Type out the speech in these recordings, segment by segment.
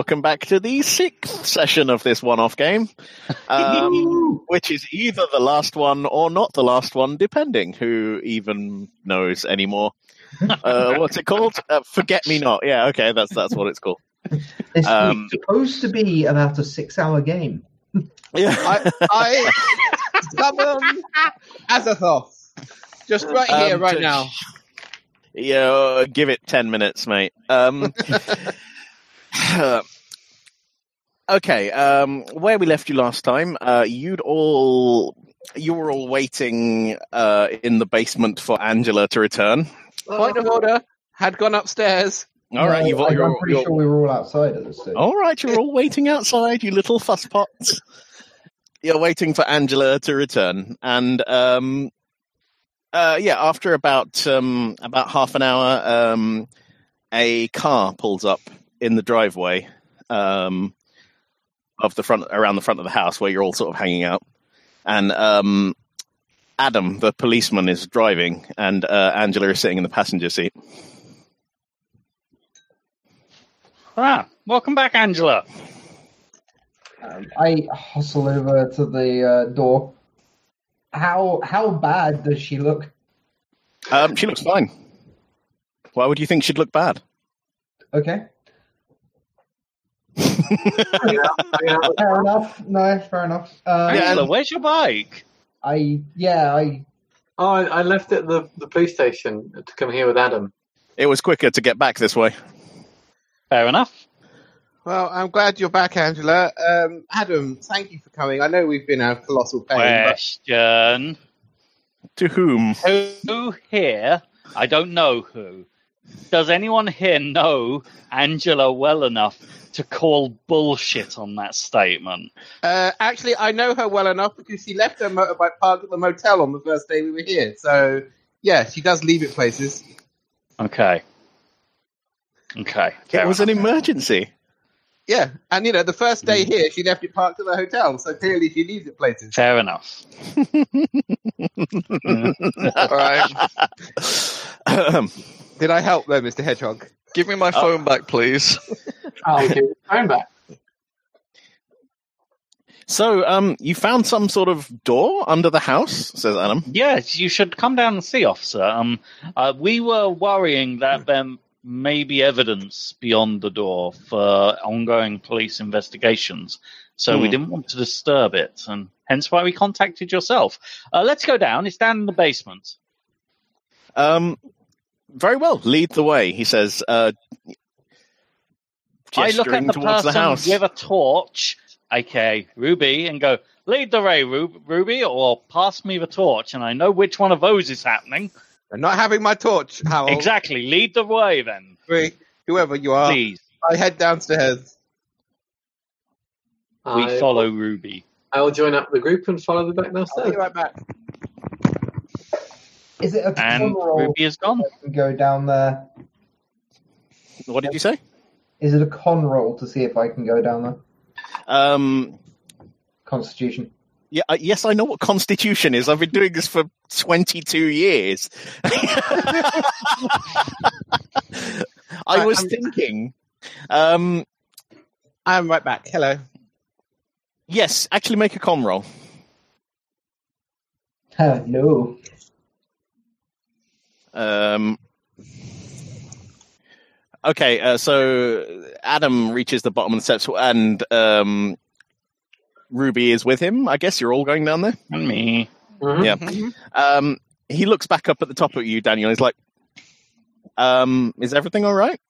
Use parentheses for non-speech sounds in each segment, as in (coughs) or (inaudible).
welcome back to the sixth session of this one-off game, um, (laughs) which is either the last one or not the last one, depending who even knows anymore. (laughs) Uh, what's it called? Uh, Forget Me Not. Yeah, okay, that's that's what it's called. It's Um, supposed to be about a six-hour game. Yeah, (laughs) I, I summon Azathoth. Just right here, Um, right to- now. Yeah, uh, give it 10 minutes, mate. Um, (coughs) okay, um, where we left you last time, uh, you'd all, you were all waiting uh, in the basement for Angela to return. Point of order. Had gone upstairs. All right, No, you've I- all, you're, I'm pretty you're- sure we were all outside at this stage. all right, you're all waiting outside, you little fusspots. (laughs) You're waiting for Angela to return, and um, uh, yeah, after about um, about half an hour, um, a car pulls up in the driveway um, of the front around the front of the house where you're all sort of hanging out, and um, Adam, the policeman, is driving, and uh, Angela is sitting in the passenger seat. Ah, welcome back, Angela. Um, I hustle over to the uh, door. How how bad does she look? Um, she looks fine. Why would you think she'd look bad? Okay, (laughs) fair enough. No, fair enough. Um, Yeah, Angela, where's your bike? I yeah I Oh, I, I left it at the, the police station to come here with Adam. It was quicker to get back this way. Fair enough. Well, I'm glad you're back, Angela. Um, Adam, thank you for coming. I know we've been a colossal pain, but Question: To whom? Who here? I don't know who. Does anyone here know Angela well enough to call bullshit on that statement? uh, actually, I know her well enough because she left her motorbike parked at the motel on the first day we were here. So, yeah, she does leave it places. Okay. Okay. fair It was an emergency. Yeah, and you know, the first day here, she left it parked at the hotel. So clearly, she leaves it places. Fair enough. (laughs) All right. (laughs) Did I help there, Mister Hedgehog? Give me my phone back, please. I'll give the phone back. so, um, you found some sort of door under the house, says Adam. Yes, you should come down and see, officer. Um, uh, we were worrying that there may be evidence beyond the door for ongoing police investigations, so we Hmm. didn't want to disturb it, and hence why we contacted yourself. Uh, let's go down. It's down in the basement. Um, very well, lead the way, he says, uh, I look at the person the house. with a torch, aka Ruby, and go, "Lead the way, Ruby, or pass me the torch." And I know which one of those is happening. I'm not having my torch, Howell. Exactly. Lead the way, then, Wait, Whoever you are, please. I head downstairs. We I, follow Ruby. I will join up the group and follow them back I'll be right back. Is it a And con roll Ruby is gone. to go down there? What did you say? Is it a con roll to see if I can go down there? Um, Constitution. yeah, uh, yes, I know what Constitution is. I've been doing this for 22 years. (laughs) I was I'm- thinking, um, I'm right back. Hello. yes, actually make a com roll. (laughs) no. Um, Okay, uh, so Adam reaches the bottom of the steps, and um, Ruby is with him. I guess you're all going down there. And me. Mhm. Yeah. Um, he looks back up at the top of you, Daniel. He's like, um, "Is everything all right?"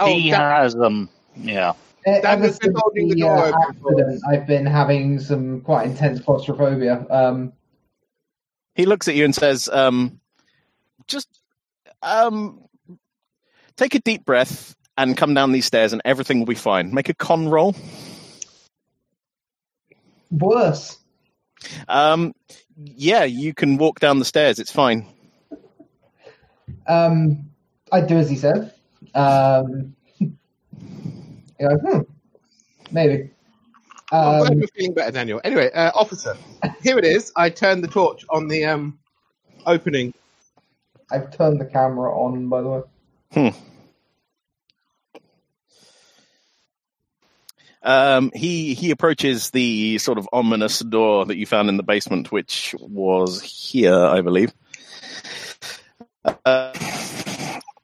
Oh, he that- has um yeah. Ever Daniel's since the the door uh, accident, I've been having some quite intense claustrophobia. Um, He looks at you and says, um, "Just um, take a deep breath and come down these stairs, and everything will be fine. Make a con roll." worse. Um, yeah, you can walk down the stairs. It's fine. Um, I do as he said. Um, (laughs) you know, hmm, maybe. I'm glad Um, you're feeling better, Daniel. Anyway, uh, officer, here it is. I turned the torch on the um, opening. I've turned the camera on, by the way. Um, he he approaches the sort of ominous door that you found in the basement, which was here, I believe. Uh,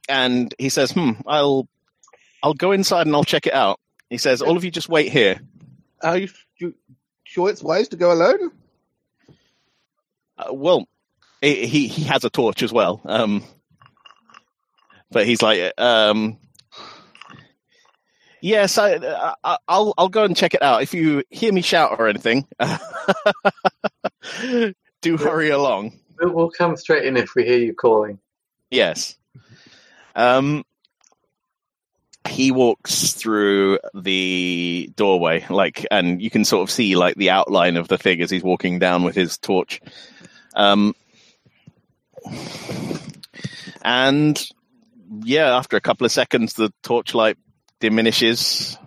and he says, "Hmm, I'll I'll go inside and I'll check it out." He says, "All of you just wait here." Are you, you sure it's wise to go alone? Uh, well, he he he has a torch as well. Um, but he's like, um, yes, I, I I'll I'll go and check it out. If you hear me shout or anything, (laughs) do hurry along. We'll, come straight in if we hear you calling. Yes. Um, he walks through the doorway, like, and you can sort of see like the outline of the figure as he's walking down with his torch. Um, and yeah, after a couple of seconds, the torchlight diminishes,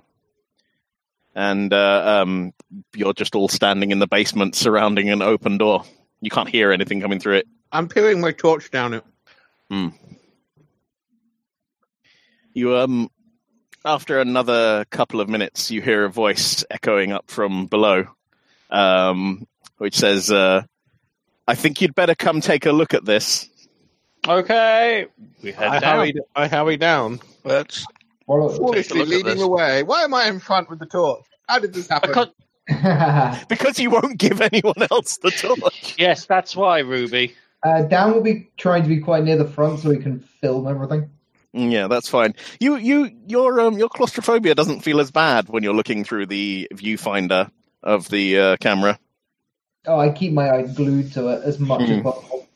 and uh, um, you're just all standing in the basement, surrounding an open door. You can't hear anything coming through it. I'm peering my torch down it. You um after another couple of minutes you hear a voice echoing up from below um which says uh I think you'd better come take a look at this. Okay. We head I down. hurried, I hurried down, Let's Well, foolishly leading this. the way. Why am I in front with the torch? How did this happen? Because, (laughs) Because you won't give anyone else the torch. yes, that's why, Ruby. uh, Dan will be trying to be quite near the front so he can film everything. Mm, Yeah, that's fine. You you your um your claustrophobia doesn't feel as bad when you're looking through the viewfinder of the uh, camera. Oh, I keep my eye glued to it as much as Hmm. possible.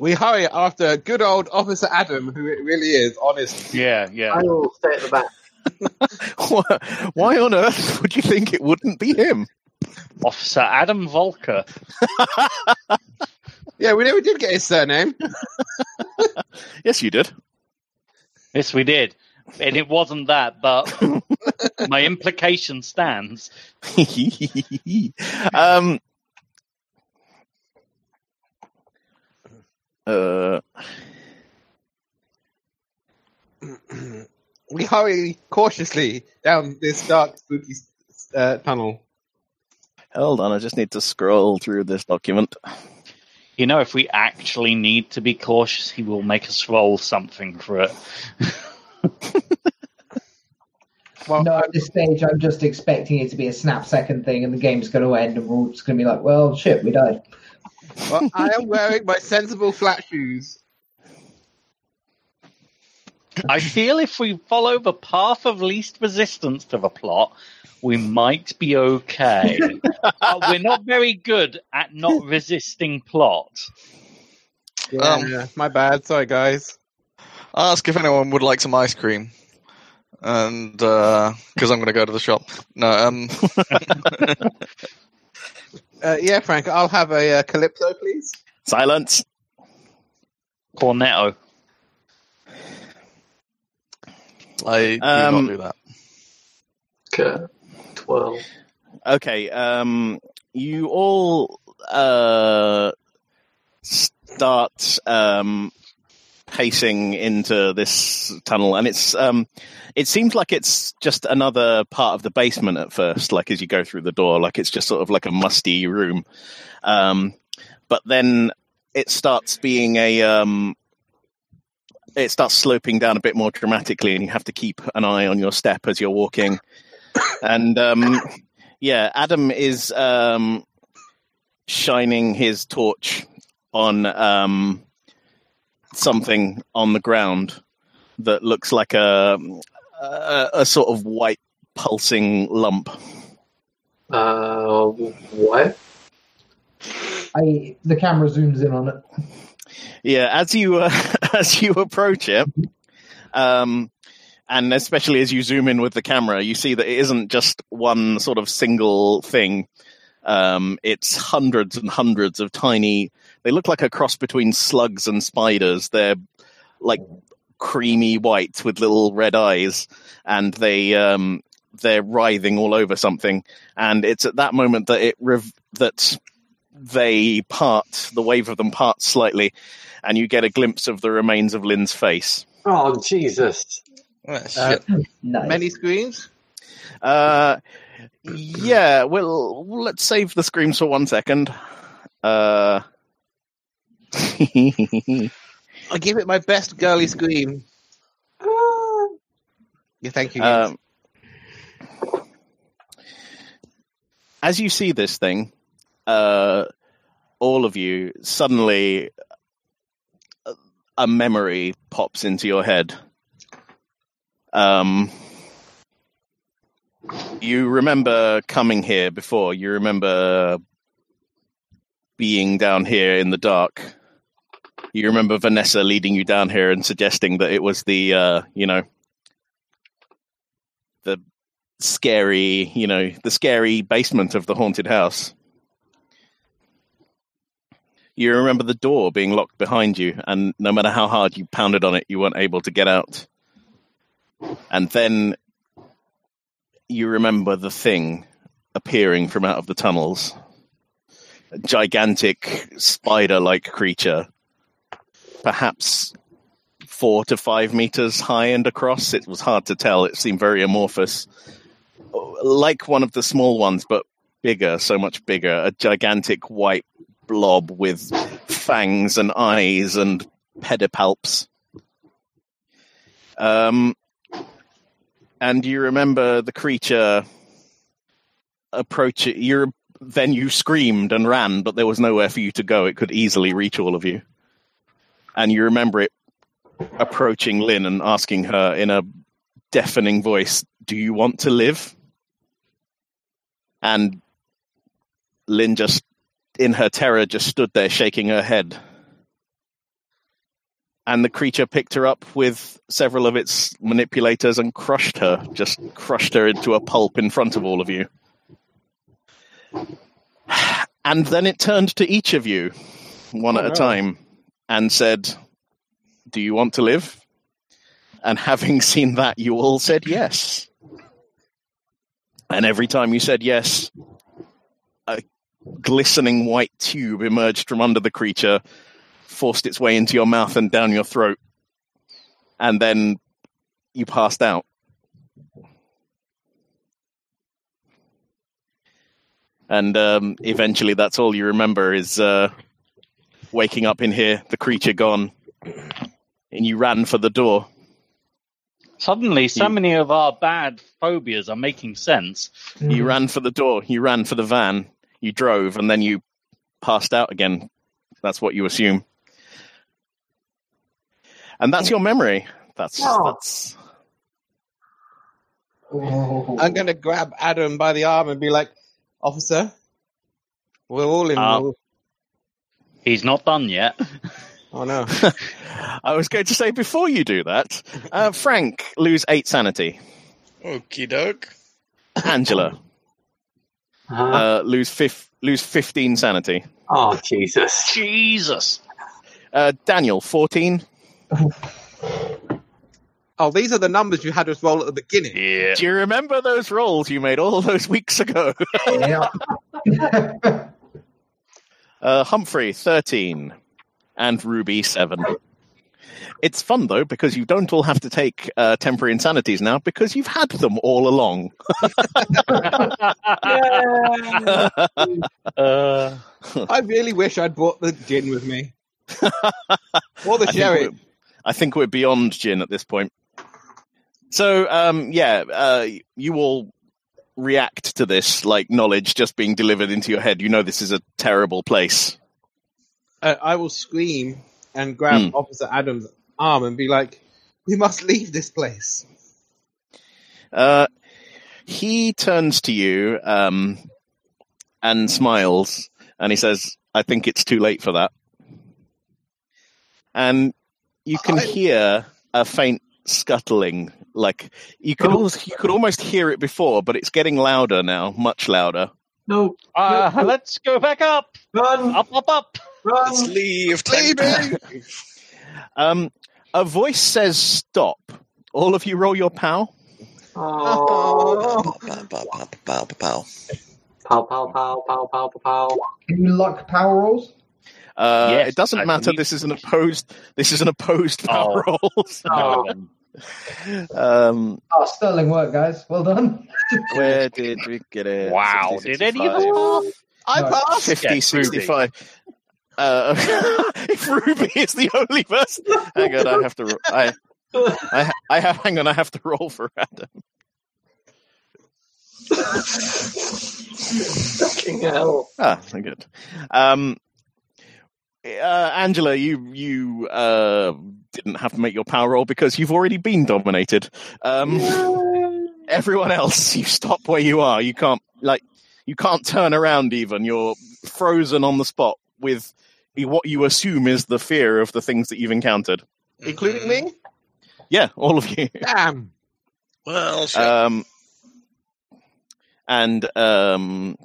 we hurry after good old Officer Adam, who it really is, honest. Yeah, yeah. I will stay at the back. (laughs) Why on earth would you think it wouldn't be him? Officer Adam Volker. (laughs) Yeah, we never did get his surname. (laughs) Yes, you did. Yes, we did. And it wasn't that, but my implication stands. (laughs) um, uh, we hurry cautiously down this dark, spooky uh, tunnel. hold on, I just need to scroll through this document. You know, if we actually need to be cautious, he will make us roll something for it. (laughs) Well, No, at this stage, I'm just expecting it to be a snap second thing and the game's going to end and we're all just going to be like, well, shit, we died. well, I am wearing my sensible flat shoes. I feel if we follow the path of least resistance to the plot, we might be okay. (laughs) Uh, we're not very good at not resisting plot. Yeah, Um, my bad. Sorry, guys. ask if anyone would like some ice cream, and because I'm going to go to the shop. No, um, (laughs) Uh, yeah, Frank, I'll have a uh, Calypso, please. Silence. Cornetto. I do Um, not do that. Okay. Twelve. Okay. Um, you all uh, start um, pacing into this tunnel, and it's um, it seems like it's just another part of the basement at first. Like as you go through the door, like it's just sort of like a musty room. Um, but then it starts being a um, it starts sloping down a bit more dramatically, and you have to keep an eye on your step as you're walking. and um, yeah, Adam is um, shining his torch on um, something on the ground that looks like a, a a sort of white pulsing lump. Uh, what? I the camera zooms in on it. Yeah, as you uh, (laughs) as you approach it, um, and especially as you zoom in with the camera, you see that it isn't just one sort of single thing. Um, it's hundreds and hundreds of tiny. They look like a cross between slugs and spiders. They're like creamy white with little red eyes, and they um, they're writhing all over something. And it's at that moment that it rev- that they part. The wave of them parts slightly, and you get a glimpse of the remains of Lynn's face. Oh, Jesus. Ah, Uh. Nice. Many screams. Uh, yeah, well, let's save the screams for one second. Uh, (laughs) I'll give it my best girly scream. Yeah, thank you. um, as you see this thing, uh, all of you suddenly a- a memory pops into your head. Um, you remember coming here before. You remember being down here in the dark. You remember Vanessa leading you down here and suggesting that it was the, uh, you know, the scary, you know, the scary basement of the haunted house. You remember the door being locked behind you, and no matter how hard you pounded on it, you weren't able to get out. And then you remember the thing appearing from out of the tunnels a gigantic spider like creature, perhaps four to five meters high and across. It was hard to tell, it seemed very amorphous. Like one of the small ones, but bigger, so much bigger. A gigantic white blob with fangs and eyes and pedipalps. Um, and you remember the creature approach it. You then you screamed and ran, but there was nowhere for you to go. It could easily reach all of you. And you remember it approaching Lynn and asking her in a deafening voice, "Do you want to live?" And Lynn just, in her terror, just stood there shaking her head. And the creature picked her up with several of its manipulators and crushed her, just crushed her into a pulp in front of all of you. (sighs) And then it turned to each of you, one Oh, at a no. time, and said, Do you want to live? And having (laughs) seen that, you all said yes. And every time you said yes, a glistening white tube emerged from under the creature, forced its way into your mouth and down your throat, and then you passed out. And um, eventually, that's all you remember is uh, waking up in here, the creature gone, and you ran for the door. Suddenly, so You- many of our bad phobias are making sense. You ran for the door. You ran for the van. You drove, and then you passed out again. That's what you assume, and that's your memory. That's Oh. that's. Oh. I'm going to grab Adam by the arm and be like, Officer, we're all in. Uh, He's not done yet. (laughs) oh no. (laughs) I was going to say before you do that, uh, Frank lose eight sanity. Okie doke. Angela Uh, uh, lose fif- lose fifteen sanity. oh, Jesus. Jesus. Uh, Daniel fourteen. (laughs) Oh, these are the numbers you had us roll at the beginning. Yeah. Do you remember those rolls you made all those weeks ago? yeah. Uh, Humphrey, 13. And Ruby, 7. It's fun, though, because you don't all have to take uh, temporary insanities now because you've had them all along. (laughs) uh, I really wish I'd brought the gin with me. or the (laughs) I think sherry. we- I think we're beyond gin at this point. So, um, yeah, uh, you all react to this like knowledge just being delivered into your head. You know this is a terrible place. Uh, I will scream and grab Hmm. Officer Adams' arm and be like, "We must leave this place." Uh, he turns to you um, and smiles, and he says, "I think it's too late for that." And you can I- hear a faint scuttling, like you could Oh. almost, you could almost hear it before, but it's getting louder now, much louder. No, Uh, no, let's go back up. run, Up, up, up. Run. Let's leave. Leave Um, a voice says, "Stop!" All of you, roll your pow. Oh. Pow, pow, pow, pow, pow, pow. Pow, pow, pow, pow, pow, pow, pow. Can you luck power rolls? Uh, Yes, it doesn't I matter. believe This is an opposed. This is an opposed power Oh. roll. so- Oh. Um, Oh, sterling work, guys. Well done. where did we get it? Wow, 60, did any of us pass? I No. passed. 50, Yes, Ruby. 65. Uh, if (laughs) Ruby is the only person, hang on, I have to. ro- I, I, I have. Hang on, I have to roll for Adam. Fucking hell. Ah, good. Um, uh, Angela, you you uh, didn't have to make your power roll because you've already been dominated. Um, everyone else, (laughs) you stop where you are. You can't like you can't turn around. Even you're frozen on the spot with what you assume is the fear of the things that you've encountered. including me. Yeah, all of you. Damn. Well, shit. Um, and um,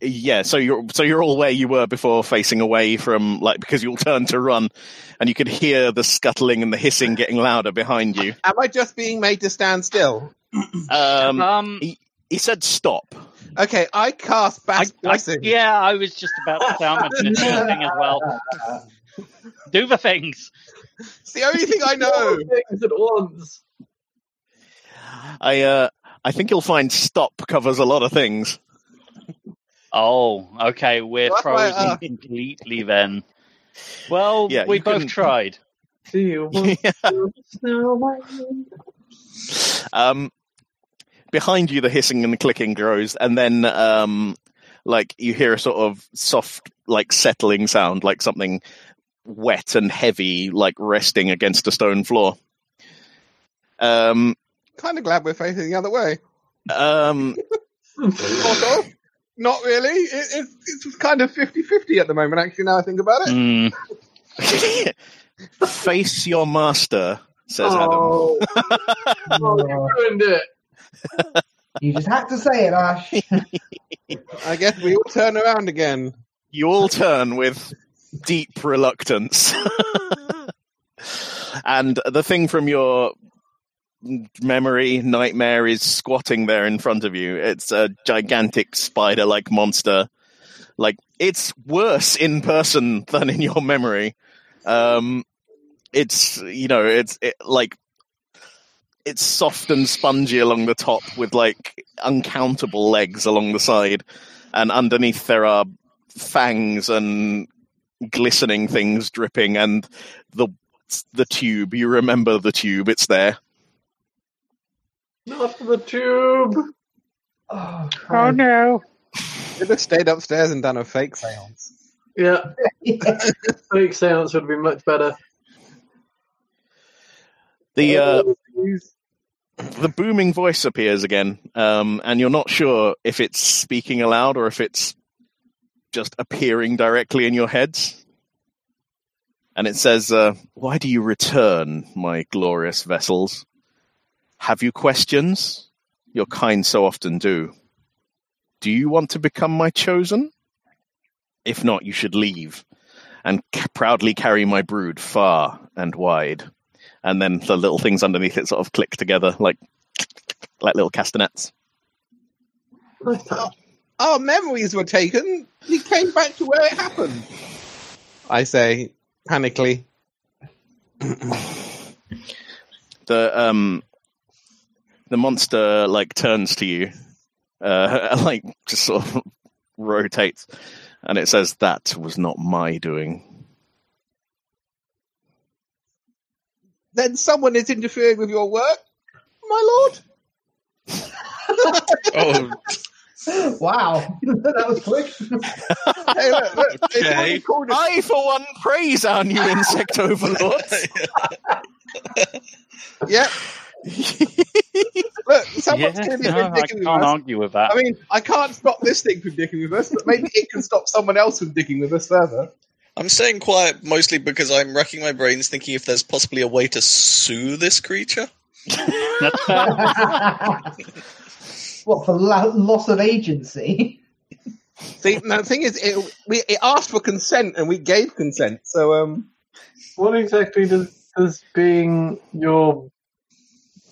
yeah, so you're so you're all where you were before, facing away from like because you'll turn to run, and you could hear the scuttling and the hissing getting louder behind you. (laughs) Am I just being made to stand still? (clears throat) Um, Um, he said stop. Okay, I cast I, Bass I, Blessing. yeah, I was just about to sound a (laughs) thing as well. Do the things. It's the only thing I (laughs) know. Things at once. I uh, I think you'll find stop covers a lot of things. Oh, okay, we're That's why, frozen uh, completely then. Well, Yeah, we you both couldn't- tried. Do you (laughs) want to snow white? um, behind you, the hissing and the clicking grows, and then um, like you hear a sort of soft, like settling sound, like something wet and heavy, like resting against a stone floor. Um, Kind of glad we're facing the other way. um, (laughs) Sort of. Not really. It, it's, it's kind of 50-50 at the moment, actually, now I think about it. Mm, (laughs) face your master, says Adam. Oh, (laughs) oh, you (laughs) ruined it. You just had to say it, Ash. I guess we all turn around again. You all turn with deep reluctance. and the thing from your memory nightmare is squatting there in front of you. It's a gigantic spider like monster. Like it's worse in person (laughs) than in your memory. Um it's you know, it's it, like it's soft and spongy along the top with like uncountable legs along the side and underneath there are fangs and glistening things dripping and the the tube you remember the tube it's there Not the tube. Oh, Christ. no. Should have stayed upstairs and done a fake seance. Yeah, (laughs) fake seance would be much better. the uh, Oh, the booming voice appears again um, and you're not sure if it's speaking aloud or if it's just appearing directly in your heads and it says uh, why do you return my glorious vessels have you questions your kind so often do do you want to become my chosen if not you should leave and ca- proudly carry my brood far and wide and then the little things underneath it sort of click together like like little castanets. Touch. Our memories were taken. We came back to where it happened. I say, panically. The um the monster like turns to you, uh, (laughs) like just sort of (laughs) rotates, and it says, "That was not my doing." then someone is interfering with your work, my lord. (laughs) Oh, Wow, that was quick. Hey, look, look, Okay. what you call the- I, for one, praise our new insect overlords. Yeah. Look, someone's Yeah, clearly no, been I dicking with can't argue with that. I mean, I can't stop this thing from dicking with us, but maybe it can stop someone else from dicking with us further. I'm staying quiet mostly because I'm racking my brains thinking if there's possibly a way to sue this creature. (laughs) What for lo- loss of agency? See, the thing is, it, we it asked for consent and we gave consent. So, um, What exactly does does being your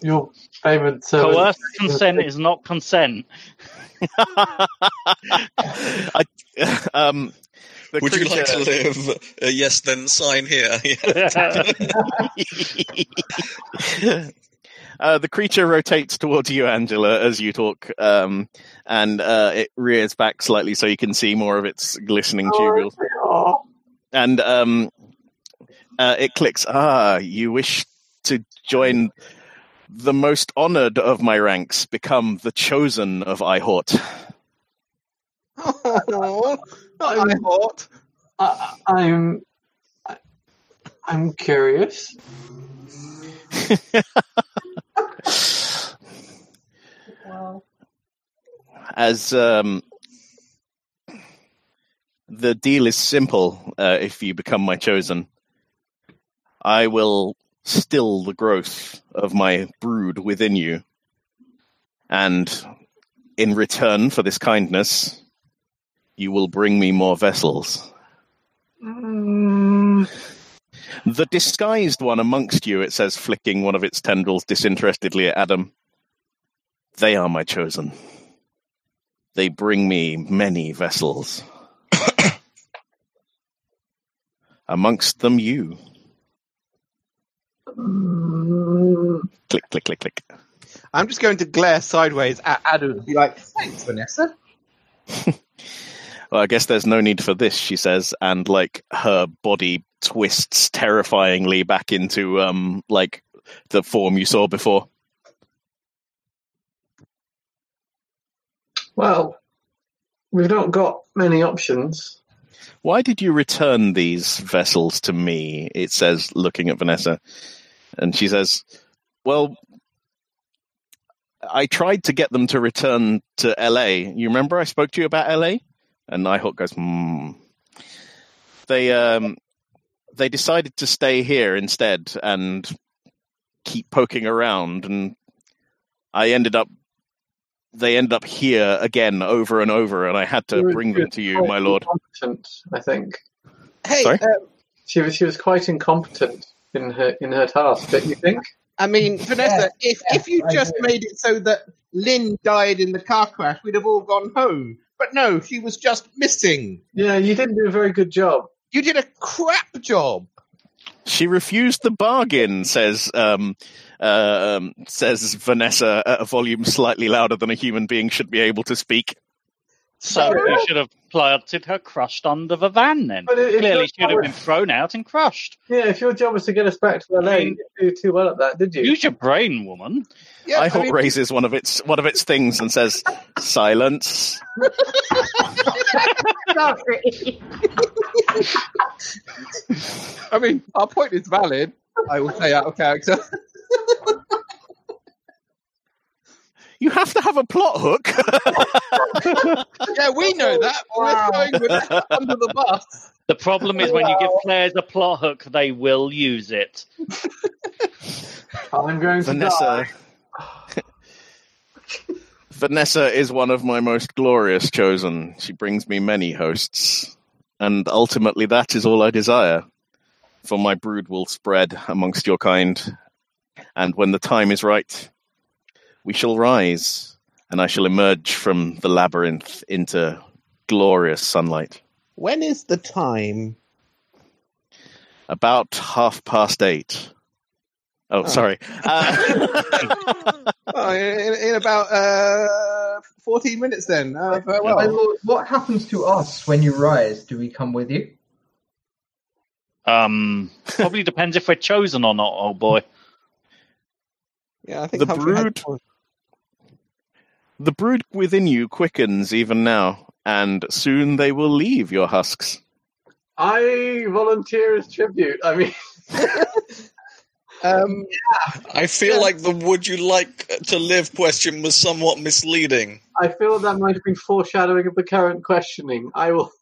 your favourite servant? Coerced consent (laughs) is not consent. (laughs) I, (laughs) um, the Would you like to live? Uh, yes, then sign here. uh, the creature rotates towards you, Angela, as you talk, um, and uh, it rears back slightly so you can see more of its glistening tubules. Oh, And um, uh, it clicks. Ah, you wish to join the most honored of my ranks, become the chosen of Eihort. oh, (laughs) not I thought. I, I'm I, I'm curious. (laughs) as um, the deal is simple uh, if you become my chosen i will still the growth of my brood within you. And in return for this kindness you will bring me more vessels. Mm, the disguised one amongst you it says flicking one of its tendrils disinterestedly at adam. They are my chosen. They bring me many vessels. (coughs) Amongst them you click click click click I'm just going to glare sideways at Adam and be like, "Thanks, Vanessa." well i guess there's no need for this she says and like her body twists terrifyingly back into um like the form you saw before well, we've not got many options. Why did you return these vessels to me? It says, looking at Vanessa. And she says, Well, I tried to get them to return to LA. You remember I spoke to you about LA? And Nighthawk goes, Hmm. They, um, they decided to stay here instead and keep poking around. And I ended up, they ended up here again over and over. And I had to was- bring them to you, my lord. Incompetent, I think Hey, Sorry? um, she was. She was quite incompetent in her in her task. Don't you think? I mean, Vanessa, if yeah, if you I just agree. made it so that Lynn died in the car crash, we'd have all gone home. But no, she was just missing. Yeah, you didn't do a very good job. You did a crap job. She refused the bargain, says um, uh, um, says Vanessa at a volume slightly louder than a human being should be able to speak. So you should have planted her crushed under the van then. But if Clearly, your she would have been thrown out and crushed. Yeah, if your job was to get us back to the lane, you didn't do too well at that, did you? Use your brain, woman. Yeah, I I hope mean, raises one of its one of its things and says, "Silence." Sorry. (laughs) (laughs) I mean, our point is valid. I will say out of character. (laughs) You have to have a plot hook. (laughs) yeah, we know that. (laughs) Wow. We're throwing Vanessa under the bus. The problem is when you give players a plot hook, they will use it. I'm going to Vanessa. die. (laughs) Vanessa is one of my most glorious chosen. She brings me many hosts, and ultimately that is all I desire. For my brood will spread amongst your kind, and when the time is right, we shall rise, and I shall emerge from the labyrinth into glorious sunlight. When is the time? About half past eight. Oh, Oh. sorry. (laughs) Uh, Oh, in, in about uh, 14 minutes then. Uh, very My well. lord, what happens to us when you rise? Do we come with you? Um, (laughs) probably depends if we're chosen or not, old boy. Yeah, I think The Humphrey had brood- one. The brood within you quickens even now, and soon they will leave your husks. I volunteer as tribute. I mean, (laughs) Um, I feel like the "Would you like to live?" question was somewhat misleading. I feel that might be foreshadowing of the current questioning. I will.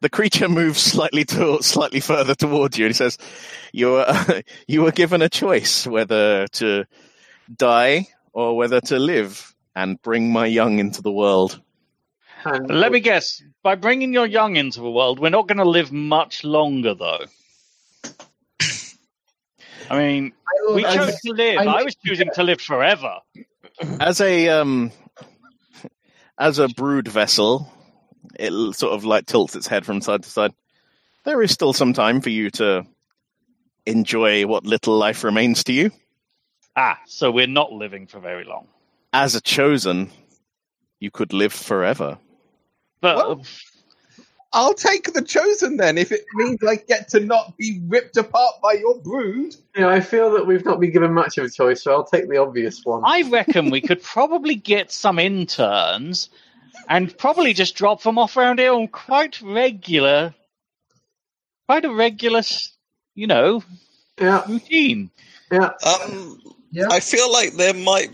The creature moves slightly to, slightly further towards you, and he says, "You were (laughs) you were given a choice whether to die or whether to live and bring my young into the world." And Let me guess. By bringing your young into the world, we're not going to live much longer, though. I mean, I, we I- chose to live. I- I was choosing to live forever. As a um, as a brood vessel, it sort of like tilts its head from side to side. There is still some time for you to enjoy what little life remains to you. Ah, so we're not living for very long. As a chosen, you could live forever. But Well- I'll take the chosen then if it means I get to not be ripped apart by your brood. Yeah, I feel that we've not been given much of a choice, so I'll take the obvious one. I reckon we could probably get some interns and probably just drop them off around here on quite regular, quite a regular, you know, Yeah, routine. yeah. Um, Yeah. I feel like there might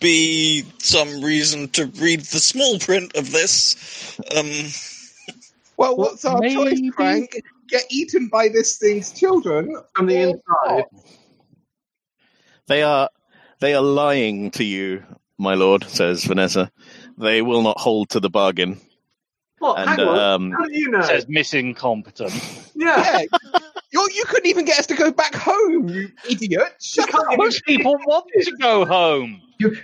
be some reason to read the small print of this. Um, Well, what's our choice, Frank? Get eaten by this thing's children? From the inside. They are they are lying to you, my lord, says Vanessa. They will not hold to the bargain. What? And Hang on. um, How do you know? Says missing competent. yeah. Yeah. (laughs) You're, you couldn't even get us to go back home, you idiot. Shut up. Most people want to go home. You-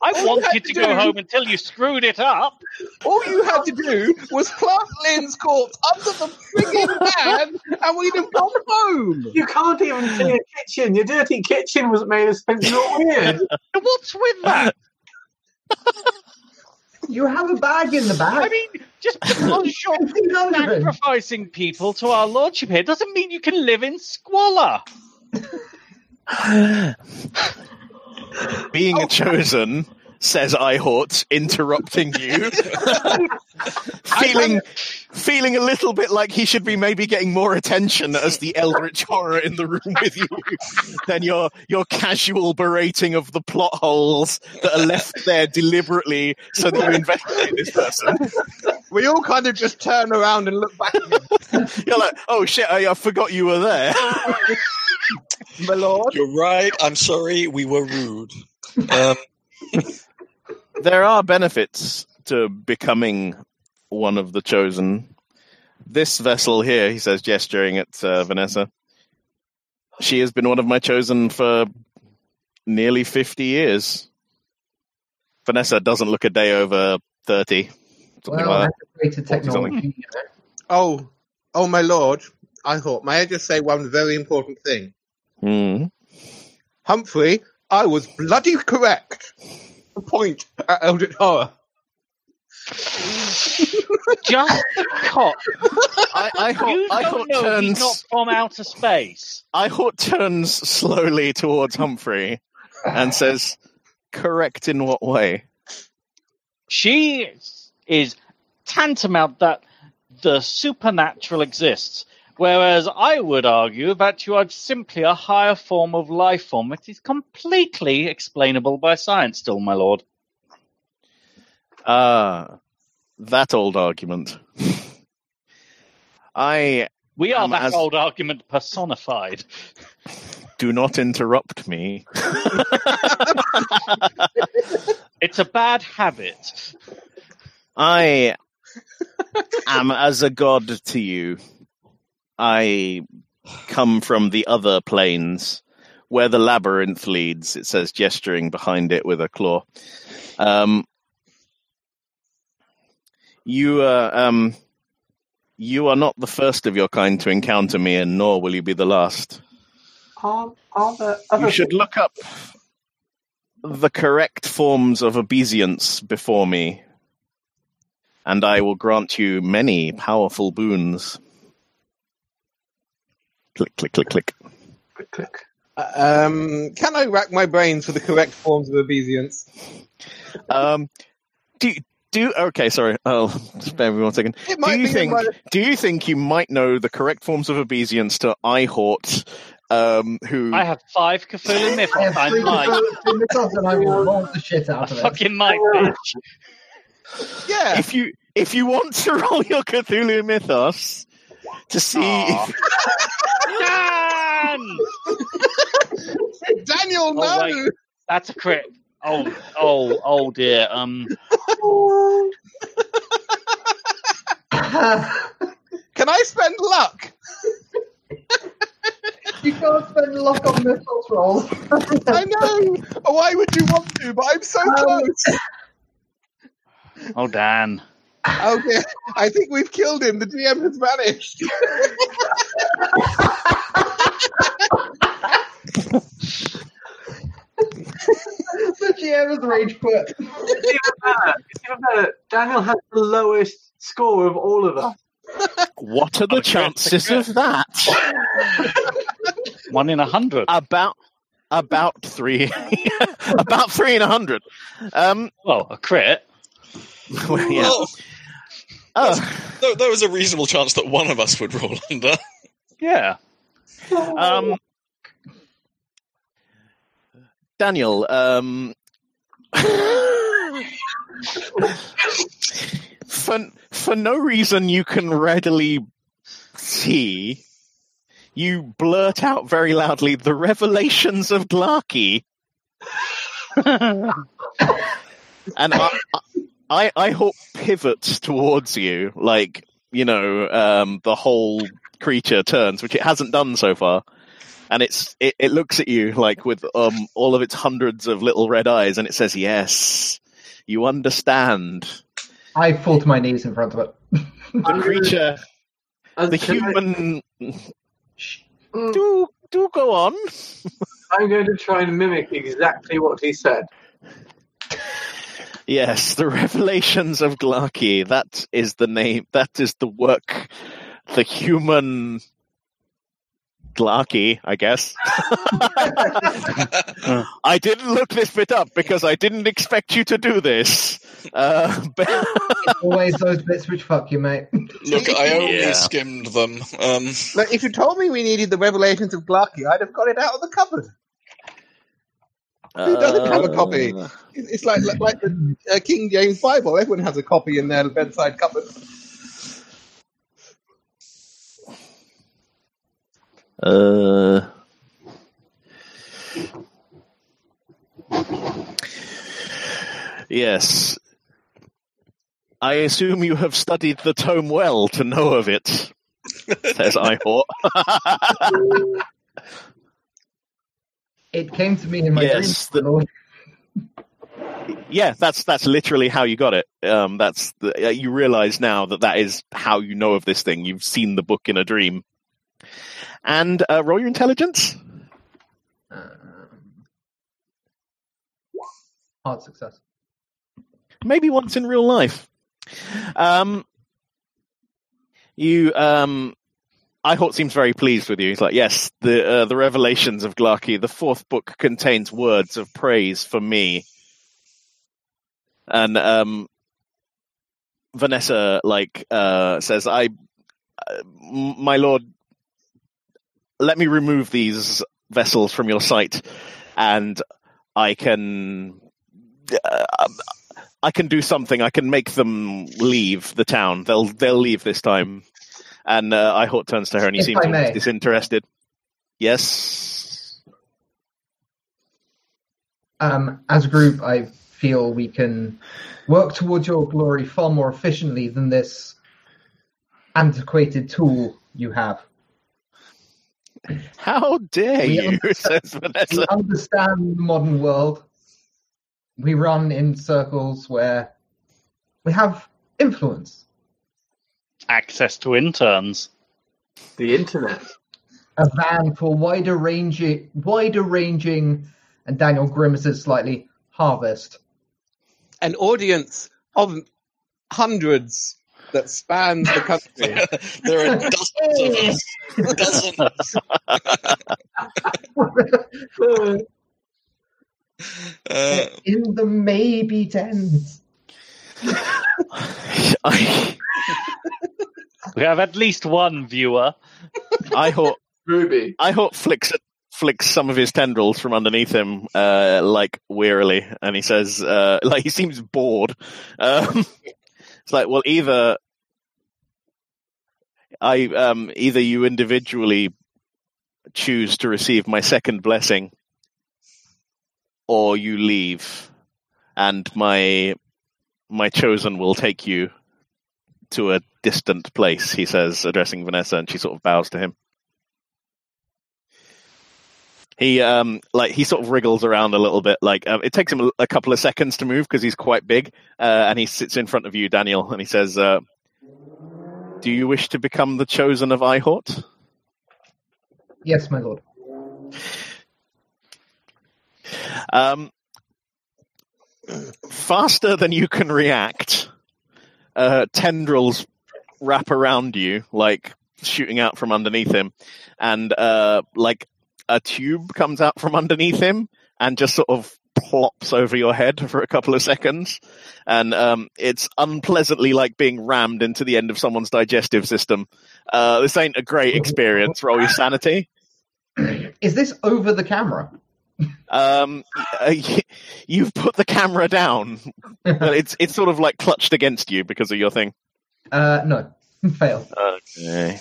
I All you wanted to to go do- home until you screwed it up. All you had to do was plant Lynn's corpse under the frigging (laughs) fan, and we'd have gone home. You can't even see a kitchen. Your dirty kitchen was made of something not weird. (laughs) What's with that? (laughs) You have a bag in the back. I mean, just because you're (laughs) Everything under sacrificing people to our lordship here doesn't mean you can live in squalor. Being a oh. chosen, says I Eihort, interrupting you. (laughs) feeling feeling a little bit like he should be maybe getting more attention as the eldritch horror in the room with you than your your casual berating of the plot holes that are left there deliberately so that you investigate this person. We all kind of just turn around and look back at him. You're like, oh shit, I, I forgot you were there. My lord. you're right. I'm sorry. We were rude. Um, there are benefits to becoming one of the chosen. This vessel here, he says, gesturing at uh, Vanessa, she has been one of my chosen for nearly 50 years. Vanessa doesn't look a day over 30. Something Well, like that's a technology. Oh, oh, my lord. I thought, may I just say one very important thing? that. Mm. Humphrey, I was bloody correct. Point at Eldritch Horror. (laughs) Just the cop. I, I, You I don't thought know turns. he's not from outer space. I thought turns slowly towards Humphrey and says, "Correct in what way?" She is tantamount that the supernatural exists. Whereas I would argue that you are simply a higher form of life form that is completely explainable by science, still, my lord. Ah, that old argument. (laughs) I We are that as- old argument personified. do not interrupt me. (laughs) It's a bad habit. I am as a god to you. I come from the other planes where the labyrinth leads, it says, gesturing behind it with a claw. Um, you, uh, um, you are not the first of your kind to encounter me, and nor will you be the last. Are there other You should look up the correct forms of obeisance before me, and I will grant you many powerful boons. Click, click, click, click. Click, click. Um, can I rack my brains for the correct forms of obedience? Um, do do okay. Sorry. Oh, just bear me one second. Do you think? my- Do you think you might know the correct forms of obeisance to Eihort, um, who I have five Cthulhu I mythos. I three might. Cthulhu mythos and I will roll the shit out of it. (laughs) fucking might, bitch. Yeah. if you if you want to (laughs) roll your Cthulhu mythos to see Dan! Daniel, no. Oh, wait. That's a crit. Oh, oh, oh dear. Um, Can I spend luck? you can't spend luck on mythos roll. I know. Why would you want to? But I'm so Um, close. oh, Dan. Okay, I think we've killed him. The GM has vanished. (laughs) the GM has rage quit. It's even better. It's even better. Daniel has the lowest score of all of us. what are the chances of that? One in a hundred. About about three, (laughs) about three in a hundred. Um, Well, a crit. (laughs) well, yeah. Oh, there, there was a reasonable chance that one of us would roll (laughs) under. Yeah. um, Daniel, um, (laughs) for for no reason you can readily see, you blurt out very loudly the revelations of Glaaki, and I, I, Eihort pivots towards you, like you know, um, the whole creature turns, which it hasn't done so far. And it's it, it looks at you like with um all of its hundreds of little red eyes, and it says, "Yes, you understand." I fall to my knees in front of it. (laughs) The creature, As- the can I- human. Do do go on. I'm going to try and mimic exactly what he said. Yes, the revelations of Glaaki. That is the name. That is the work. The human Glaaki, I guess. (laughs) I didn't look this bit up because I didn't expect you to do this. Uh, but (laughs) Always those bits which fuck you, mate. Look, I (laughs) only Yeah. skimmed them. Um, Like, if you told me we needed the revelations of Glaaki, I'd have got it out of the cupboard. Who doesn't have a copy? Uh, It's it's like like, like the uh, King James Bible. Everyone has a copy in their bedside cupboard. Uh, yes. I assume you have studied the tome well to know of it, says (laughs) Eihort. (laughs) It came to me in my Yes, dreams. Lord. yeah, that's that's literally how you got it. Um, that's the, uh, you realize now that that is how you know of this thing. You've seen the book in a dream. And uh, roll your intelligence. Um, hard success. maybe once in real life. Um, you, um, Eihort seems very pleased with you. He's like, yes, the uh, the revelations of Glaaki, the fourth book contains words of praise for me. And um, Vanessa, like, uh, says, I, uh, my lord, let me remove these vessels from your sight, and I can. Uh, I can do something. I can make them leave the town. They'll they'll leave this time. And uh, Eihort turns to her and he If seems almost disinterested. Yes. Um, as a group, I feel we can work towards your glory far more efficiently than this antiquated tool you have. How dare We you? says We understand the modern world. We run in circles where we have influence. Access to interns. The internet. A van for wider ranging, wider ranging, and Daniel grimaces slightly. Harvest. An audience of hundreds that spans the country. (laughs) there are dozens of us. (laughs) Dozens. Uh, In the maybe tens. I, (laughs) (laughs) We have at least one viewer. I hope Ruby. Eihort flicks flicks some of his tendrils from underneath him, uh, like wearily, and he says, uh, (laughs) like he seems bored. Um, it's like, well, either I, um, either you individually choose to receive my second blessing, or you leave, and my my chosen will take you to a distant place. He says, addressing Vanessa, and she sort of bows to him. He um like he sort of wriggles around a little bit. Like um, it takes him a, a couple of seconds to move because he's quite big, uh, and he sits in front of you, Daniel, and he says, uh, "Do you wish to become the chosen of Eihort?" Yes, my lord. Um, faster than you can react, uh, tendrils wrap around you, like shooting out from underneath him, and uh, like a tube comes out from underneath him and just sort of plops over your head for a couple of seconds, and um, it's unpleasantly like being rammed into the end of someone's digestive system. Uh, this ain't a great experience. Roll your sanity. Is this over the camera? Um, uh, you've put the camera down, but it's it's sort of like clutched against you because of your thing. Uh, no. (laughs) Fail. Okay.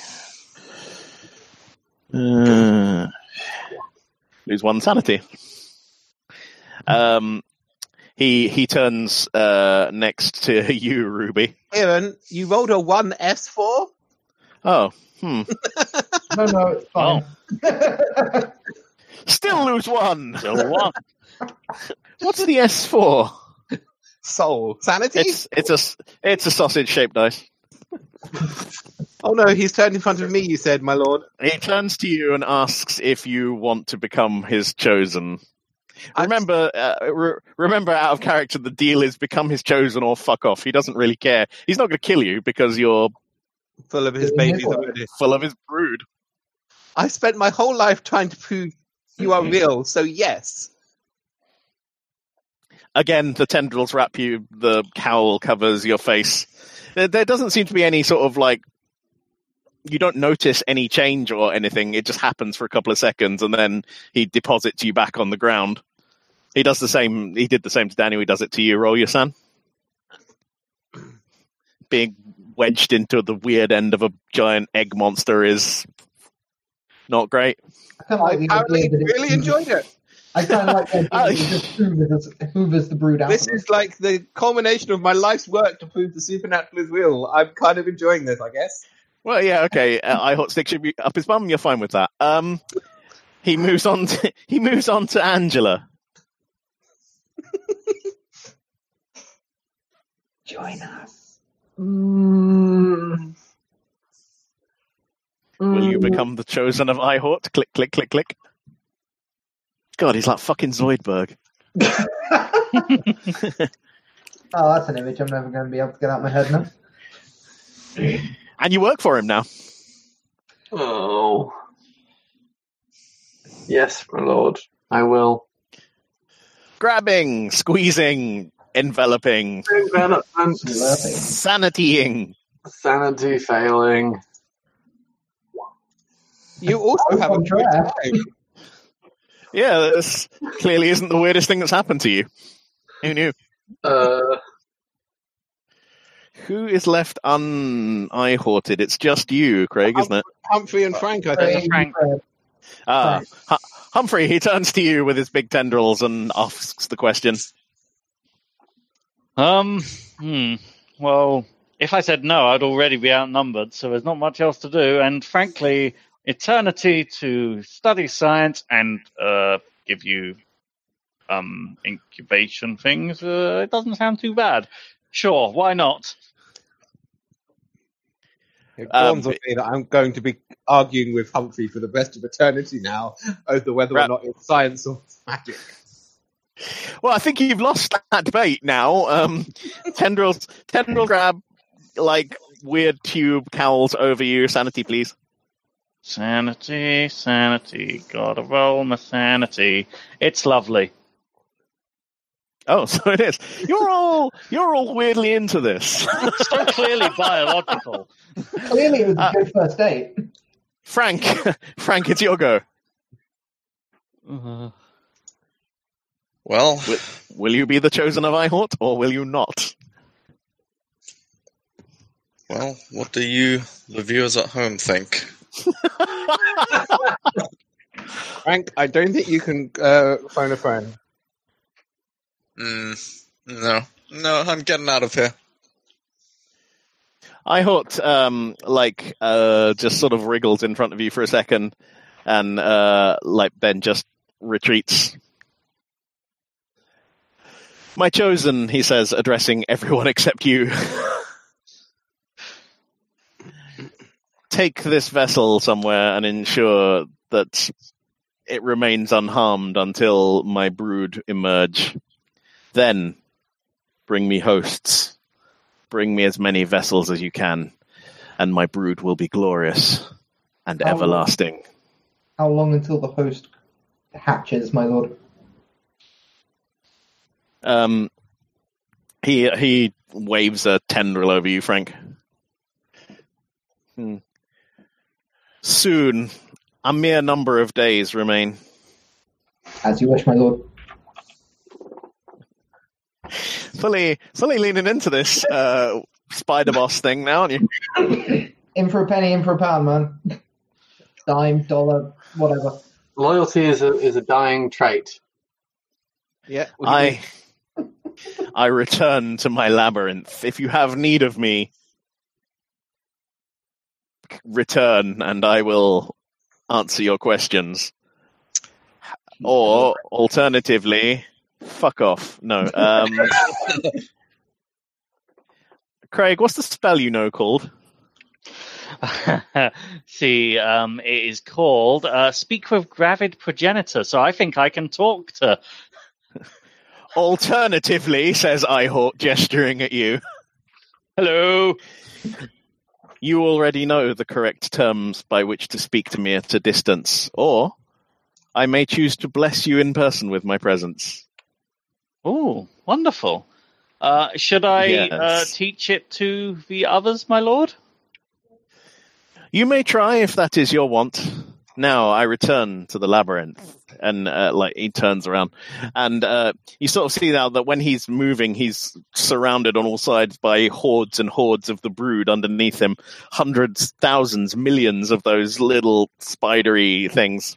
Uh, lose one sanity. Um, he he turns uh, next to (laughs) you, Ruby. Aaron, you rolled a one S four. Oh, hmm. (laughs) No, no, it's fine. Still lose one. So one. (laughs) What's the S for? Soul sanity. It's it's a s- it's a sausage shaped dice. (laughs) Oh no, he's turned in front of me. You said, my lord. He turns to you and asks if you want to become his chosen. I'm- Remember, uh, re- remember, out of character, the deal is become his chosen or fuck off. He doesn't really care. He's not going to kill you because you're Full of his babies already. full of his brood. I spent my whole life trying to prove you are real. So yes. Again, the tendrils wrap you. The cowl covers your face. There, there doesn't seem to be any sort of like. You don't notice any change or anything. It just happens for a couple of seconds, and then he deposits you back on the ground. He does the same. He did the same to Daniel. He does it to you. Roll your son. (clears throat) Being wedged into the weird end of a giant egg monster is not great. I kind of like the apparently idea that really enjoyed it. I kind of like (laughs) the idea that it just hoovers, hoovers the brood out. This of us. is like the culmination of my life's work to prove the supernatural is real. I'm kind of enjoying this, I guess. Well, yeah, okay. Uh, I hot stick should be up his bum. You're fine with that. Um, he moves on. To, (laughs) he moves on to Angela. (laughs) Join us. Mm. Will you Mm. become the chosen of Eihort? Click, click, click, click. God, he's like fucking Zoidberg. (laughs) Oh, that's an image I'm never going to be able to get out of my head now. And you work for him now. Oh. Yes, my lord. I will. Grabbing, squeezing, enveloping, Development. sanitying. Sanity failing. You (laughs) also have a I'm good time. Yeah, this clearly isn't the weirdest thing that's happened to you. Who knew? Uh, Who is left un-ihorted? It's just you, Craig, isn't it? Humphrey and Frank, I think. Craig, Frank. Fred. Ah, Hu- Humphrey, he turns to you with his big tendrils and asks the question. Um, hmm. Well, if I said no, I'd already be outnumbered, so there's not much else to do. And frankly, eternity to study science and uh, give you um incubation things, uh, it doesn't sound too bad. Sure, why not? It Um, dawns on me that I'm going to be arguing with Humphrey for the rest of eternity now over whether or not it's science or magic. Well, I think you've lost that debate now. Um, tendrils, tendril grab like weird tube cowls over you. Sanity, please. Sanity, sanity, gotta roll my sanity. It's lovely. Oh, (laughs) so it is. You're all you're all weirdly into this. So clearly biological. (laughs) Clearly, it was a Uh, good first date. Frank, (laughs) Frank, it's your go. Uh, Well, Will you be the chosen of Eihort, or will you not? well, what do you, the viewers at home, think? Frank, I don't think you can uh, phone a friend. Mm, no, no, I'm getting out of here. Eihort, um, like, uh, just sort of wriggles in front of you for a second, and uh, like then just retreats. My chosen, he says, addressing everyone (laughs) except you. Take this vessel somewhere and ensure that it remains unharmed until my brood emerge. Then bring me hosts. Bring me as many vessels as you can, and my brood will be glorious and Oh. everlasting. How long until the host hatches, my lord? Um, he he waves a tendril over you, Frank. Hmm. Soon, a mere number of days remain. As you wish, my lord. Fully, fully leaning into this uh, spider boss thing now, aren't you? (laughs) In for a penny, in for a pound, man. Dime, dollar, whatever. Loyalty is a is a dying trait. Yeah. I I return to my labyrinth. If you have need of me, return and I will answer your questions. Or alternatively, fuck off. No. Um, (laughs) Craig, what's the spell you know called? (laughs) See, um, it is called uh, Speak with Gravid Progenitor, so I think I can talk to. (laughs) Alternatively, says I, Eihort, gesturing at you. Hello. You already know the correct terms by which to speak to me at a distance, or I may choose to bless you in person with my presence. Oh, wonderful. Uh, should I Yes. uh, teach it to the others, my lord? You may try if that is your want. Now I return to the labyrinth, and uh, like he turns around, and uh, you sort of see now that when he's moving, he's surrounded on all sides by hordes and hordes of the brood underneath him, hundreds, thousands, millions of those little spidery things.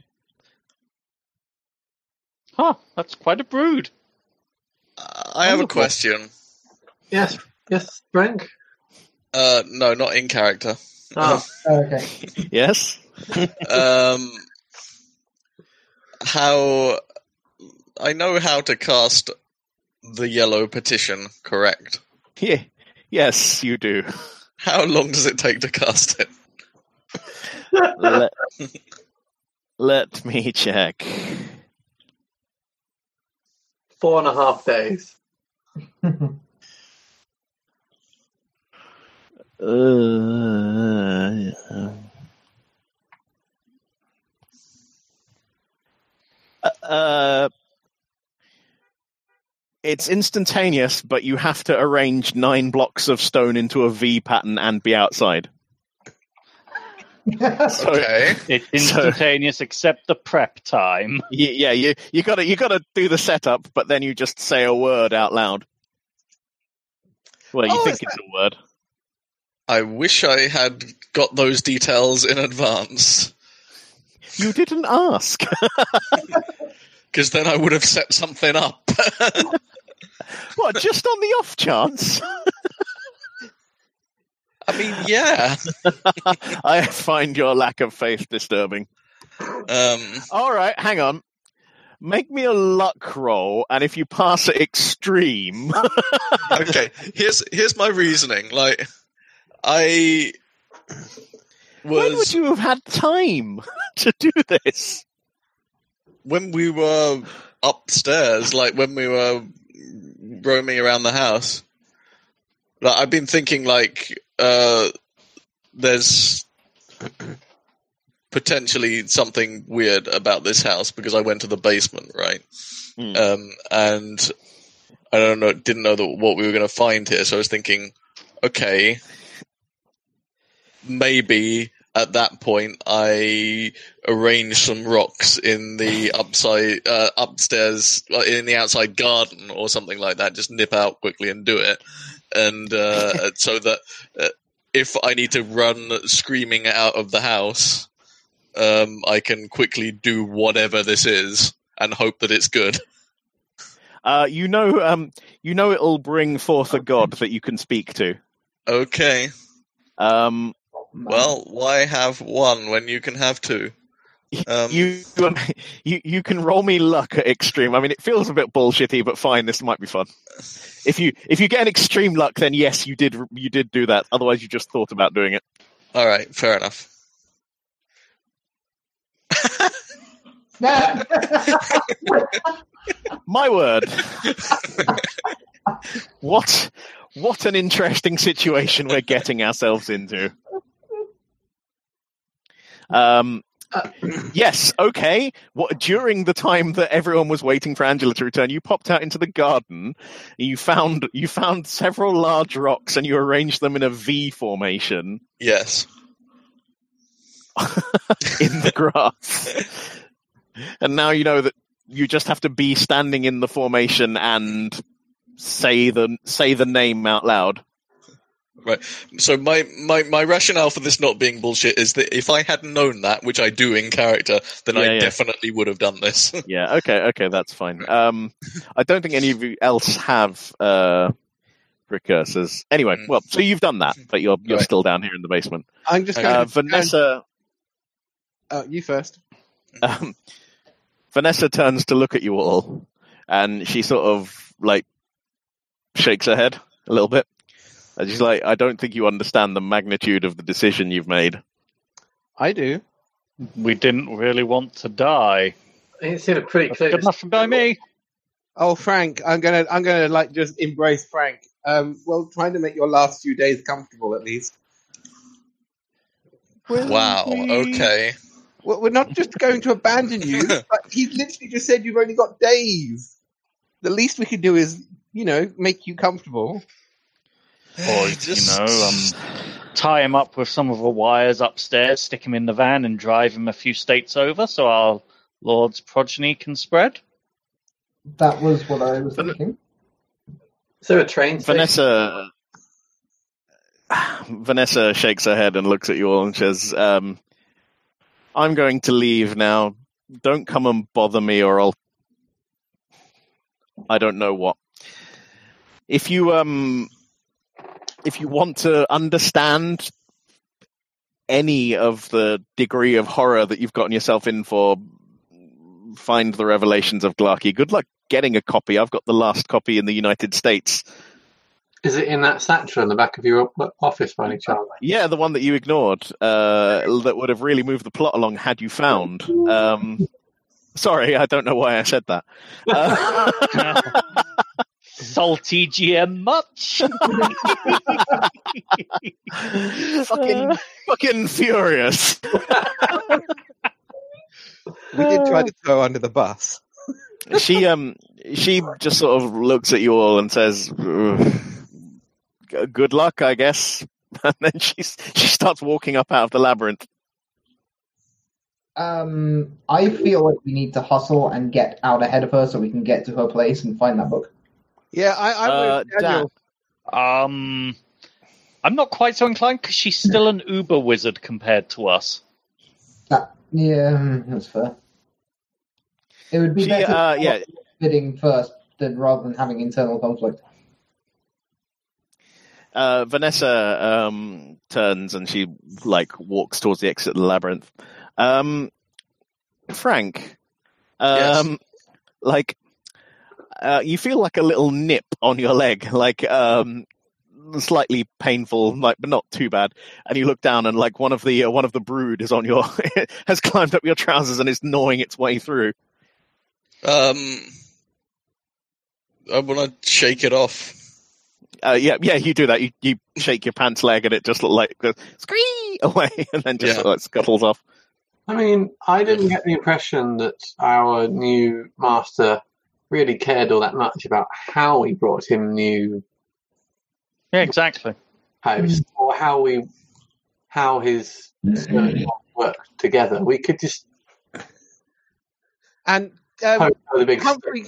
Huh, that's quite a brood. I have a question. Yes, yes, Frank. Uh, no, not in character. (laughs) Oh, Okay. Yes. (laughs) um, how I know how to cast the yellow petition, correct? Yeah. Yes, you do. How long does it take to cast it? let, (laughs) let me check. four and a half days. Uh, uh, it's instantaneous, but you have to arrange nine blocks of stone into a V pattern and be outside. (laughs) So, Okay. It's instantaneous except the prep time. (laughs) y- yeah, you you got to you got to do the setup, but then you just say a word out loud. Well, you Oh, think is it's a word. I wish I had got those details in advance, You didn't ask. (laughs) because then I would have set something up. (laughs) what? Just on the off chance? (laughs) I mean, yeah. I find your lack of faith disturbing. Um, All right, hang on. Make me a luck roll, and if you pass it extreme, okay, here's here's my reasoning. Like, I when would you have had time (laughs) to do this? when we were upstairs, like when we were roaming around the house. Like, I've been thinking, like, uh, there's potentially something weird about this house because I went to the basement, right? Hmm. Um, and I don't know, didn't know that what we were going to find here, so I was thinking, okay, maybe at that point I arrange some rocks in the (laughs) upside uh, upstairs in the outside garden or something like that. Just nip out quickly and do it, and uh, (laughs) so that uh, if I need to run screaming out of the house, um, I can quickly do whatever this is and hope that it's good. Uh, you know, um, you know, it'll bring forth a god that you can speak to. Okay. Um, Well, why have one when you can have two? Um, you, um, you, you can roll me luck at extreme. I mean, it feels a bit bullshitty, but fine. This might be fun. If you if you get an extreme luck, then yes, you did you did do that. Otherwise, you just thought about doing it. all right, fair enough. (laughs) My word. what what an interesting situation we're getting ourselves into. Um (clears throat) yes, okay. What during the time that everyone was waiting for Angela to return, you popped out into the garden. You found you found several large rocks and you arranged them in a V formation Yes. (laughs) in the grass. and now you know that you just have to be standing in the formation and say the say the name out loud. So my, my, my rationale for this not being bullshit is that if I had known that, which I do in character, then Yeah, I yeah. definitely would have done this. (laughs) Yeah, okay, okay, that's fine. Um I don't think any of you else have uh precursors. Anyway, Mm. well, so you've done that, but you're you're Right. still down here in the basement. I'm just Okay. going Uh, to Vanessa Oh, you first. um, Vanessa turns to look at you all, and she sort of like shakes her head a little bit. And she's like, "I don't think you understand the magnitude of the decision you've made." I do. We didn't really want to die. It seemed pretty That's clear. good enough by me. Oh, Frank, I'm gonna, I'm gonna like just embrace Frank. Um, well, trying to make your last few days comfortable at least. wow. Okay. Well, we're not just going to abandon you. (laughs) but he literally just said you've only got days. The least we can do is, you know, make you comfortable. Or, (sighs) Just- you know, um, tie him up with some of the wires upstairs, stick him in the van, and drive him a few states over so our Lord's progeny can spread. That was what I was thinking. Is there a train station? Vanessa (sighs) Vanessa shakes her head and looks at you all and says, um, "I'm going to leave now. Don't come and bother me, or I'll I don't know what. If you um, if you want to understand any of the degree of horror that you've gotten yourself in for, find the Revelations of Glaaki. Good luck getting a copy. I've got the last copy in the United States." Is it in that satchel in the back of your office by any chance? Yeah, the one that you ignored uh, that would have really moved the plot along had you found. Um, sorry, I don't know why I said that. Uh, (laughs) (laughs) Salty GM much? (laughs) fucking, fucking furious. We did try to throw under the bus. She um, she just sort of looks at you all and says, "Good luck, I guess." (laughs) And then she she starts walking up out of the labyrinth. Um, I feel like we need to hustle and get out ahead of her so we can get to her place and find that book. Yeah, I, I Uh, would. Daniel, Um, I'm not quite so inclined because she's still an Uber wizard compared to us. That yeah, mm, that's fair. It would be She, better uh, yeah, bidding first than rather than having internal conflict. uh, Vanessa um, turns and she like walks towards the exit of the labyrinth. Um, Frank, um, like uh, you feel like a little nip on your leg, like um, slightly painful, like but not too bad. And you look down and like one of the uh, one of the brood is on your (laughs) has climbed up your trousers and is gnawing its way through. Um, I want to shake it off. Uh, yeah, yeah, you do that. You you shake your pants leg and it just look like goes, scree (laughs) away and then just Yeah. like scuttles off. I mean, I didn't get the impression that our new master really cared all that much about how we brought him new Yeah, exactly. house or how we how his skirts worked together. We could just And um, hope big Humphrey,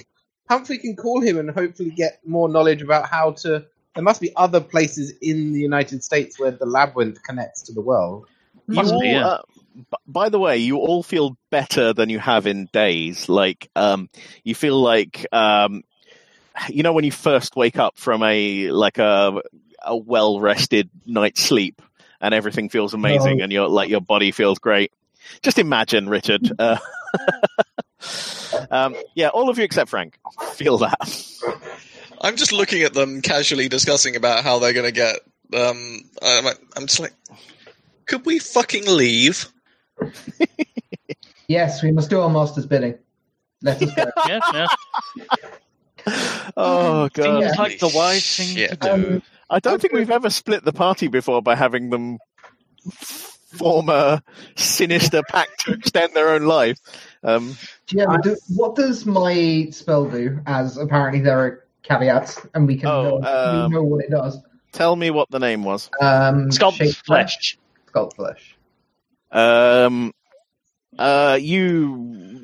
Humphrey can call him and hopefully get more knowledge about how to. There must be other places in the United States where the labyrinth connects to the world. You all, be, yeah. uh, b- by the way, you all feel better than you have in days. Like, um, you feel like, um, you know, when you first wake up from a like a a well rested night's sleep, and everything feels amazing, No. and your like your body feels great. Just imagine, Richard. Uh, (laughs) um, yeah, all of you except Frank feel that. I'm just looking at them casually discussing about how they're going to get. Um, I'm, I'm just like, could we fucking leave? (laughs) Yes, we must do our master's bidding. Let us go. (laughs) Yeah, yeah. Oh god. Seems like the wise thing Shit. to do. Um, I don't think we've ever split the party before by having them form a sinister pact to extend their own life. Um, yeah, do, what does my spell do? As apparently there are caveats, and we can Oh, know, um, we know what it does. tell me what the name was. Um, Sculpt shape flesh. Sculpt flesh. Um, uh, you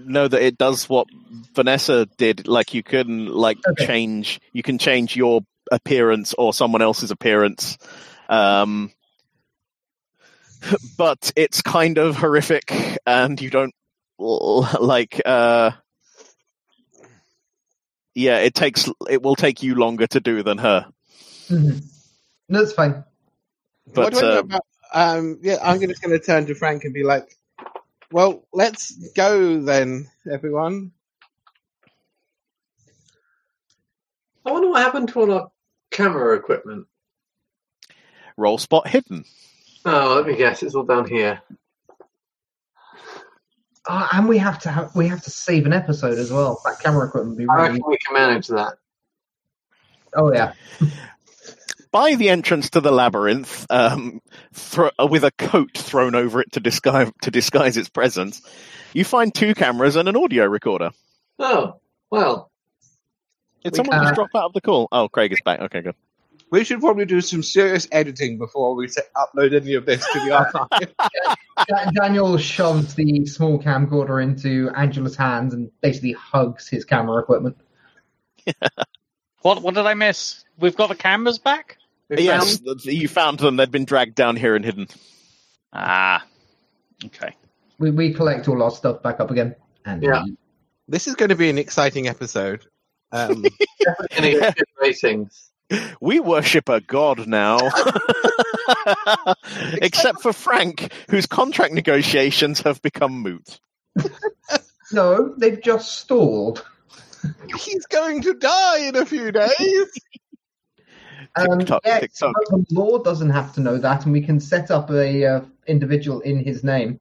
know that it does what Vanessa did. Like you can like Okay. change. You can change your appearance or someone else's appearance. Um, (laughs) but it's kind of horrific, and you don't like. Uh, yeah, it takes. It will take you longer to do than her. Mhm. No, That's fine. But what do I know uh, about? Um, yeah, I'm just going to turn to Frank and be like, "Well, let's go then, everyone." I wonder what happened to all our camera equipment. roll spot hidden. Oh, let me guess, it's all down here. Uh, and we have to have we have to save an episode as well. That camera equipment would be I really. reckon we can manage that. Oh yeah. (laughs) by the entrance to the labyrinth, um, thro- uh, with a coat thrown over it to disguise to disguise its presence, you find two cameras and an audio recorder. Oh, well, Did We- someone uh, just drop out of the call? Oh, Craig is back. Okay, good. We should probably do some serious editing before we set, upload any of this to the (laughs) archive. Daniel shoves the small camcorder into Angela's hands and basically hugs his camera equipment. (laughs) What what did I miss? We've got the cameras back? we yes, found- you found them. They'd been dragged down here and hidden. Ah. Okay. We we collect all our stuff back up again. And Yeah. this is going to be an exciting episode. Um, definitely gonna get good ratings. We worship a god now. (laughs) (laughs) Except for Frank, whose contract negotiations have become moot. (laughs) No, they've just stalled. He's going to die in a few days. (laughs) Um, Tick-tock, yes, the law doesn't have to know that, and we can set up a uh, individual in his name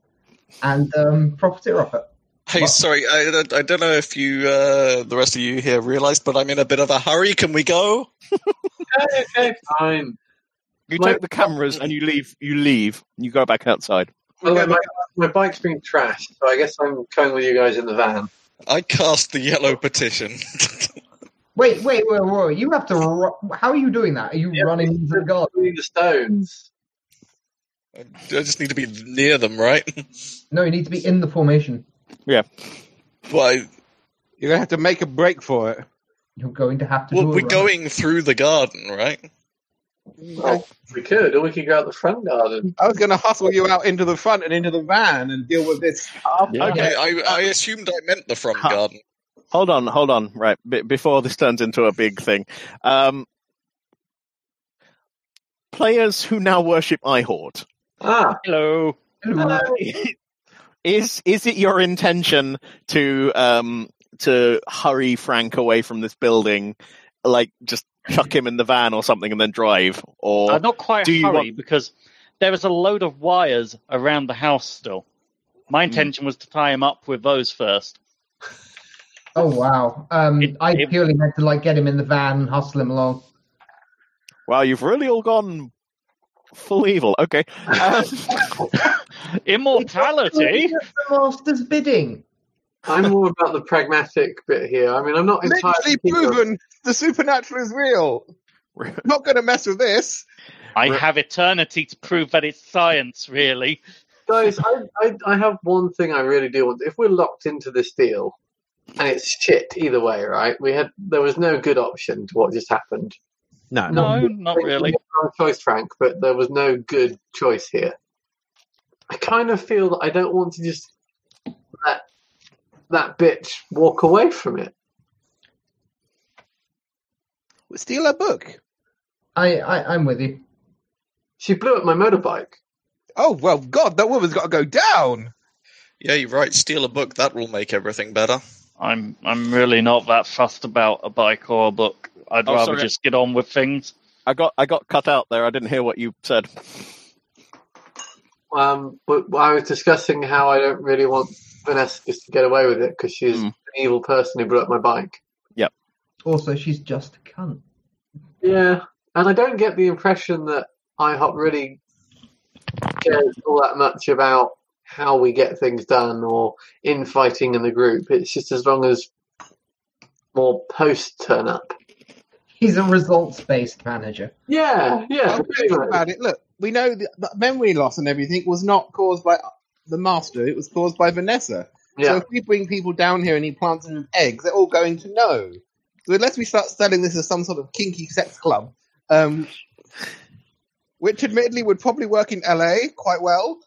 and um, profiteer off it. Hey, What? sorry, I, don't- I don't know if you, uh, the rest of you here, realised, but I'm in a bit of a hurry. Can we go? (laughs) okay, okay, fine. You My- take the cameras and you leave. You leave. You go back outside. Well, Okay, my, my bike's been trashed, so I guess I'm coming with you guys in the van. I cast the yellow petition. (laughs) Wait, wait, wait, wait! You have to. Ru- How are you doing that? Are you Yeah, running into the garden? Between the stones. I just need to be near them, right? (laughs) No, you need to be in the formation. Well, I, You're going to have to make a break for it. You're going to have to. well do a we're run. going through the garden, right? Well, we could, or we could go out the front garden. I was going to hustle you out into the front and into the van and deal with this. Yeah. Okay, I, I assumed I meant the front Huh. garden. Hold on, hold on. Right, b- before this turns into a big thing, um, players who now worship Eihort, Ah, Hello. Hello. (laughs) is is it your intention to um to hurry Frank away from this building, like just chuck him in the van or something and then drive, or Uh, not quite do you hurry want- because there is a load of wires around the house still. My Hmm. intention was to tie him up with those first. Oh wow! Um, It- I it- purely meant to like get him in the van and hustle him along. wow, you've really all gone full evil. Okay. Um, (laughs) Immortality? (laughs) The master's bidding. I'm more about the pragmatic bit here. I mean, I'm not entirely Literally keen on- proven the supernatural is real. (laughs) Not going to mess with this. I Re- have eternity to prove that it's science, really. Guys, I, I, I have one thing I really do want. If we're locked into this deal, and it's shit either way, right? We had there was no good option to what just happened. No, No, not really. Wrong choice, Frank, but there was no good choice here. I kind of feel that I don't want to just let that bitch walk away from it. Steal a book. I, I I'm with you. She blew up my motorbike. Oh well, God, that woman's got to go down. Yeah, you're right. Steal a book. That will make everything better. I'm I'm really not that fussed about a bike or a book. I'd Oh, rather sorry. just get on with things. I got I got cut out there. I didn't hear what you said. Um, but I was discussing how I don't really want Vanessa just to get away with it because she's Hmm. an evil person who broke up my bike. Yeah. Also, she's just a cunt. Yeah, and I don't get the impression that IHOP really cares all that much about how we get things done or infighting in the group. It's just as long as more posts turn up. He's a results-based manager. Yeah, yeah. Well, think about it. Look, we know the, the memory loss and everything was not caused by the master. It was caused by Vanessa. So if we bring people down here and he plants them with eggs, they're all going to know. So unless we start selling this as some sort of kinky sex club, um, which admittedly would probably work in LA quite well.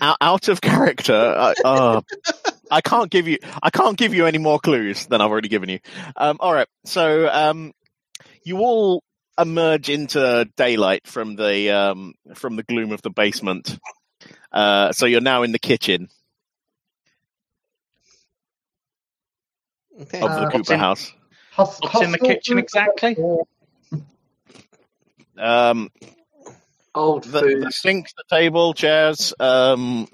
Out, out of character. I, uh, (laughs) I can't give you I can't give you any more clues than I've already given you. Um, all right. So um, you all emerge into daylight from the um, from the gloom of the basement. Uh, so you're now in the kitchen Okay. of Uh, the what's Cooper in- house. Hus- What's in the kitchen exactly? Um, old the, food. the sink, the table, chairs, um,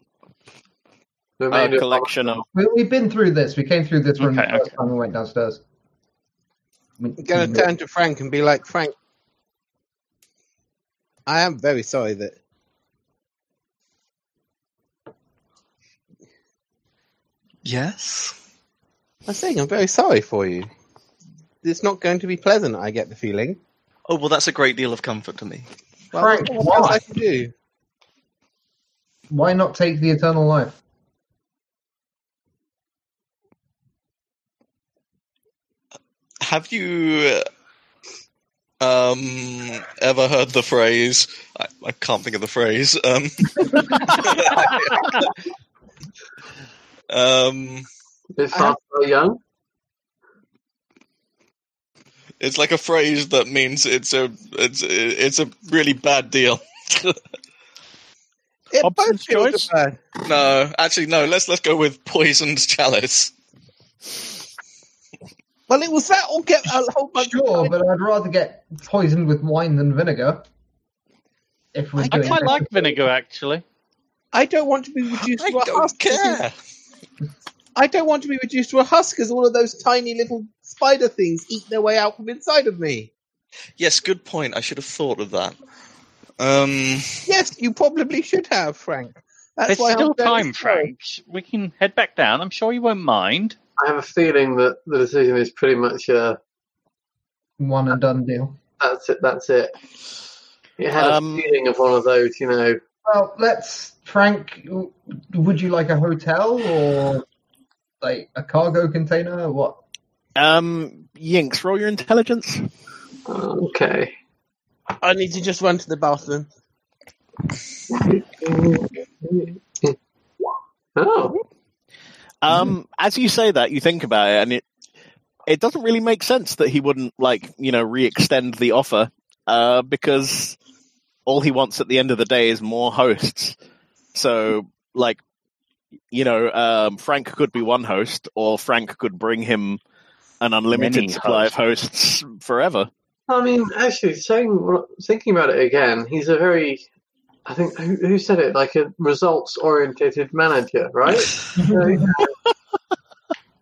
a collection of We, we've been through this. We came through this room Okay, the first time we went downstairs. We- I'm going to turn to Frank and be like, Frank, I am very sorry that. Yes. I'm saying I'm very sorry for you. It's not going to be pleasant. I get the feeling. Oh well, that's a great deal of comfort to me. Well, Frank, what else why? I can do? Why not take the eternal life? Have you uh, um ever heard the phrase? I, I can't think of the phrase. Um, um, Is fast or young? it's like a phrase that means it's a it's it's a really bad deal. (laughs) It Hobson's both feels choice? bad. no, actually, no. Let's let's go with poisoned chalice. Well, it was that or get a whole bunch Sure, of. but I'd rather get poisoned with wine than vinegar. If we're I doing quite like vinegar, actually. I don't want to be reduced I to a don't husk. care. (laughs) I don't want to be reduced to a husk as all of those tiny little spider things eat their way out from inside of me. Yes, good point. I should have thought of that. Um, Yes, you probably should have, Frank. That's There's why I'm still very time, sorry. Frank. We can head back down. I'm sure you won't mind. I have a feeling that the decision is pretty much a one and done deal. that's it. That's it. It had Um, a feeling of one of those, you know. Well, let's Frank. Would you like a hotel or like a cargo container? What? um, Yinks. Roll your intelligence. Okay. I need to just run to the bathroom. Oh, Um, as you say that, you think about it, and it it doesn't really make sense that he wouldn't like you know re-extend the offer, uh, because all he wants at the end of the day is more hosts. So, like, you know, um, Frank could be one host, or Frank could bring him an unlimited Many supply of hosts forever. I mean, actually, saying thinking about it again, he's a very. I think who, who said it? Like a results-orientated manager, right? (laughs)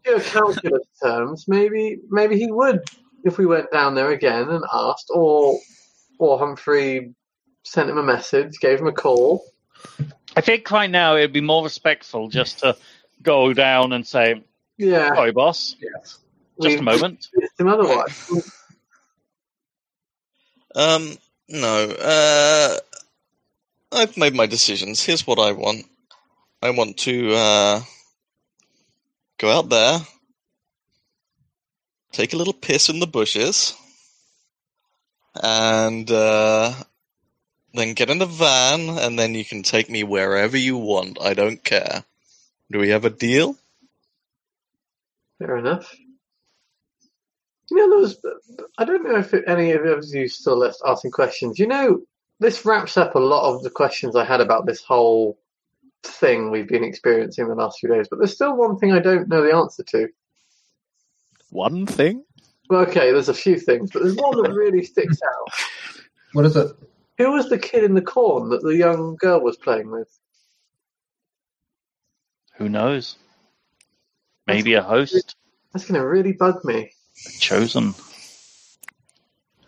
So, in calculus terms, maybe maybe he would if we went down there again and asked, or or Humphrey sent him a message, gave him a call. I think right now it'd be more respectful just to go down and say, Yeah, "Sorry, boss, yes. just a moment." (laughs) missed him otherwise. Um, no. Uh, I've made my decisions. Here's what I want. I want to uh, go out there, take a little piss in the bushes, and uh, then get in the van, and then you can take me wherever you want. I don't care. Do we have a deal? Fair enough. You know, there was, I don't know if any of you still left asking questions. You know, this wraps up a lot of the questions I had about this whole thing we've been experiencing the last few days, but there's still one thing I don't know the answer to. One thing. Okay, there's a few things, but there's one that really sticks (laughs) out. What is it? Who was the kid in the corn that the young girl was playing with? Who knows? Maybe a host That's going to really bug me. chosen.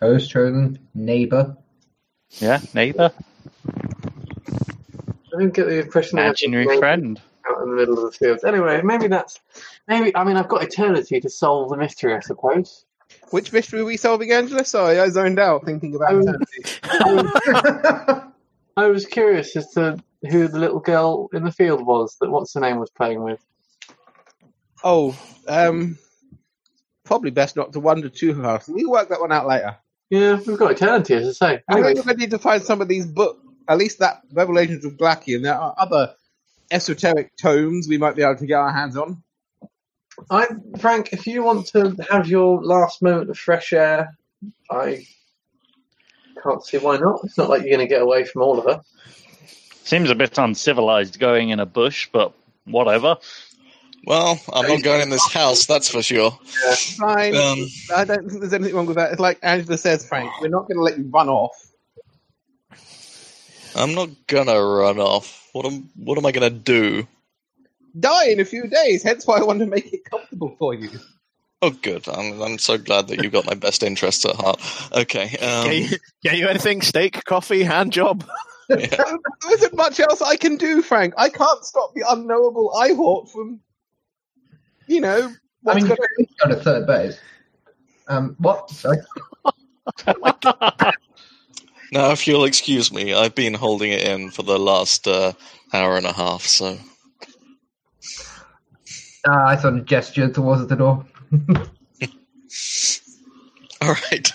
Host chosen neighbor. Yeah, neither. I don't get the impression they imaginary maybe friend. out in the middle of the fields. Anyway, maybe that's maybe. I mean, I've got eternity to solve the mystery, I suppose. Which mystery are we solving, Angela? Sorry, I zoned out thinking about Um, eternity. (laughs) (laughs) I was curious as to who the little girl in the field was that what's her name was playing with. Oh, um, probably best not to wonder too hard. We'll work that one out later. Yeah, we've got eternity, as I say. I Anyway, think we need to find some of these books, at least that Revelations of Glacian. There are other esoteric tomes we might be able to get our hands on. I, Frank, if you want to have your last moment of fresh air, I can't see why not. It's not like you're going to get away from all of her. Seems a bit uncivilized going in a bush, but whatever. Well, I'm not going in this house, that's for sure. Fine. Um, I don't think there's anything wrong with that. It's like Angela says, Frank, we're not going to let you run off. I'm not gonna run off. What am What am I gonna do? Die in a few days, hence why I want to make it comfortable for you. Oh, good. I'm I'm so glad that you've got my best interests at heart. Okay. Get Um, you, get you anything? Steak, coffee, hand job. (laughs) yeah. (laughs) There isn't much else I can do, Frank. I can't stop the unknowable Eihort from, you know, I what's mean, going you're on a third base. Um, what? Sorry. (laughs) Now, if you'll excuse me, I've been holding it in for the last uh, hour and a half. So, Uh, I sort of gestured towards the door. (laughs) all right.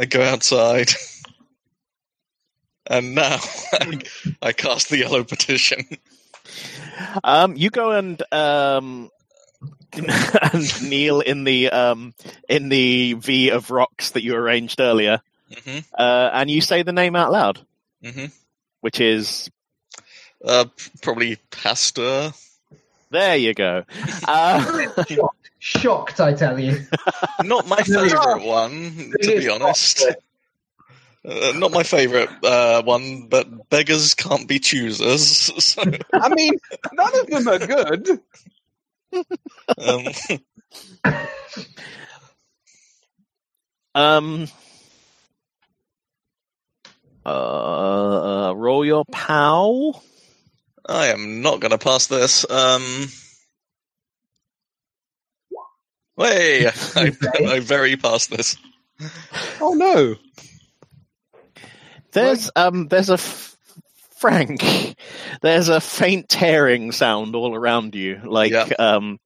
I go outside, and now I, (laughs) I cast the yellow petition. Um, you go and um, and (laughs) kneel in the um, in the V of rocks that you arranged earlier, hmm uh, and you say the name out loud, hmm which is Uh, probably Pastor. there. You go. (laughs) Uh, Shocked. Shocked, I tell you. Not my (laughs) favorite one, to be honest. Uh, not my favorite uh, one, but beggars can't be choosers. (laughs) So, I mean, none of them are good. um, um, uh, roll your pow. I am not going to pass this. Um, way, (laughs) I, I very passed this. Oh no! There's um there's a f- Frank. There's a faint tearing sound all around you, like Yeah. um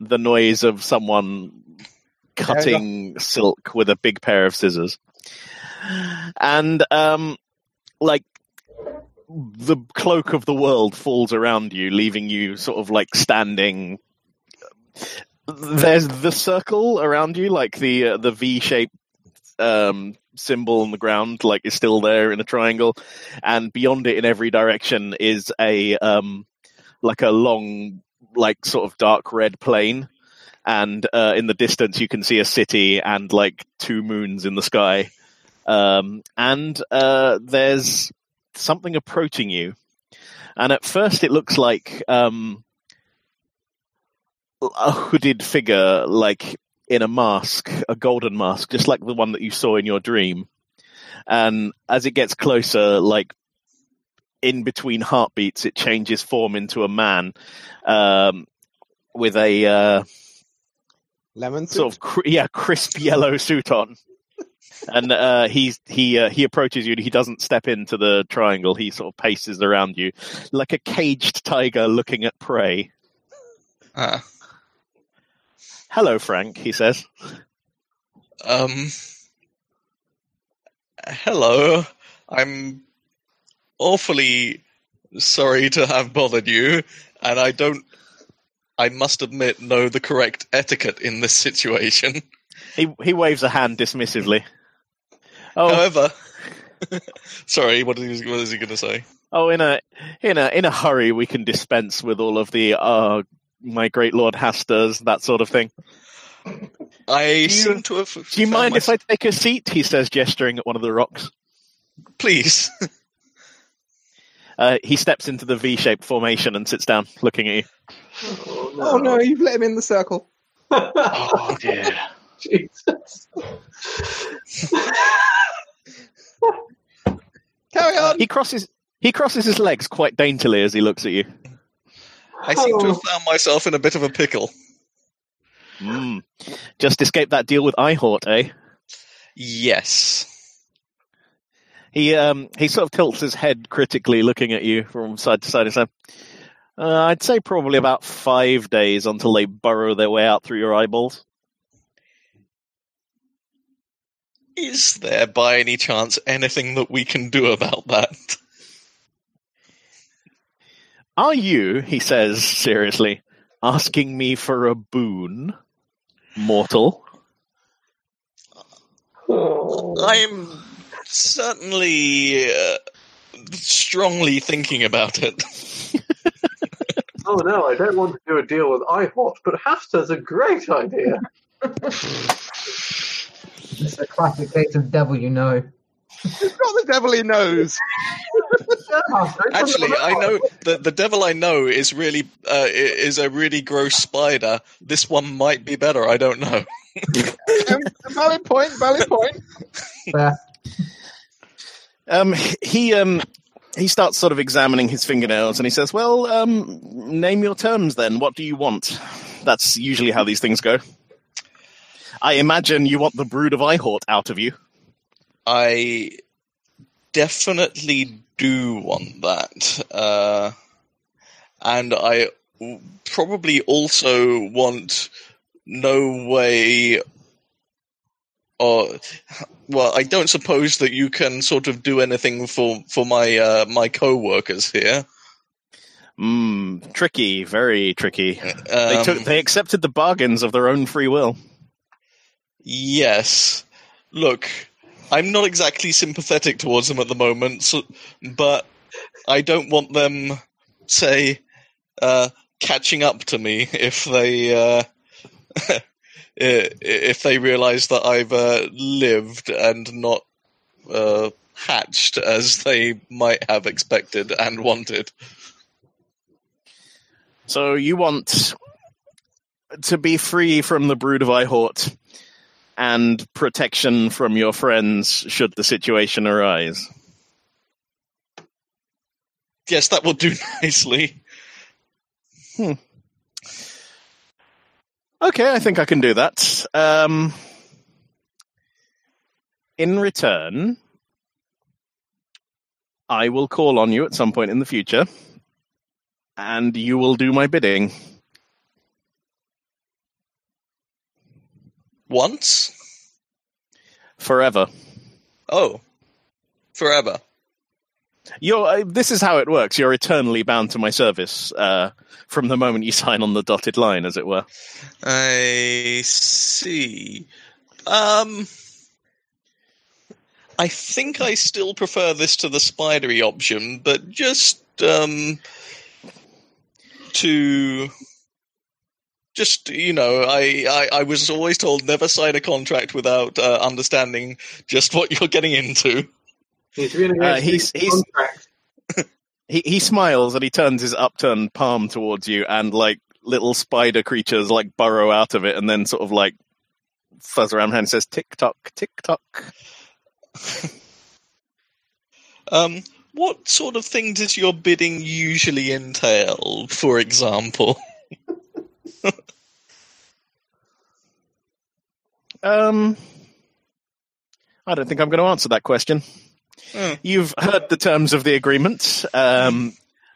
the noise of someone cutting silk with a big pair of scissors. And um like the cloak of the world falls around you, leaving you sort of like standing there's the circle around you, like the uh, the V shaped um, symbol on the ground, like is still there in a triangle, and beyond it in every direction is a um, like a long, like sort of dark red plane, and uh, in the distance you can see a city and like two moons in the sky, um, and uh, there's something approaching you, and at first it looks like um, a hooded figure, like in a mask, a golden mask, just like the one that you saw in your dream. and as it gets closer, like in between heartbeats, it changes form into a man um, with a uh, Lemon soup. sort of cr- yeah crisp yellow suit on. And uh, he's he uh, he approaches you. and He doesn't step into the triangle. He sort of paces around you like a caged tiger looking at prey. Ah, Hello, Frank. He says. um, hello. I'm awfully sorry to have bothered you, and I don't. I must admit, know the correct etiquette in this situation. He he waves a hand dismissively. Oh, However, (laughs) sorry, what is, what is he going to say? oh, in a in a in a hurry, we can dispense with all of the uh, my great lord Hasters, that sort of thing. I you- seem to have. Do you mind if I take a seat? He says, gesturing at one of the rocks. Please. (laughs) Uh, he steps into the V-shaped formation and sits down, looking at you. Oh Oh no, you've let him in the circle. Oh dear. (laughs) Jesus. (laughs) Carry on. He crosses he crosses his legs quite daintily as he looks at you. I seem to Oh. have found myself in a bit of a pickle. Mm. Just escaped that deal with Eihort, eh? Yes. He um he sort of tilts his head critically, looking at you from side to side. And says, uh, "I'd say probably about five days until they burrow their way out through your eyeballs." Is there by any chance anything that we can do about that? Are you, he says seriously, asking me for a boon, mortal? I'm certainly uh, strongly thinking about it. Oh no, I don't want to do a deal with Eihort, but Hastur's a great idea. It's a classic case of devil you know. It's not the devil he knows. (laughs) Actually, I know the the devil I know is really uh, is a really gross spider. This one might be better. I don't know. (laughs) Um, valid point. Valid point. Fair. Um, he um he starts sort of examining his fingernails and he says, "Well, um, name your terms then. What do you want?" That's usually how these things go. I imagine you want the brood of Eihort out of you. I definitely do want that, uh, and I w- probably also want no way. Or, well, I don't suppose that you can sort of do anything for for my uh, my co-workers here. Mm, tricky, very tricky. They Um, took, they accepted the bargains of their own free will. Yes. Look, I'm not exactly sympathetic towards them at the moment, so, but I don't want them, say, uh, catching up to me if they uh, (laughs) if they realise that I've uh, lived and not uh, hatched as they might have expected and wanted. So you want to be free from the brood of Eihort and protection from your friends should the situation arise. Yes, that will do (laughs) nicely. Okay, I think I can do that. Um, in return, I will call on you at some point in the future, and you will do my bidding. Once? Forever. Oh. Forever. You're, uh, this is how it works. You're eternally bound to my service uh, from the moment you (laughs) sign on the dotted line, as it were. I see. Um, I think I still prefer this to the spidery option, but just um, to just you know, I, I I was always told never sign a contract without uh, understanding just what you're getting into. He's really Uh, he's- he's- (laughs) He he smiles and he turns his upturned palm towards you, and like little spider creatures like burrow out of it, and then sort of like fuzz around and says tick tock, tick tock. (laughs) Um, what sort of thing does your bidding usually entail? For example, (laughs) Um, I don't think I'm going to answer that question. Hmm. You've heard the terms of the agreement. Um,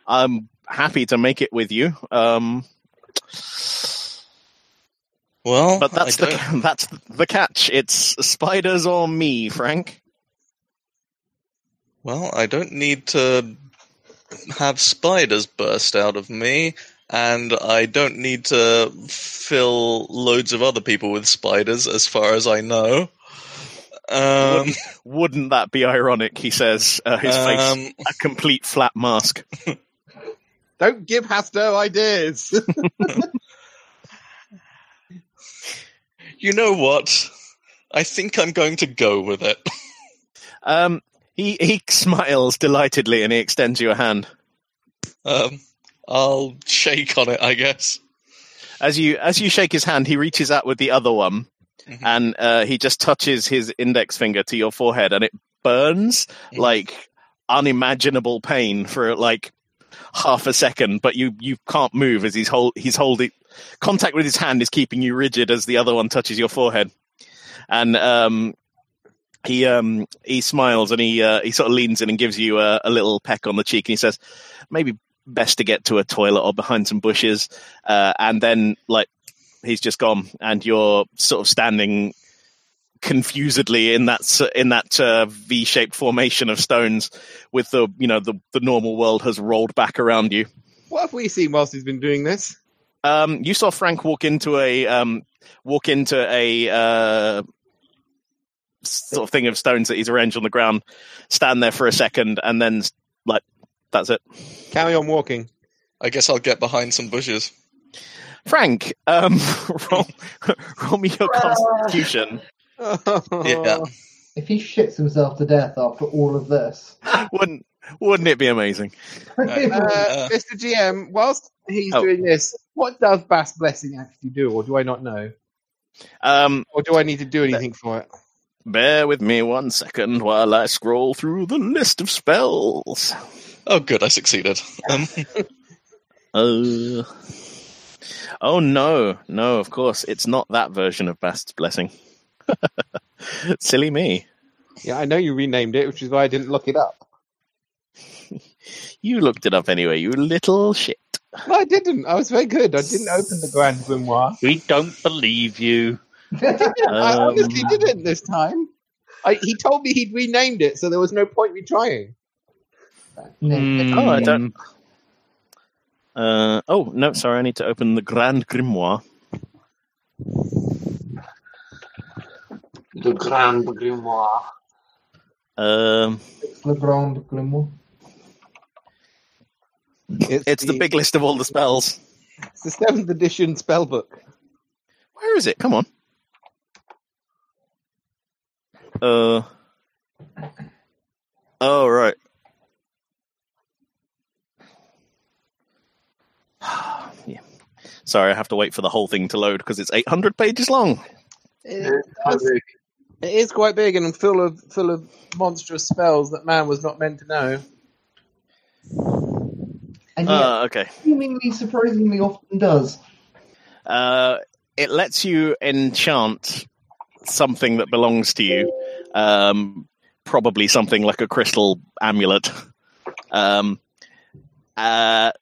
I'm happy to make it with you. Um, well, but that's the (laughs) that's the catch. It's spiders or me, Frank. well, I don't need to have spiders burst out of me, and I don't need to fill loads of other people with spiders, as far as I know. Um, Wouldn't, wouldn't that be ironic? He says, uh, his face um, a complete flat mask. (laughs) Don't give Hastur ideas. (laughs) you know what? I think I'm going to go with it. (laughs) Um, he he smiles delightedly and he extends you a hand. Um, I'll shake on it, I guess. As you as you shake his hand, he reaches out with the other one, Mhm. and uh, he just touches his index finger to your forehead, and it burns Mhm. like unimaginable pain for like half a second. But you you can't move as he's hold he's holding contact with his hand is keeping you rigid as the other one touches your forehead, and um. He um he smiles and he uh, he sort of leans in and gives you a, a little peck on the cheek and he says, maybe best to get to a toilet or behind some bushes, uh, and then like he's just gone, and you're sort of standing confusedly in that in that uh, V-shaped formation of stones, with the you know the the normal world has rolled back around you. what have we seen whilst he's been doing this? Um, you saw Frank walk into a um, walk into a uh, sort of thing of stones that he's arranged on the ground, stand there for a second, and then like that's it. Carry on walking. I guess I'll get behind some bushes. Frank, um, (laughs) roll, roll me your constitution. (laughs) Yeah. If he shits himself to death after all of this, (laughs) wouldn't wouldn't it be amazing? Uh, Uh, Mr. GM, whilst he's Oh. doing this, what does Bast's Blessing actually do, or do I not know? Um, Or do I need to do anything for it? bear with me one second while I scroll through the list of spells. Oh, good, I succeeded. Um, Uh, (laughs) oh no, no, of course, it's not that version of Bast's Blessing. (laughs) Silly me. Yeah, I know you renamed it, which is why I didn't look it up. (laughs) You looked it up anyway, you little shit. No, I didn't. I was very good. I didn't open the Grand Grimoire. We don't believe you. I Um, honestly didn't this time. I, he told me he'd renamed it, so there was no point me trying. Hmm. Oh, I don't- Uh, oh, no, sorry, I need to open the Grand Grimoire. The Grand Grimoire. Um, It's Le Grand Grimoire. it's the big list of all the spells. It's the seventh edition spell book. Where is it? Come on. Uh. Oh right. Sorry, I have to wait for the whole thing to load because it's 800 pages long. It, it is quite big and full of full of monstrous spells that man was not meant to know. And yet, Uh, okay. seemingly surprisingly often does. Uh, it lets you enchant something that belongs to you. Um, probably something like a crystal amulet. Um, uh,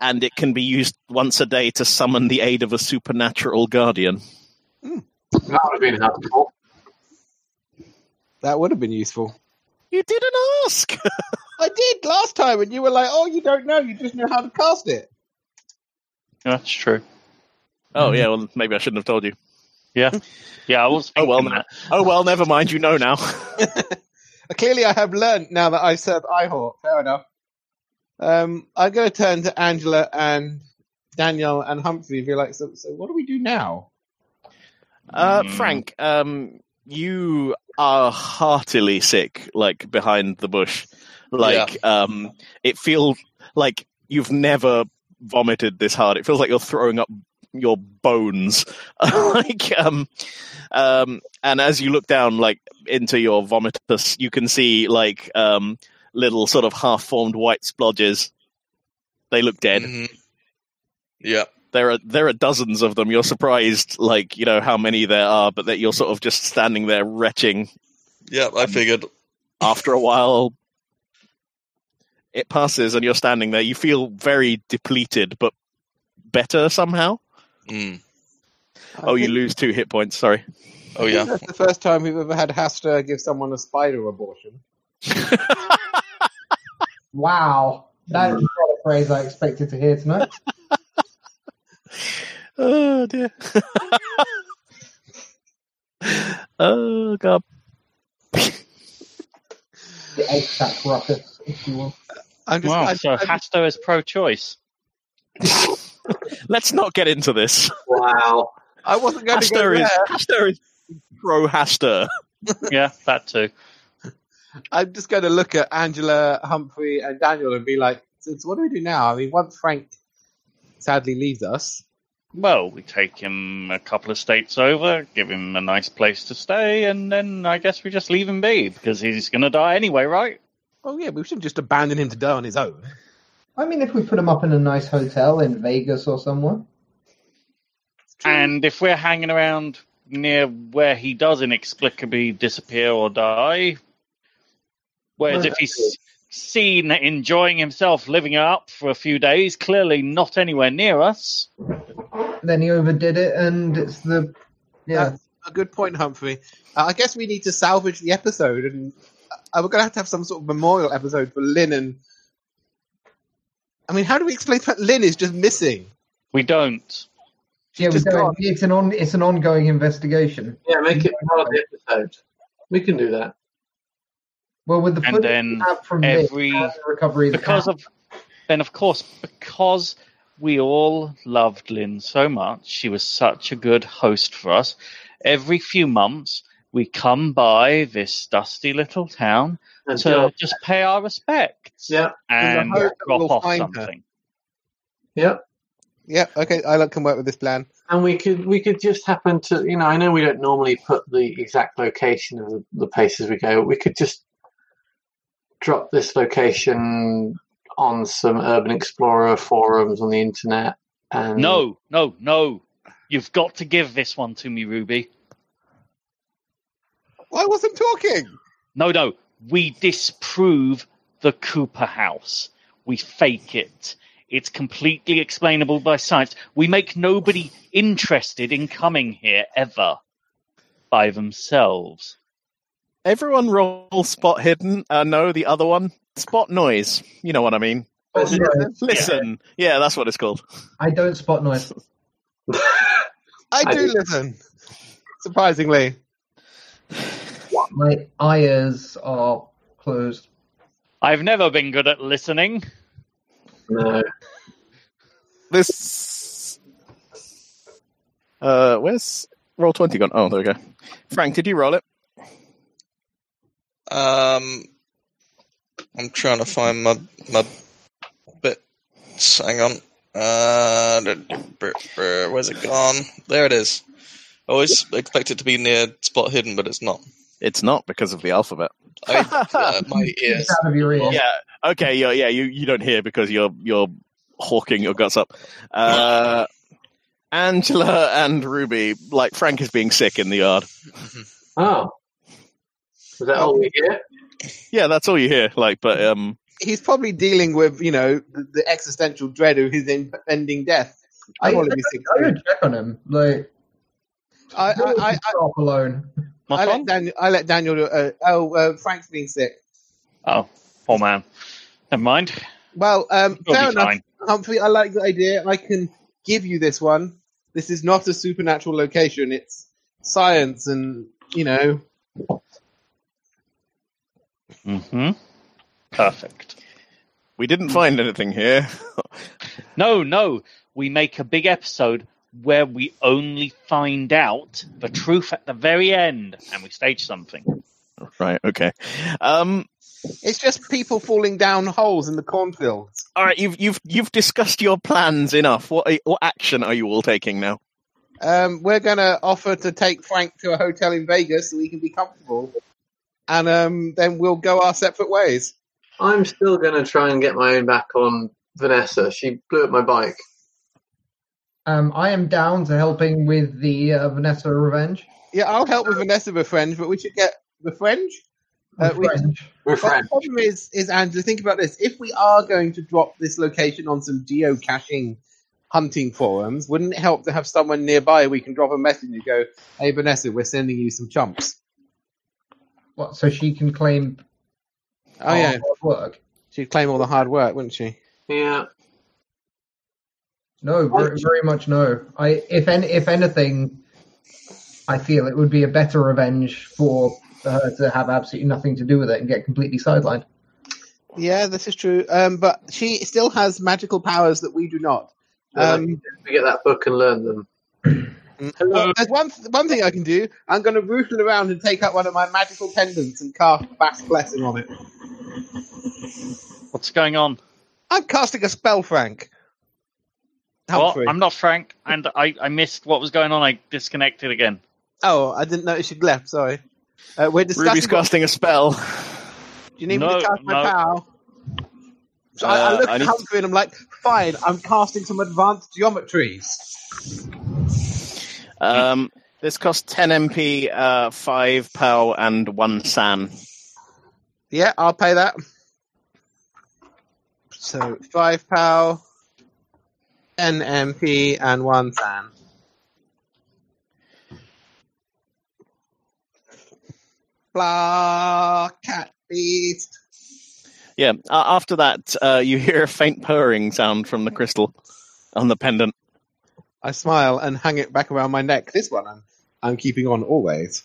and it can be used once a day to summon the aid of a supernatural guardian. Hmm. That would have been helpful. That would have been useful. You didn't ask. (laughs) I did last time, and you were like, "Oh, you don't know. You just know how to cast it." That's true. oh mm-hmm. yeah, well maybe I shouldn't have told you. Yeah, yeah, I was. (laughs) Oh well, that. oh well, never mind. You know now. (laughs) Clearly, I have learned now that I serve Eihort. Fair enough. Um, I'm going to turn to Angela and Daniel and Humphrey and be like, "So, so what do we do now?" Uh, Hmm. Frank, um, you are heartily sick, like behind the bush. Like, um, it feels like you've never vomited this hard. It feels like you're throwing up your bones. (laughs) like, um, um, and as you look down, like into your vomitus, you can see like um, little sort of half-formed white splodges. They look dead. Mhm. Yeah. There are there are dozens of them. You're surprised, like you know how many there are, but that you're sort of just standing there retching. Yeah, I figured. After a while, it passes, and you're standing there. You feel very depleted, but better somehow. Mm. Oh, you lose two hit points. Sorry. Oh yeah. That's the first time we've ever had Hastur give someone a spider abortion. (laughs) Wow, that is not a phrase I expected to hear tonight. (laughs) oh dear. (laughs) oh god. The egg sack ruckus, if you will. I'm just, Wow, I, so I, Hastur is pro-choice. (laughs) Let's not get into this. Wow. I wasn't going to go Hastur is. Hastur is pro Hastur. Yeah, that too. I'm just going to look at Angela, Humphrey, and Daniel and be like, so, so what do we do now? I mean, once Frank sadly leaves us, Well, we take him a couple of states over, give him a nice place to stay, and then I guess we just leave him be because he's going to die anyway, right? oh yeah, we shouldn't just abandon him to die on his own. I mean, if we put him up in a nice hotel in Vegas or somewhere. And if we're hanging around near where he does inexplicably disappear or die, whereas if he's seen enjoying himself living it up for a few days, clearly not anywhere near us. Then he overdid it, and it's the yeah. That's a good point, Humphrey. Uh, I guess we need to salvage the episode, and uh, we're going to have to have some sort of memorial episode for Lynn and. I mean, how do we explain that Lynn is just missing? We don't. Yeah, we don't, gone. it's an on it's an ongoing investigation. Yeah, make it part of the episode. We can do that. Well, with the And then have from every- and the recovery because of then of course because we all loved Lynn so much she was such a good host for us every few months we come by this dusty little town And to so- just pay our respects yeah, and drop we'll off find her. something yeah. Yeah, okay, I can work with this plan. And we could we could just happen to you know I know we don't normally put the exact location of the, the places we go. But we could just drop this location on some Urban Explorer forums on the internet. And no no no. You've got to give this one to me ruby. I wasn't talking. no no. We disprove the cooper house. We fake it. It's completely explainable by science. We make nobody interested in coming here ever by themselves Everyone roll spot hidden. Uh, no, the other one spot noise. You know what I mean. Oh, no, Listen. Yeah, that's what it's called. I don't spot noise. (laughs) I I do do. listen. Surprisingly. My ears are closed. I've never been good at listening. no. This. Uh, where's roll twenty gone? Oh, there we go. Frank, did you roll it? Um, I'm trying to find my my bits. Hang on. Uh, where's it gone? There it is. I always expect it to be near spot hidden, but it's not. It's not because of the alphabet. I, uh, my (laughs) ears. Out of your ear. Yeah. Okay. Yeah. Yeah. You you don't hear because you're you're hawking your guts up. Uh, Angela and Ruby, like Frank is being sick in the yard. Oh. Is that all we hear? Yeah, that's all you hear. Like, but um, He's probably dealing with, you know, the, the existential dread of his impending death. I I, want to be sick I too. would check on him. Like, I, I, I, I, off alone. I let? Daniel. I let Daniel. Uh, oh, uh, Frank's being sick. Oh, poor man. Never mind. Well, um, He'll fair enough, fine. Humphrey. I like the idea. I can give you this one. This is not a supernatural location. It's science, and you know, hmm Perfect. we didn't find anything here. (laughs) No, no. We make a big episode where we only find out the truth at the very end and we stage something. right. Okay. Um. it's just people falling down holes in the cornfields. All right. You've you've you've discussed your plans enough. What are- what action are you all taking now? Um, we're going to offer to take Frank to a hotel in Vegas so he can be comfortable, and um, then we'll go our separate ways. I'm still going to try and get my own back on Vanessa. She blew up my bike. Um, I am down to helping with the uh, Vanessa revenge. Yeah, I'll help with Vanessa Befriend, but we should get Befriend. Uh, we- Revenge. We're But the problem is, is Andrew, think about this. If we are going to drop this location on some geocaching hunting forums, wouldn't it help to have someone nearby we can drop a message and go, Hey Vanessa, we're sending you some chumps. What, so she can claim Oh our yeah. hard work? She'd claim all the hard work, wouldn't she? Yeah. No, very, very much no. I, if any, if anything, I feel it would be a better revenge for her to have absolutely nothing to do with it and get completely sidelined. Yeah, this is true. Um, but she still has magical powers that we do not. Um, we get that book and learn them. Well, there's one one thing I can do. I'm going to rootle around and take out one of my magical pendants and cast Bast's Blessing on it. What's going on? I'm casting a spell, Frank. Well, Humphrey. I'm not Frank, and I, I missed what was going on. I disconnected again. Oh, I didn't notice you'd left. Sorry. Uh, we're discussing. Ruby's casting a spell. Do you need me No, to cast my no. power? So I, I Uh, look I at need- Humphrey and I'm like, fine, I'm casting some advanced geometries. Um, this costs 10 MP, uh, 5 POW, and 1 SAN. Yeah, I'll pay that. So five pow, ten MP, and one SAN. Blah, cat beast. Yeah, uh, after that, uh, you hear a faint purring sound from the crystal on the pendant. I smile and hang it back around my neck. This one I'm, I'm keeping on always.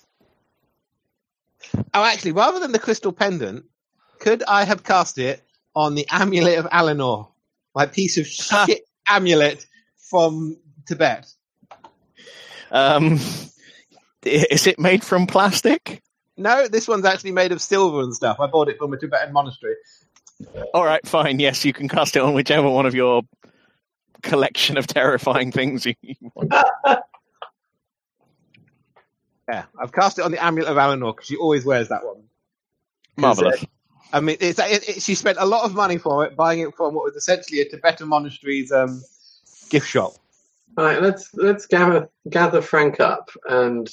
Oh, actually, rather than the crystal pendant, could I have cast it on the amulet of Alenor? My piece of (laughs) shit amulet from Tibet. Um, is it made from plastic? No, this one's actually made of silver and stuff. I bought it from a Tibetan monastery. All right, fine. Yes, you can cast it on whichever one of your collection of terrifying things you you want. Yeah, I've cast it on the amulet of Alenor because she always wears that one. Marvelous. I mean, it's, it, it, she spent a lot of money for it, buying it from what was essentially a Tibetan monastery's um, gift shop. All right, let's let's gather gather Frank up and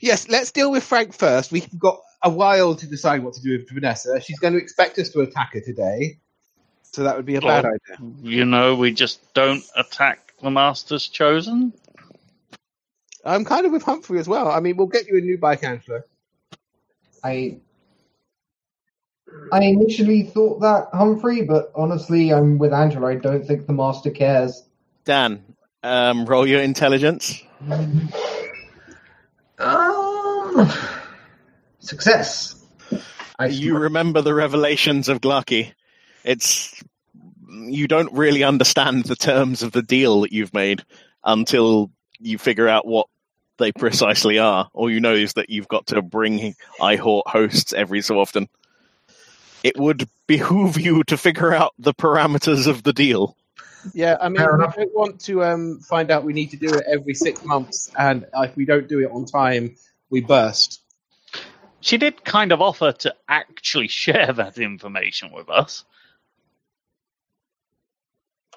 Yes, let's deal with Frank first. We've got a while to decide what to do with Vanessa. She's going to expect us to attack her today, so that would be a bad idea. You know, we just don't attack the Master's Chosen. I'm kind of with Humphrey as well. I mean, we'll get you a new bike, Angela. I I initially thought that Humphrey, but honestly, I'm with Angela. I don't think the master cares. Dan, um, roll your intelligence. Um, success. I You remember the revelations of Glaaki. It's you don't really understand the terms of the deal that you've made until you figure out what they precisely are. All you know is that you've got to bring Eihort hosts every so often. It would behoove you to figure out the parameters of the deal. Yeah, I mean, Fair we enough. don't want to um, find out we need to do it every six months, and if we don't do it on time, we burst. She did kind of offer to actually (laughs) share that information with us.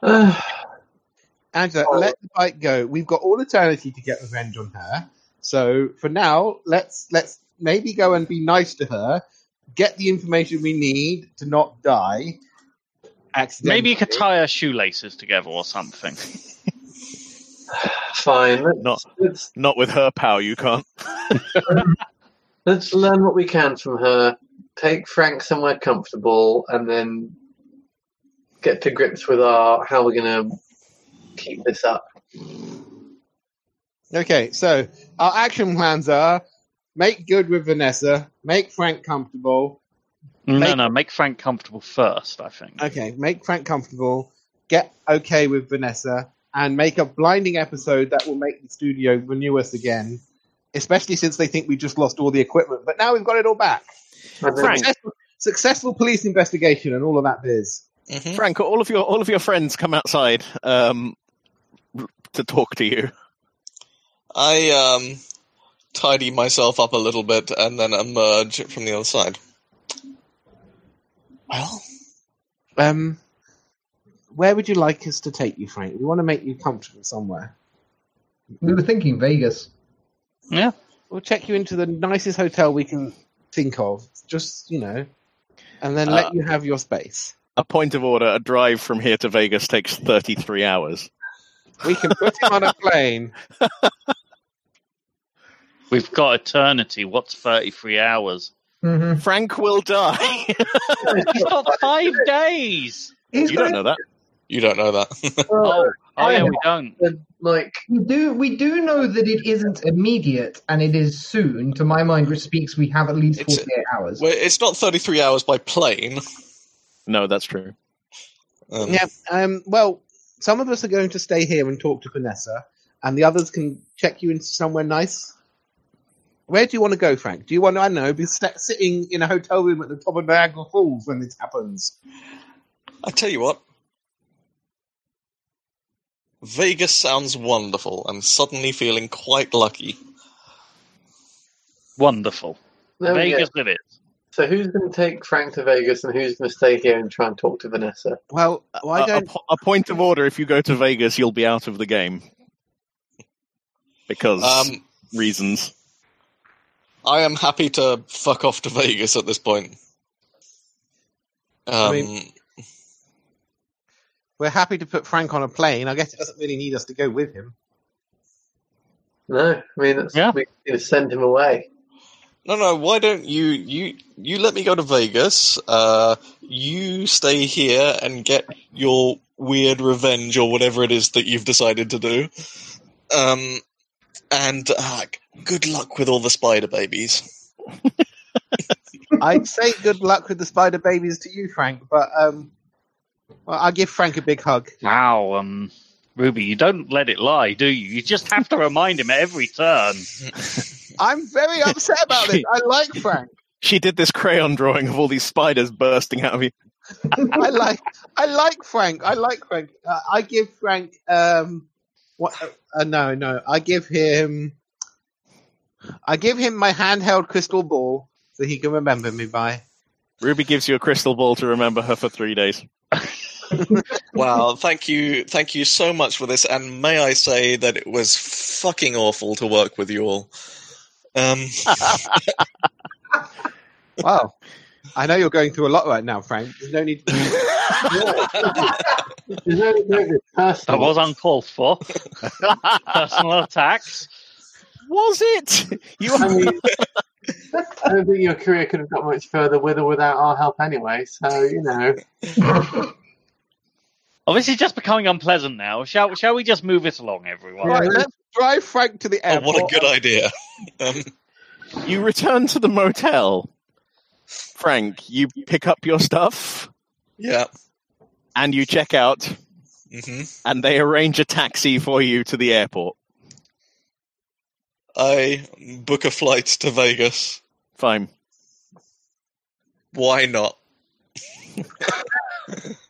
Uh, (sighs) Angela, Oh. let the bike go. We've got all eternity to get revenge on her. So for now, let's let's maybe go and be nice to her, get the information we need to not die. Accidentally. Maybe you could tie her shoelaces together or something. (sighs) fine. Let's, Not- let's Not with her power, you can't. (laughs) let's learn what we can from her. Take Frank somewhere comfortable, and then get to grips with our how we're going to keep this up. Okay, so our action plans are make good with Vanessa, make Frank comfortable. No, Make- no, make Frank comfortable first, I think. Okay, make Frank comfortable, get okay with Vanessa, and make a blinding episode that will make the studio renew us again. Especially since they think we just lost all the equipment, but now we've got it all back. Frank. Successful, successful police investigation and all of that biz. Mhm. Frank, all of your all of your friends come outside um, to talk to you. I um, tidy myself up a little bit and then emerge from the other side. Well, Um, where would you like us to take you, Frank? We want to make you comfortable somewhere. We were thinking Vegas. Yeah. We'll check you into the nicest hotel we can think of. Just you know, and then let Uh, you have your space. A point of order: a drive from here to Vegas takes thirty-three hours. We can put him on a plane. (laughs) We've got eternity. What's 33 hours? Mm-hmm. Frank will die. He's got (laughs) five days. He's you don't know that. you don't know that. Oh, oh yeah, I- we don't. like We do we do know that it isn't immediate and it is soon. To my mind, which speaks we have at least It's- forty eight hours. well, it's not 33 hours by plane. No, that's true. Um, Yeah. Um. Well, some of us are going to stay here and talk to Vanessa, and the others can check you into somewhere nice. Where do you want to go, Frank? Do you want to, I don't know, be st- sitting in a hotel room at the top of Niagara Falls when this happens? I tell you what. Vegas sounds wonderful. I'm suddenly feeling quite lucky. Wonderful. there. Vegas it is. So who's going to take Frank to Vegas, and who's going to stay here and try and talk to Vanessa? Well, why A- a, don't po- a point of order: if you go to Vegas, you'll be out of the game because Um, reasons. I am happy to fuck off to Vegas at this point. Um, I mean- we're happy to put Frank on a plane? I guess it doesn't really need us to go with him. No, I mean that's, Yeah. we need to send him away. No, no. Why don't you you you let me go to Vegas? Uh, you stay here and get your weird revenge or whatever it is that you've decided to do. Um, and uh, good luck with all the spider babies. (laughs) I'd say good luck with the spider babies to you, Frank, but um, well, I'll give Frank a big hug. Wow, um, Ruby, you don't let it lie, do you? You just have to remind him at every turn. (laughs) I'm very upset about this. I like Frank. She did this crayon drawing of all these spiders bursting out of you. I like I like Frank. I like Frank. Uh, I give Frank um what uh, no no I give him I give him my handheld crystal ball so he can remember me by. Ruby gives you a crystal ball to remember her for three days. (laughs) Well, thank you, thank you so much for this, and may I say that it was fucking awful to work with you all. Um, (laughs) Wow. I know you're going through a lot right now, Frank. There's no need. (laughs) There's no, no That was uncalled for. (laughs) Personal attacks. Was it? You I mean, I don't think your career could have got much further with or without our help anyway. So you know, Oh, this is just becoming unpleasant now. Shall Shall we just move it along, everyone? right, let's drive Frank to the oh, airport. what a good idea! Um, you return to the motel. Frank, you pick up your stuff yeah. and you check out, hmm and they arrange a taxi for you to the airport. I book a flight to Vegas. Fine. Why not? (laughs)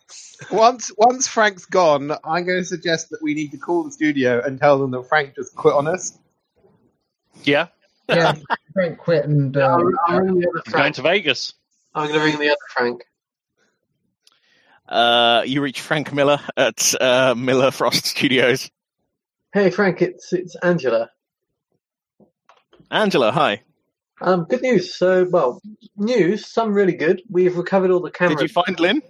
Once once Frank's gone, I'm going to suggest that we need to call the studio and tell them that Frank just quit on us. Yeah, yeah, Frank quit and uh, I'll, I'll ring the other I'm going to Vegas. I'm going to ring the other Frank. Uh, you reach Frank Miller at uh, Miller Frost (laughs) Studios. Hey Frank, it's it's Angela. Angela, hi. Um, good news. So, well, news. Some really good. We've recovered all the cameras. Did you find Lynn?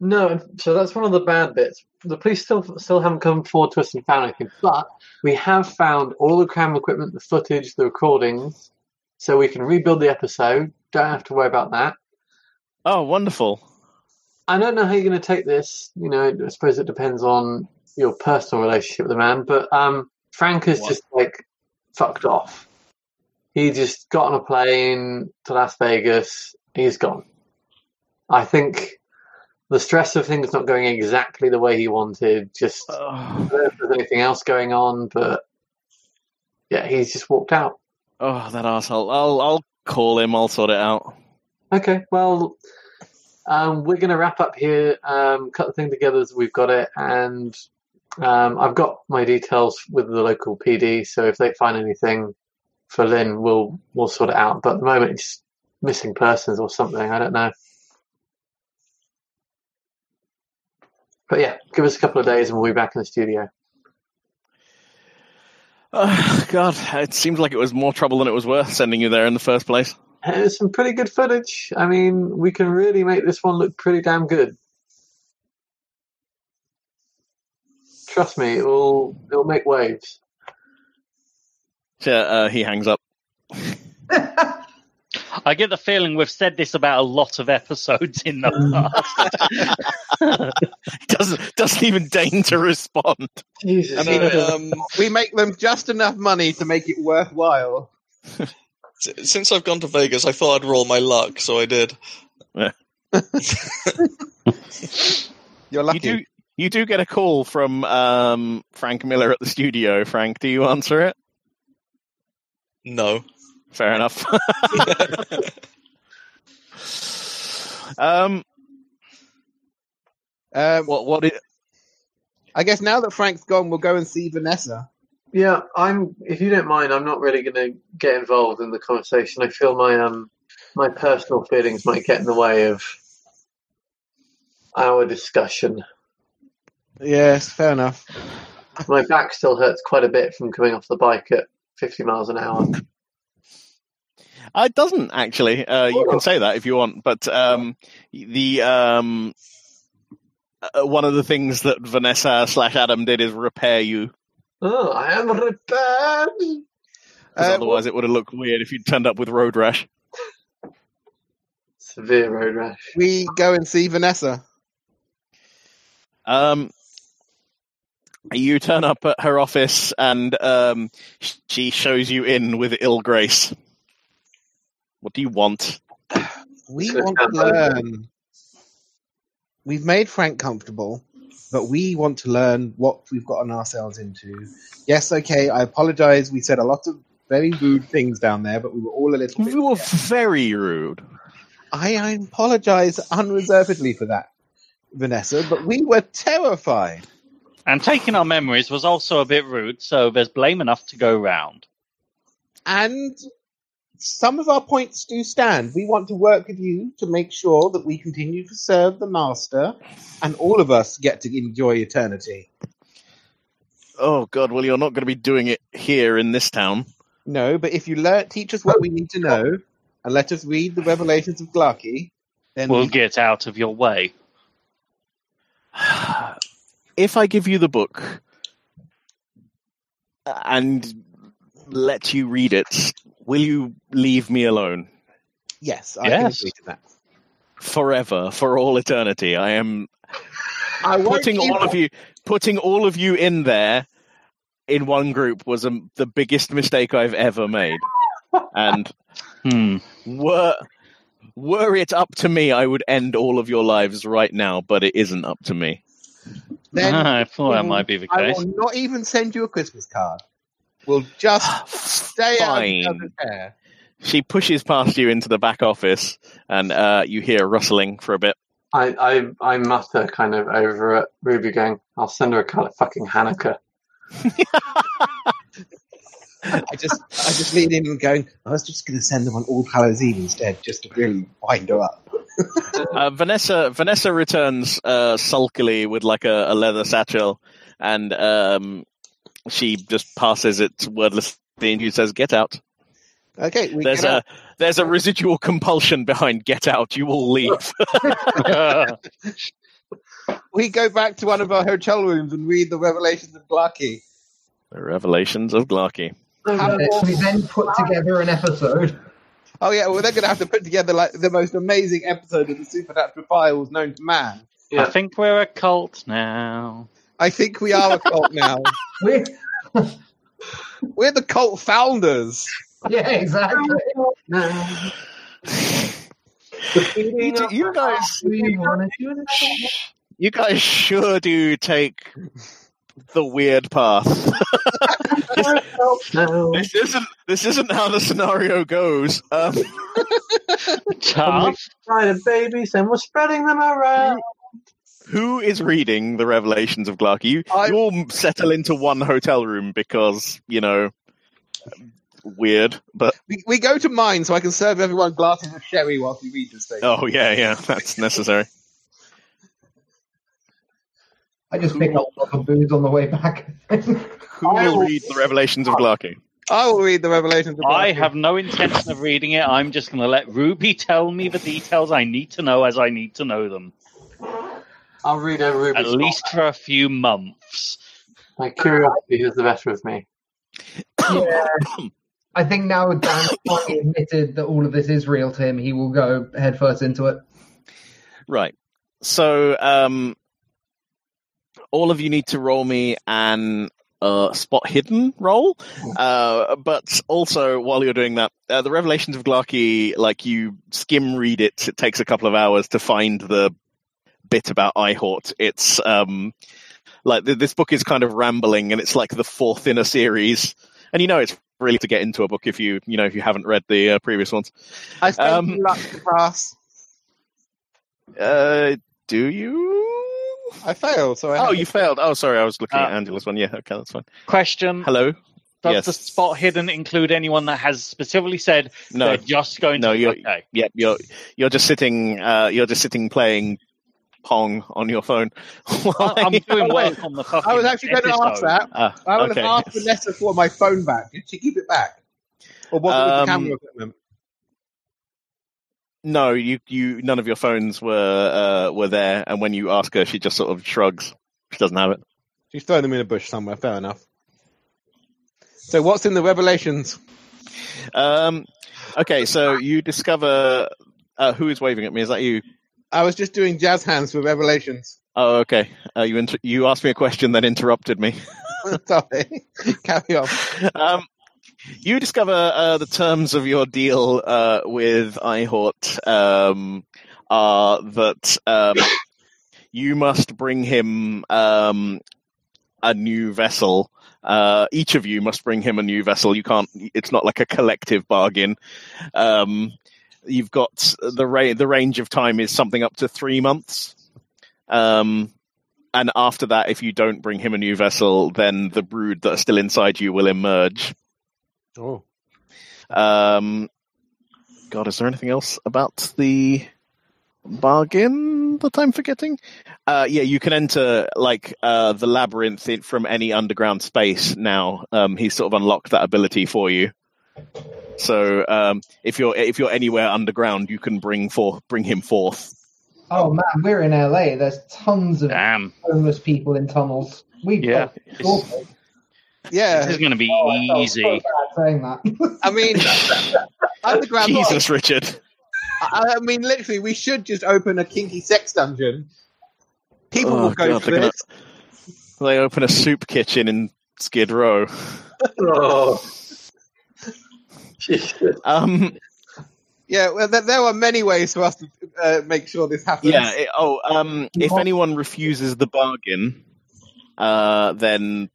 No, so that's one of the bad bits. The police still still haven't come forward to us and found anything, but we have found all the camera equipment, the footage, the recordings, so we can rebuild the episode. Don't have to worry about that. Oh, wonderful. I don't know how you're going to take this. You know, I suppose it depends on your personal relationship with the man, but um, Frank has What? just like fucked off. He just got on a plane to Las Vegas. He's gone. I think the stress of things not going exactly the way he wanted. Just I Oh, don't know if there's anything else going on, but yeah, he's just walked out. oh that asshole. I'll I'll call him. I'll sort it out. Okay, well, um, we're going to wrap up here, um, cut the thing together as we've got it, and um, I've got my details with the local PD. So if they find anything for Lynn, we'll we'll sort it out. But at the moment, it's missing persons or something. I don't know. But yeah, give us a couple of days and we'll be back in the studio. Oh, God, it seems like it was more trouble than it was worth sending you there in the first place. There's some pretty good footage. I mean, we can really make this one look pretty damn good. Trust me, it will it'll make waves. So, uh, he hangs up. (laughs) I get the feeling we've said this about a lot of episodes in the past. (laughs) doesn't doesn't even deign to respond. Jesus. I mean, Uh, um, We make them just enough money to make it worthwhile. since I've gone to Vegas, I thought I'd roll my luck, so I did. (laughs) You're lucky. You do you do get a call from um, Frank Miller at the studio. Frank, do you answer it? No. Fair enough. (laughs) um, Um, what what it, I guess now that Frank's gone, we'll go and see Vanessa. Yeah, I'm. If you don't mind, I'm not really going to get involved in the conversation. I feel my um my personal feelings might get in the way of our discussion. Yes, fair enough. My back still hurts quite a bit from coming off the bike at 50 miles an hour. Uh, it doesn't actually. Uh, you can say that if you want, but um, the um, uh, one of the things that Vanessa slash Adam did is repair you. Oh, I am repaired. Uh, otherwise, it would have looked weird if you'd turned up with road rash. Severe road rash. we go and see Vanessa. Um, you turn up at her office, and um, she shows you in with ill grace. What do you want? We want to learn. We've made Frank comfortable, but we want to learn what we've gotten ourselves into. Yes, okay, I apologize. We said a lot of very rude things down there, but we were all a little bit. You were very rude. I, I apologize unreservedly for that, Vanessa, but we were terrified. and taking our memories was also a bit rude, so there's blame enough to go round. And some of our points do stand. We want to work with you to make sure that we continue to serve the Master and all of us get to enjoy eternity. Oh God! Well, you're not going to be doing it here in this town. No, but if you learn, teach us what we need to know and let us read the revelations of Glaaki, then We'll we- get out of your way. (sighs) if I give you the book uh, and let you read it, will you leave me alone yes, I can Yes. agree to that. forever, for all eternity? I am I putting keep- all of you, putting all of you in there in one group was a, the biggest mistake I've ever made. And (laughs) Hmm. were were it up to me, I would end all of your lives right now. But it isn't up to me. Then (laughs) I thought that might be the case. I case. will not even send you a Christmas card. We'll just stay out of Fine. each hair. She pushes past you into the back office, and uh, you hear rustling for a bit. I, I, I mutter kind of over at Ruby going, I'll send her a card of fucking Hanukkah. (laughs) I just, I just lean in and going. I was just going to send them on All Hallows Eve instead, just to really wind her up. (laughs) Uh, Vanessa Vanessa returns uh, sulkily with like a, a leather satchel, and um, she just passes it wordlessly, and she says, "Get out." Okay, we There's get a out. there's a residual compulsion behind "Get out." You will leave. (laughs) (laughs) we go back to one of our hotel rooms and read the revelations of Glaaki. the revelations of Glaaki. We then put together an episode. Oh yeah, well they're going to have to put together like the most amazing episode of the Supernatural Files known to man. I think we're a cult now. I think we are a cult now. (laughs) We, We're the cult founders. yeah, exactly. No. You, do- you guys, We wanna do this. you guys sure do take the weird path. No. (laughs) this isn't this isn't how the scenario goes. Um, Tough. Right, babies, and we're spreading them around. Who is reading the revelations of Glaaki? You, I- you all settle into one hotel room because you know weird, but We, we go to mine so I can serve everyone glasses of sherry whilst we read this thing. oh yeah, yeah, that's necessary. I just picked up a lot of booze on the way back. Who will read the Revelations of Glaaki? I will read the Revelations. Of I have no intention of reading it. I'm just going to let Ruby tell me the details I need to know as I need to know them. I'll read over Ruby's At least for a few months. My curiosity is the better of me. yeah. I think now Dan finally admitted that all of this is real to him, he will go headfirst into it. Right. So, um, all of you need to roll me an uh, spot hidden roll. Uh, but also, while you're doing that, uh, the Revelations of Glaaki, like you skim read it, it takes a couple of hours to find the bit about Eihort. It's um, like th- this book is kind of rambling, and it's like the fourth in a series. And you know, it's really to get into a book if you you know if you haven't read the uh, previous ones. I spent um, luck to pass. Uh, do you? I failed, so I Oh, have- you failed. Oh, sorry, I was looking Uh, at Angela's one. Yeah, okay, that's fine. Question Hello. Does yes. the spot hidden include anyone that has specifically said No, they're just going No, to you're- okay? yeah, you're you're just sitting. Uh, you're just sitting playing Pong on your phone. (laughs) I- I'm doing work on the fucking I was actually going to ask episode. that. Ah, I would okay. have asked Vanessa for my phone back. Did she keep it back? Or was it with the Um, camera equipment? No, you you none of your phones were uh, were there, and when you ask her, she just sort of shrugs. She doesn't have it. She's thrown them in a bush somewhere. Fair enough. So what's in the Revelations? Um, okay, so you discover uh, who is waving at me. Is that you? I was just doing jazz hands for Revelations. Oh, okay. Uh, you inter- you asked me a question, then interrupted me. (laughs) Sorry. (laughs) Carry on. um, you discover uh, the terms of your deal uh, with Eihort um, are that um, (coughs) you must bring him um, a new vessel. Uh, each of you must bring him a new vessel. You can't. It's not like a collective bargain. Um, you've got the ra- the range of time is something up to three months. Um, and after that, if you don't bring him a new vessel, then the brood that are still inside you will emerge. Oh. Um, God, is there anything else about the bargain that I'm forgetting? Uh, yeah, you can enter like uh, the labyrinth in, from any underground space now. Um, he's sort of unlocked that ability for you. So um, if you're if you're anywhere underground, you can bring forth bring him forth. Oh man, we're in LA. There's tons of Damn, homeless people in tunnels. We've Yeah. got awful. this is going to be Oh, I felt so easy. bad saying that. I mean, underground. (laughs) Jesus, Richard. I, I mean, literally, we should just open a kinky sex dungeon. People Oh, will go God, for they're gonna- They open a soup kitchen in Skid Row. (laughs) Oh. Jesus. Um, Yeah, well, there, there are many ways for us to uh, make sure this happens. Yeah. It, oh, um, if anyone refuses the bargain, uh, then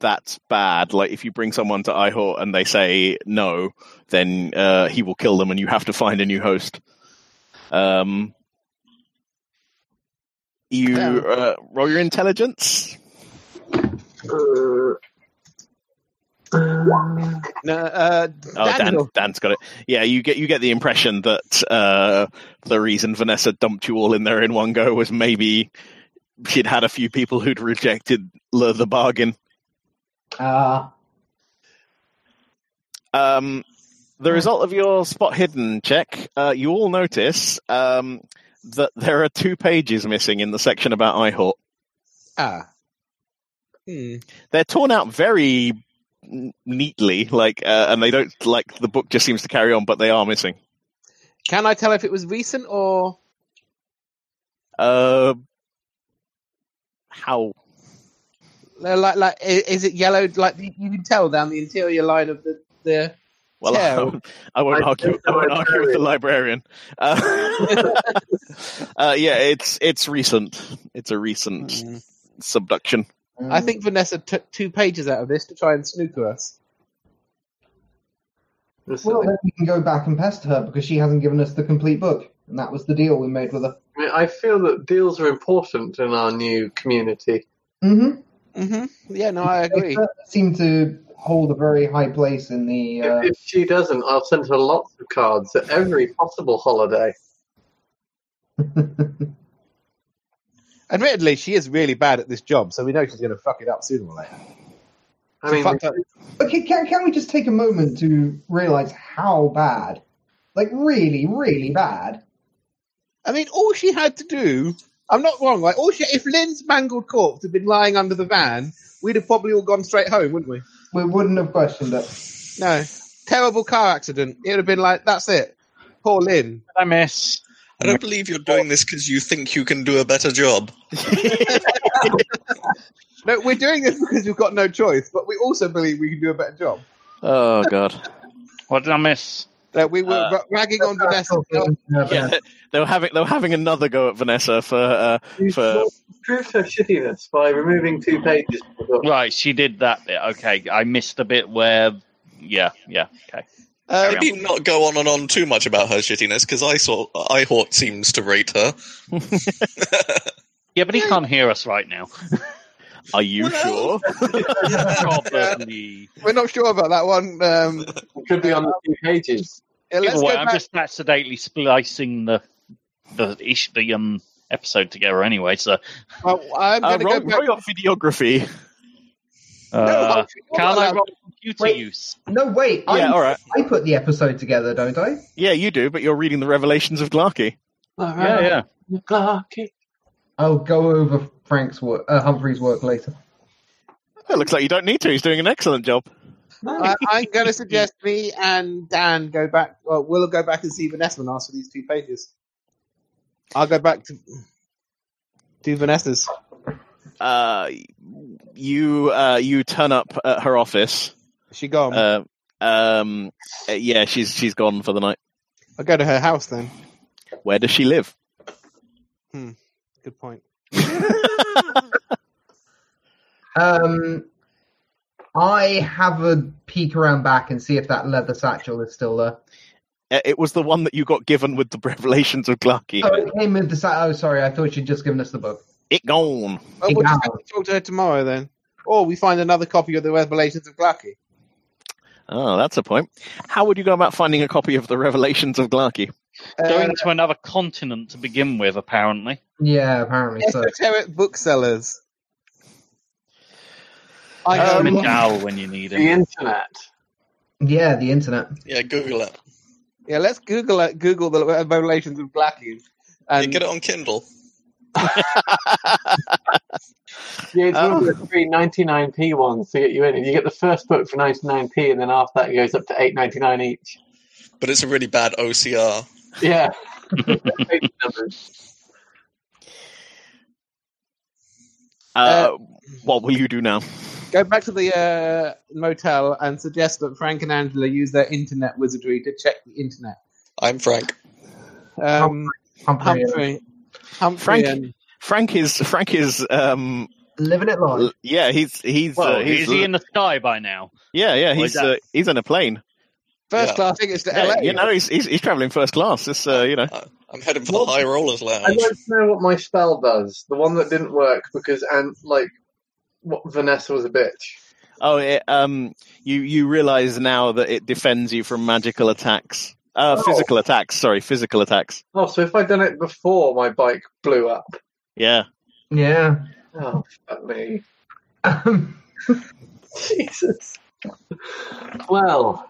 that's bad. Like if you bring someone to Eihort and they say no, then uh, he will kill them, and you have to find a new host. Um, you uh, roll your intelligence. Uh, No, uh, Oh, Dan, Daniel. Dan's got it. Yeah, you get you get the impression that uh, the reason Vanessa dumped you all in there in one go was maybe she'd had a few people who'd rejected the, the bargain. Uh, Um, the result of your spot hidden check, uh, you all notice um, that there are two pages missing in the section about Eihort. Ah. Hmm. They're torn out very n- neatly, like, uh, and they don't like the book just seems to carry on, but they are missing. Can I tell if it was recent or Uh, how? like like is it yellowed? Like you you can tell down the interior line of the the. Well, Tell. (laughs) I won't I argue. I won't argue with the librarian. Uh, (laughs) (laughs) uh, yeah, it's it's recent. It's a recent Mm. subduction. I think Vanessa took two pages out of this to try and snooker us. Well, then we can go back and pester her because she hasn't given us the complete book, and that was the deal we made with her. I, mean, I feel that deals are important in our new community. Mm-hmm. Mm-hmm. Yeah, no, I agree. certainly seem to hold a very high place in the. Uh, If, if she doesn't, I'll send her lots of cards at every possible holiday. (laughs) Admittedly, she is really bad at this job, so we know she's going to fuck it up sooner or later. I mean, Okay, can, can we just take a moment to realize how bad? Like, really, really bad. I mean, all she had to do. I'm not wrong. Like, all she, if Lynn's mangled corpse had been lying under the van, we'd have probably all gone straight home, wouldn't we? We wouldn't have questioned it. No, terrible car accident. It would have been like, that's it. Poor Lynn. I miss. I don't believe you're doing this because you think you can do a better job. (laughs) No, we're doing this because we've got no choice, but we also believe we can do a better job. oh god. What did I miss? That we were Uh, ragging on Vanessa. (laughs) Yeah, they were having they were having another go at Vanessa for uh, for proved her shittiness by removing two pages from the book. Right, she did that bit. Okay, I missed a bit where. Yeah, yeah, okay. Uh, Maybe not go on and on too much about her shittiness because I saw I Eihort seems to rate her. (laughs) Yeah, but he can't hear us right now. (laughs) Are you Well- sure? (laughs) Probably. we're not sure about that one. Um, It could be on the two pages. yeah, let's way, go I'm back. just accidentally splicing the the ish the um episode together anyway. So Oh, I'm Uh, going to roll, go back. roll your videography. uh, No, can I allowed- roll computer Wait. use? No, wait. I, Yeah, all right. I put the episode together, don't I? Yeah, you do, but you're reading the Revelations of Glaaki. Yeah, yeah. Glaaki. I'll go over Frank's work, uh, Humphrey's work later. It looks like you don't need to. He's doing an excellent job. I, I'm going to suggest me and Dan go back. Well, we'll go back and see Vanessa and ask for these two pages. I'll go back to do Vanessa's. Uh, you uh, you turn up at her office. Is she gone? Uh, um, uh, yeah, she's she's gone for the night. I'll go to her house then. Where does she live? Good point. (laughs) Um, I have a peek around back and see if that leather satchel is still there. Uh, It was the one that you got given with the (laughs) Revelations of Glaaki. Oh, it came with the sa- Oh, sorry. I thought she'd just given us the book. It gone. Well, we'll just Yeah. talk to her tomorrow then. Or we find another copy of the Revelations of Glaaki. Oh, that's a point. How would you go about finding a copy of the Revelations of Glaaki? Uh, Going to another continent to begin with, apparently. Yeah, apparently so. esoteric booksellers. I Um, Medal when you need The him. internet. Yeah, the internet. Yeah, Google it. yeah, let's Google it, Google the Revelations of Glaaki. Yeah, And get it on Kindle. (laughs) Yeah, it's one of the free 99p ones to get you in. If you get the first book for 99p, and then after that it goes up to 8.99 each. But it's a really bad OCR. Yeah. Page. (laughs) Uh, what will you do now? go back to the uh, motel and suggest that Frank and Angela use their internet wizardry to check the internet. I'm Frank. Um, Humphrey, Humphrey, Humphrey, Frank- and Frank is Frank is um living it live. yeah he's he's Well, uh, he's is he in the sky by now? yeah yeah he's uh, he's in a plane. first Yeah. class tickets to Yeah, LA. you know he's, he's he's traveling first class. It's uh, you know I'm heading for the High Rollers I don't know what my spell does. The one that didn't work because, and like, what Vanessa was a bitch. oh it, um you you realize now that it defends you from magical attacks. Uh, Oh. physical attacks. Sorry, physical attacks. Oh, so if I'd done it before my bike blew up. Yeah. Yeah. Oh, fuck me. Um, (laughs) Jesus. Well,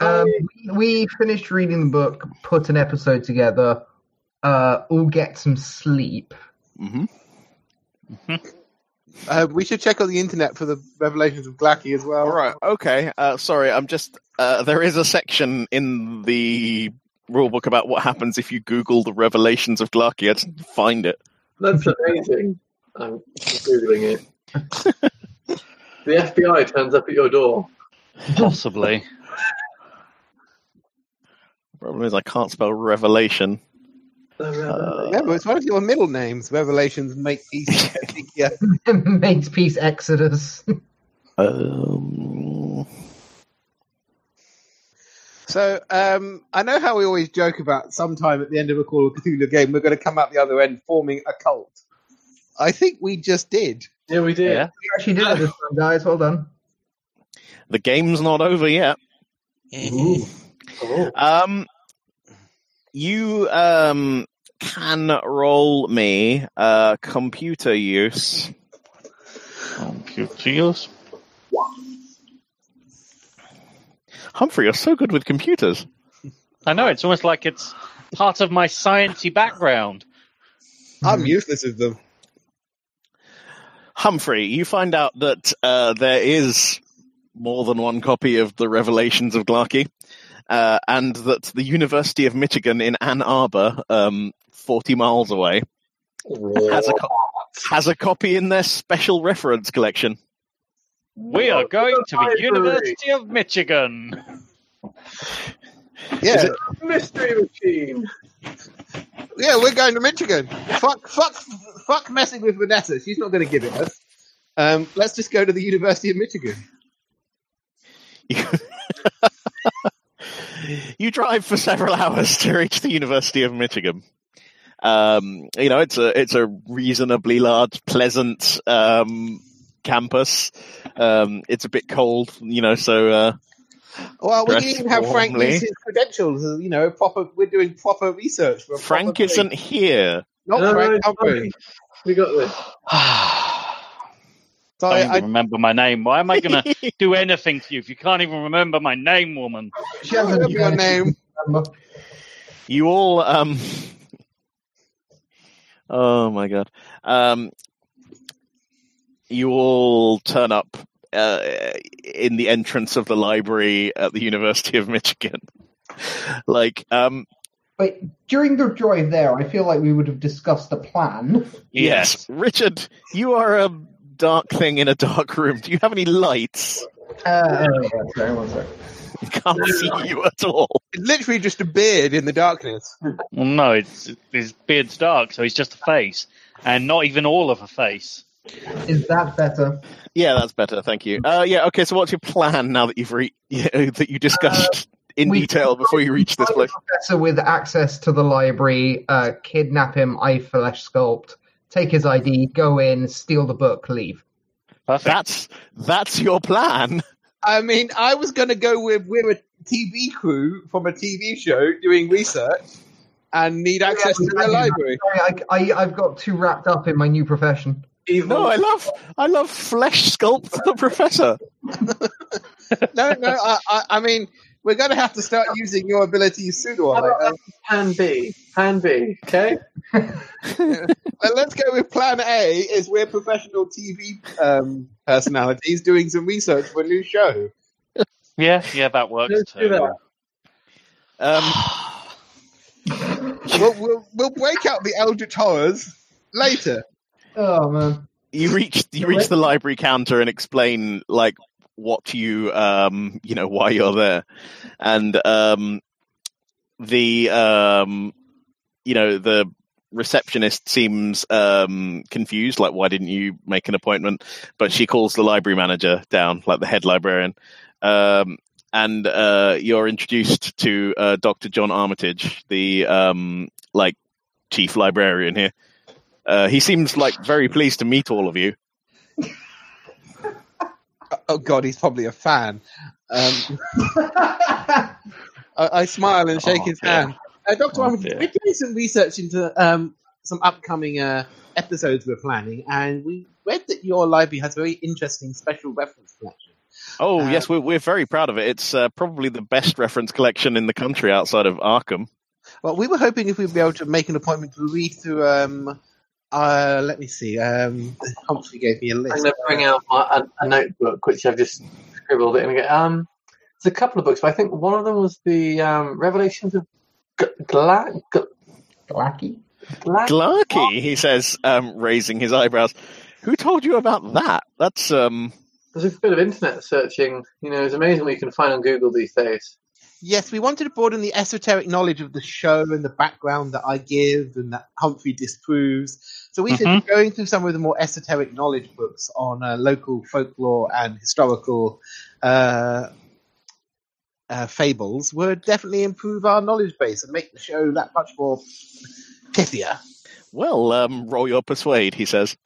um, we finished reading the book, put an episode together, uh, all get some sleep. hmm Uh, we should check on the internet for the Revelations of Glaaki as well. All right. Okay. Uh, sorry, I'm just. Uh, there is a section in the rulebook about what happens if you Google the Revelations of Glaaki. I didn't find it. that's amazing. I'm Googling it. (laughs) the FBI turns up at your door. Possibly. Problem is, I can't spell revelation. Uh, Remember, it's one of your middle names. Revelations make peace. (laughs) yeah. (laughs) Makes peace Exodus. Um, So um, I know how we always joke about sometime at the end of a Call of Cthulhu game we're going to come out the other end forming a cult. I think we just did. yeah, we did. Yeah. You actually did it this time, guys. Well done. the game's not over yet. Ooh. Oh. Um, you um, can roll me uh, computer use. Computer use. Humphrey, you're so good with computers. I know it's almost like it's part of my sciencey background. I'm useless with them. Humphrey, you find out that uh, there is more than one copy of the Revelations of Glaaki, uh, and that the University of Michigan in Ann Arbor, um, 40 miles away, has a, co- has a copy in their special reference collection. We are going to the University of Michigan. Yeah, Mystery machine. yeah, we're going to Michigan. Fuck, fuck, fuck messing with Vanessa. She's not going to give it us. Um, let's just go to the University of Michigan. (laughs) you drive for several (laughs) hours to reach the University of Michigan. Um, you know, it's a it's a reasonably large, pleasant um, campus. Um, it's a bit cold, you know, so uh, Well, we didn't even have Frank warmly. use his credentials. You know, proper. We're doing proper research. For Frank proper isn't here. Not No, Frank it's Humphrey. We got this. (sighs) So I I, don't I, even remember my name. Why am I going (laughs) to do anything for you if you can't even remember my name, woman? She I has a remember your name. You all, um, (laughs) oh my god, um, you all turn up uh, in the entrance of the library at the University of Michigan. (laughs) like, um, But during the drive there, I feel like we would have discussed a plan. yes, Richard, you are a dark thing in a dark room. Do you have any lights? Uh, oh, sorry, one sec. (laughs) Can't see you at all. It's literally just a beard in the darkness. Well, no, it's his beard's dark, so he's just a face, and not even all of a face. Is that better? Yeah, that's better. Thank you. Uh, yeah. Okay. So, what's your plan now that you've re- yeah, (laughs) that you discussed in detail before you reach this place? Professor with access to the library, uh, kidnap him, eye flesh sculpt, take his ID, go in, steal the book, leave. Perfect. That's that's your plan. I mean, I was going to go with we're a TV crew from a TV show doing research and need access to I the library. Sorry, I, I, I've got too wrapped up in my new profession. Evil. No, I love I love flesh sculpt the (laughs) professor. (laughs) No, no, I, I, I mean, we're going to have to start using your abilities sooner or How about later. Plan B. Plan B. Okay. (laughs) Well, let's go with plan A. Is we're professional TV um, personalities doing some research for a new show. yeah, yeah, that works Let's too. do that. Um, (sighs) We'll, we'll, we'll break out the Eldritch horrors later. Oh man. you reach you reach the library counter and explain like what you um you know why you're there, and um the um you know the receptionist seems um confused like why didn't you make an appointment? But she calls the library manager down like the head librarian. Um and uh you're introduced to uh dr john armitage the um like chief librarian here. Uh he seems like very pleased to meet all of you Oh God, he's probably a fan. Um, (laughs) I, I smile and shake Oh, his dear. hand. Uh, Doctor Oh, dear. we're doing some research into um, some upcoming uh, episodes we're planning, and we read that your library has a very interesting special reference collection. Oh Uh, yes, we're we're very proud of it. It's uh, probably the best reference collection in the country outside of Arkham. Well, we were hoping if we'd be able to make an appointment to read through. Um, uh, let me see. Um, Humphrey gave me a I'm list. going to bring out my, a, a notebook, which I've just scribbled it. And go, um, there's a couple of books, but I think one of them was the um, Revelations of G- Gla- G- Glacky? Gla- Glaaki, he says, um, raising his eyebrows. Who told you about that? That's um. There's a bit of internet searching. You know, it's amazing what you can find on Google these days. Yes, we wanted to broaden the esoteric knowledge of the show and the background that I give and that Humphrey disproves. So we said going through some of the more esoteric knowledge books on uh, local folklore and historical uh, uh, fables would definitely improve our knowledge base and make the show that much more pithier. Well, um, roll your persuade, he says.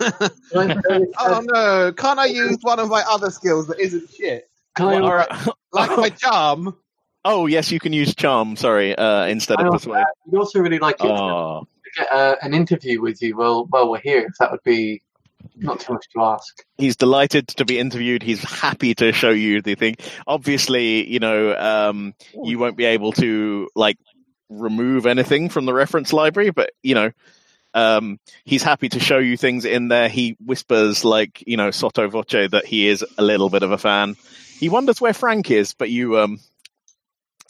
Can (laughs) I, Oh no, can't I use one of my other skills that isn't shit? can I, Well, all right. (laughs) Like my charm? (laughs) Oh yes, you can use charm. Sorry, uh, instead I of also, persuade. we'd also really like it to Oh, get uh, an interview with you while while we're here. If that would be not too much to ask. he's delighted to be interviewed. He's happy to show you the thing. Obviously, you know, um, you won't be able to like remove anything from the reference library, but you know, um, he's happy to show you things in there. He whispers like, you know, sotto voce that he is a little bit of a fan. He wonders where Frank is, but you, um,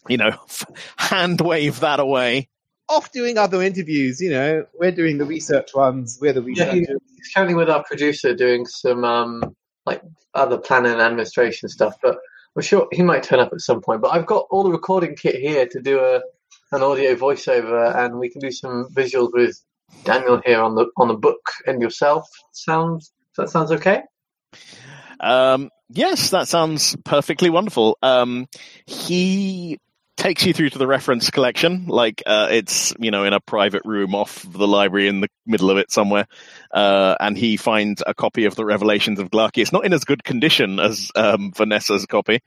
you know, (laughs) hand wave that away. Off doing other interviews, you know, we're doing the research ones. We're the Yeah. He's currently with our producer doing some um, like other planning and administration stuff, but we're sure he might turn up at some point. But I've got all the recording kit here to do a an audio voiceover, and we can do some visuals with Daniel here on the on the book and yourself. Sounds that sounds okay? Um, yes, that sounds perfectly wonderful. Um, he takes you through to the reference collection, like uh, it's you know in a private room off the library in the middle of it somewhere, uh, and he finds a copy of the Revelations of Glaaki. It's not in as good condition as um, Vanessa's copy.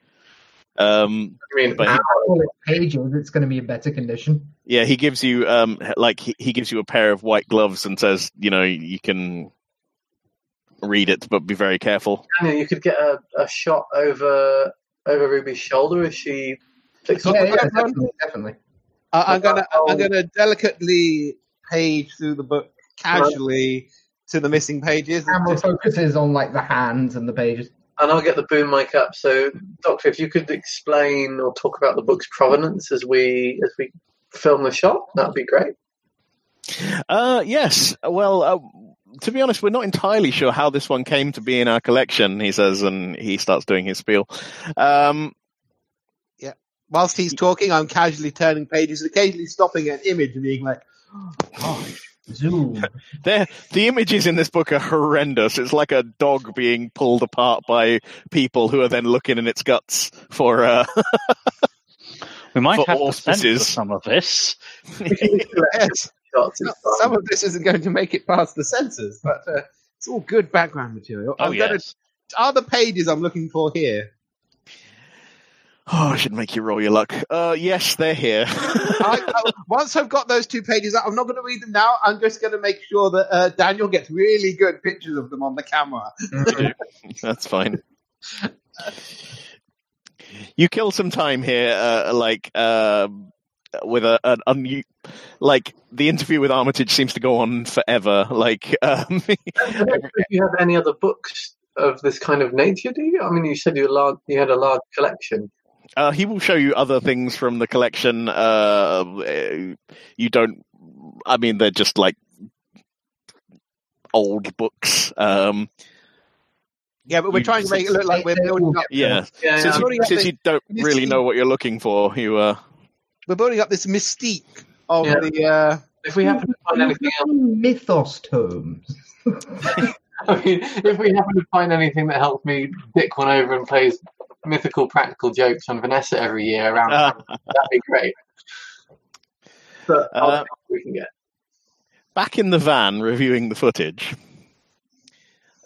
Um, I mean, But he- its pages, it's going to be in better condition. yeah, he gives you um, like he, he gives you a pair of white gloves and says, you know, you can read it, but be very careful. Daniel, you could get a, a shot over over Ruby's shoulder as she flicks Got Yeah, yeah, definitely, definitely. Uh, I'm gonna. I'm gonna delicately page through the book casually to the missing pages. Camera Just- focuses on like the hands and the pages. And I'll get the boom mic up. So, Doctor, if you could explain or talk about the book's provenance as we as we film the shot, that would be great. Uh, yes. Well, uh, to be honest, we're not entirely sure how this one came to be in our collection. He says, and he starts doing his spiel. Um, Whilst he's talking, I'm casually turning pages, occasionally stopping at an image and being like, "Gosh, (gasps) Zoom. there, the images in this book are horrendous. It's like a dog being pulled apart by people who are then looking in its guts for. Uh, (laughs) We might For have to censor some of this. yes, some of this isn't going to make it past the censors, but uh, it's all good background material." Oh, I'm gonna- are the pages I'm looking for here? Oh, I should make you roll your luck. Uh, yes, they're here. (laughs) I, I- once I've got those two pages out, I'm not going to read them now. I'm just going to make sure that uh, Daniel gets really good pictures of them on the camera. (laughs) That's fine. You kill some time here, uh, like um with a an un- like the interview with Armitage seems to go on forever. Like, (laughs) um, don't if you have any other books of this kind of nature, do you? I mean, you said you, large, you had a large collection. Uh, he will show you other things from the collection. Uh, you don't. I mean, they're just like old books. Um, Yeah, but we're You- trying to make it look like we're building up. yeah. Yeah, Since, yeah. you, since you don't this really know what you're looking for, you uh, We're building up this mystique of Yeah. the. Uh, if we happen to find anything else, Mythos tomes. (laughs) I mean, if we happen to find anything that helps me dick one over and plays mythical practical jokes on Vanessa every year around, that'd be great. But Uh, we can get. back in the van reviewing the footage,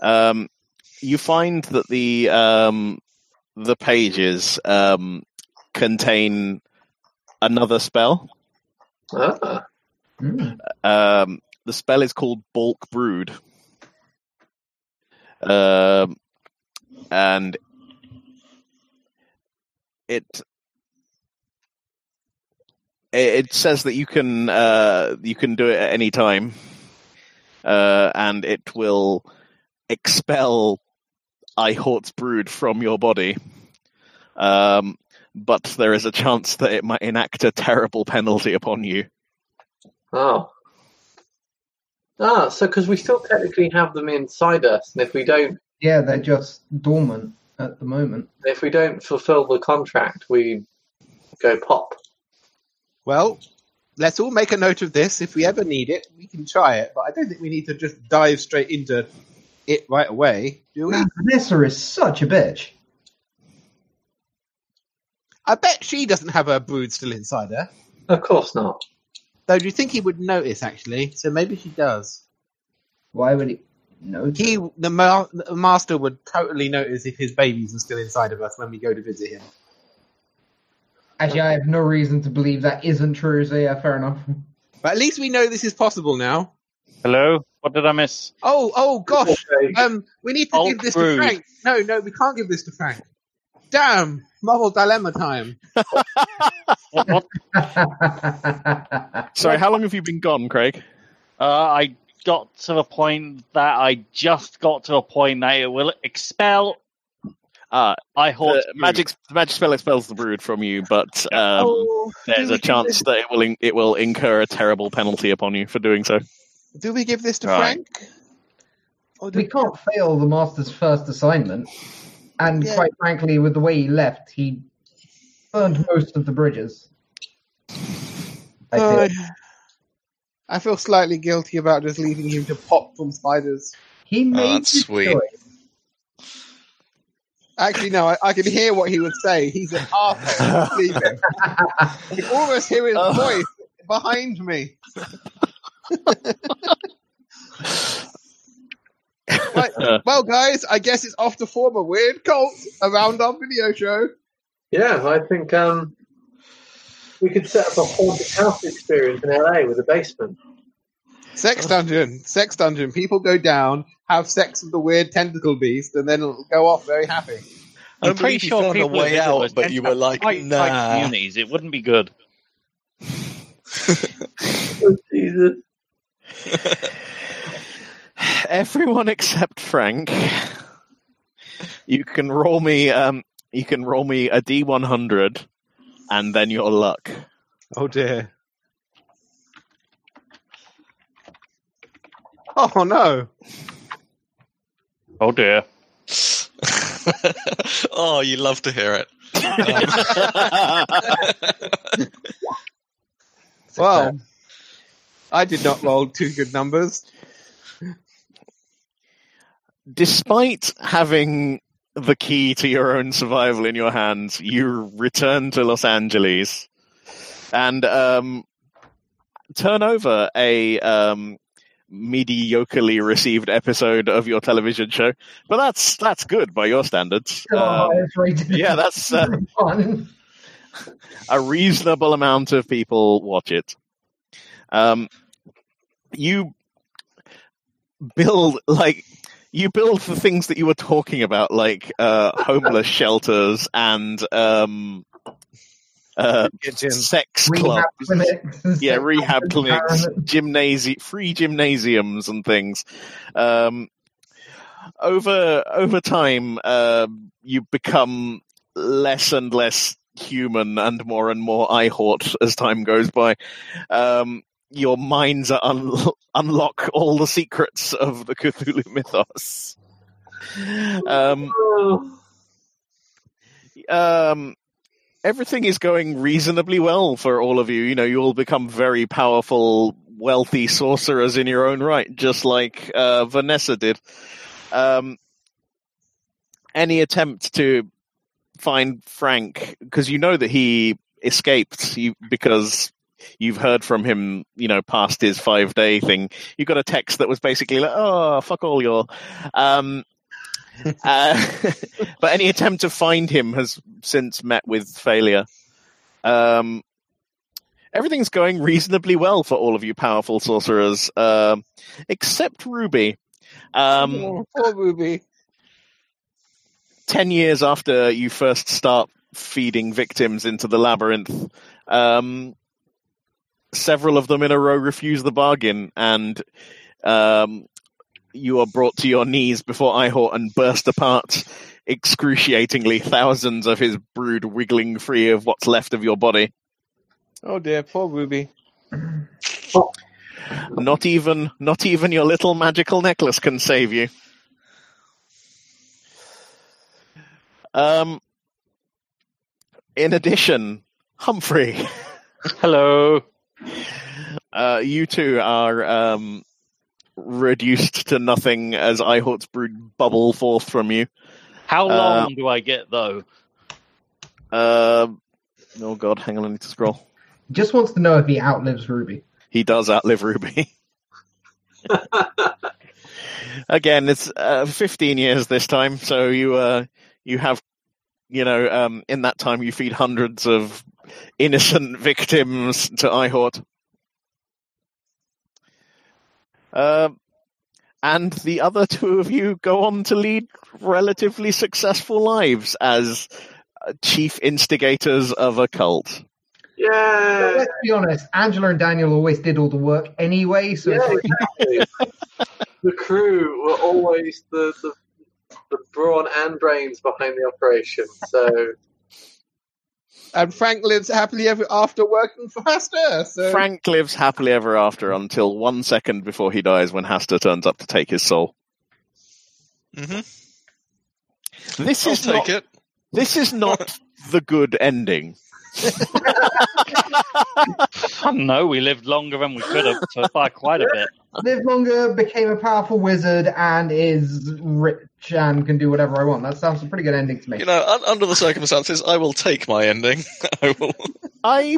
um, you find that the um, the pages um, contain another spell. Ah, Mm. Um, the spell is called Bulk Brood, um, and it it it says that you can uh, you can do it at any time, uh, and it will expel Eihort's brood from your body. Um, but there is a chance that it might enact a terrible penalty upon you. oh. Ah, so because we still technically have them inside us, and if we don't, Yeah, they're just dormant at the moment. if we don't fulfil the contract, we go pop. well, let's all make a note of this. If we ever need it, we can try it. But I don't think we need to just dive straight into it right away, do we? Vanessa is such a bitch. I bet she doesn't have her brood still inside her. Of course not. Though, do you think he would notice, actually? So maybe she does. Why would he? No. He, the, ma- the master, would totally notice if his babies are still inside of us when we go to visit him. Actually, I have no reason to believe that isn't true. So yeah, fair enough. But at least we know this is possible now. Hello? What did I miss? Oh, oh gosh. Okay. Um, we need to Old give this brood. to Frank. No, no, we can't give this to Frank. Damn, Marvel Dilemma time. (laughs) What, what? Sorry, how long have you been gone, Craig? Uh, I got to the point that I just got to a point that it will expel. Ah, I the hold magic the magic spell expels the brood from you, but um, oh, there's a chance this- that it will in- it will incur a terrible penalty upon you for doing so. Do we give this to Right. Frank? Or do we can't fail the master's first assignment, and Yeah. quite frankly, with the way he left, he burned most of the bridges. I Uh, feel. I feel slightly guilty about just leaving him to pop from spiders. He made Oh, that's his sweet. choice. Actually, no, I, I can hear what he would say. He's an arsehole. (laughs) Leave him. I can almost hear his Oh. voice behind me. (laughs) Right, well, guys, I guess it's off to form a weird cult around our video show. Yeah, I think um, we could set up a haunted house experience in LA with a basement. Sex dungeon, sex dungeon. People go down, have sex with the weird tentacle beast, and then go off very happy. I I'm pretty believe you sure found a people way out, those but you were like, quite tight nah. communities. It wouldn't be good. Oh, Jesus. (laughs) Everyone except Frank. You can roll me. Um, you can roll me a D one hundred, and then your luck. Oh dear. Oh no. Oh dear. (laughs) oh, you love to hear it. (laughs) Well, I did not roll two good numbers. Despite having the key to your own survival in your hands, you return to Los Angeles and um, turn over a um, mediocrely received episode of your television show. But that's that's good by your standards. Still Um, rated yeah, that's uh, (laughs) a reasonable amount of people watch it. Um, you build like you build the things that you were talking about, like uh, homeless (laughs) shelters and um, uh, sex Rehab clubs. clinics. Yeah, rehab (laughs) clinics, Environment. gymnasi- free gymnasiums, and things. Um, over over time, um you become less and less human and more and more Eihort as time goes by. Um, your minds un- unlock all the secrets of the Cthulhu mythos. Um, um, everything is going reasonably well for all of you. You know, you all become very powerful, wealthy sorcerers in your own right, just like uh, Vanessa did. Um, any attempt to find Frank, because you know that he escaped you, because you've heard from him, you know, past his five day thing. You got a text that was basically like, oh, fuck all y'all. Um, (laughs) uh, (laughs) but any attempt to find him has since met with failure. Um, everything's going reasonably well for all of you powerful sorcerers, um, except Ruby. Um, oh, (laughs) poor Ruby. ten years after you first start feeding victims into the labyrinth, um, several of them in a row refuse the bargain, and um, you are brought to your knees before Eihort and burst apart excruciatingly, thousands of his brood wiggling free of what's left of your body. Oh dear, poor Ruby. Not even, not even your little magical necklace can save you. Um. In addition, Humphrey, (laughs) Hello. Uh, you two are um, reduced to nothing as Eihort's brood bubble forth from you. How Uh, long do I get though? Uh, oh god, hang on, I need to scroll. Just wants to know if he outlives Ruby. He does outlive Ruby. (laughs) Again, it's uh, 15 years this time, so you uh, you have, you know, um, in that time you feed hundreds of innocent victims to Eihort. Um, and the other two of you go on to lead relatively successful lives as uh, chief instigators of a cult. But Yeah. let's be honest, Angela and Daniel always did all the work anyway, so Yeah, exactly. (laughs) the crew were always the, the the brawn and brains behind the operation. So And Frank lives happily ever after working for Hastur. So Frank lives happily ever after until one second before he dies when Hastur turns up to take his soul. hmm This I'll is take not, it. This is not (laughs) the good ending. (laughs) Oh, no, we lived longer than we could have for by quite a bit. Live longer, became a powerful wizard, and is rich and can do whatever I want. That sounds a pretty good ending to me. You know, un- under the circumstances, I will take my ending. (laughs) I will. I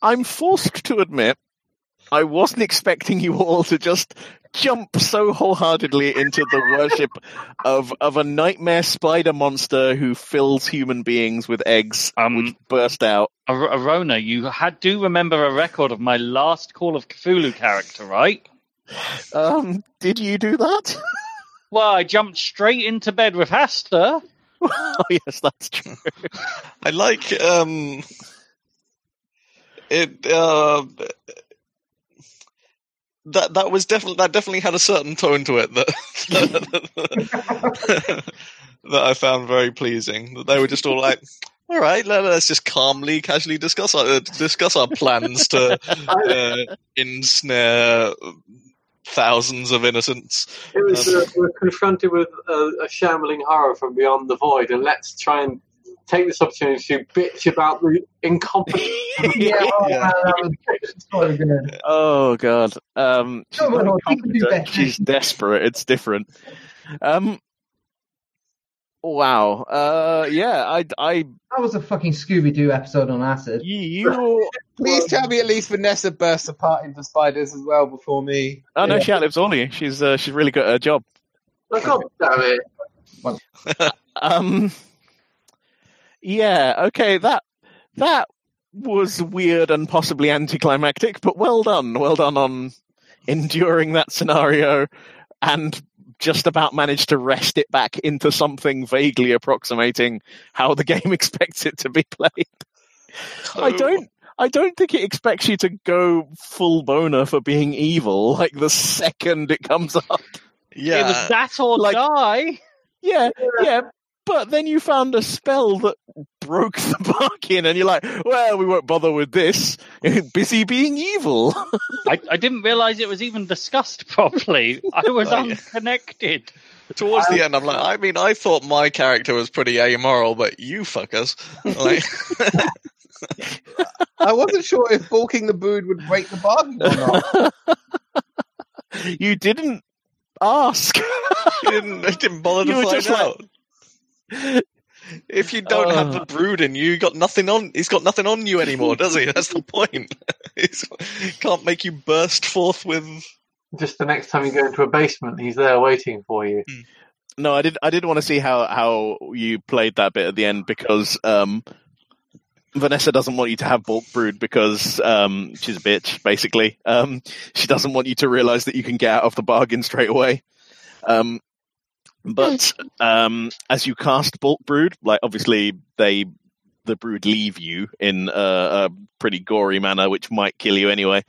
I'm forced to admit I wasn't expecting you all to just jump so wholeheartedly into the worship of of a nightmare spider monster who fills human beings with eggs Um, which burst out. Arona, you had do remember a record of my last Call of Cthulhu character, right? Um, did you do that? (laughs) Well, I jumped straight into bed with Hastur. (laughs) oh yes, that's true. I like um it uh that that was definitely that definitely had a certain tone to it that (laughs) that I found very pleasing. That they were just all like, "All right, let, us just calmly, casually discuss our discuss our plans to uh, ensnare thousands of innocents." it was uh, we're confronted with a, a shambling horror from beyond the void, and let's try and take this opportunity to bitch about the incompetence. (laughs) yeah, oh, Yeah. man, so good. Oh god. Um she's my not God, you can do incompetent, better. she's desperate. It's different. Um Wow. Uh yeah, I I That was a fucking Scooby Doo episode on acid. you, you please tell me at least Vanessa bursts apart into spiders as well before me. Oh no, Yeah. she outlives all of you. She's uh, she's really good at her job. Oh, God damn it! (laughs) Um Yeah, okay, that that was weird and possibly anticlimactic, but well done. Well done on enduring that scenario and just about managed to wrest it back into something vaguely approximating how the (laughs) game expects it to be played. I oh. don't I don't think it expects you to go full boner for being evil like the second it comes up. Yeah, It was that or Like- die. Yeah, yeah. But then you found a spell that broke the (laughs) bargain, and you're like, well, we won't bother with this. (laughs) Busy being evil. (laughs) I, I didn't realize it was even discussed properly. I was Oh, yeah. unconnected. Towards the end, I'm like, I mean, I thought my character was pretty amoral, but you fuckers, like, I wasn't sure if balking the brood would break the bargain or not. you didn't ask. you didn't, you didn't bother You to were find just like- out. If you don't have the Uh. brood in you, you got nothing on. He's got nothing on you anymore, does he? (laughs) That's the point. (laughs) He's, can't make you burst forth with. Just the next time you go into a basement, he's there waiting for you. no, I did. I did want to see how how you played that bit at the end because um, Vanessa doesn't want you to have bulk brood because um, she's a bitch. Basically, um, she doesn't want you to realize that you can get out of the bargain straight away. Um, but um, as you cast bulk brood, like obviously they the brood leave you in a, a pretty gory manner, which might kill you anyway.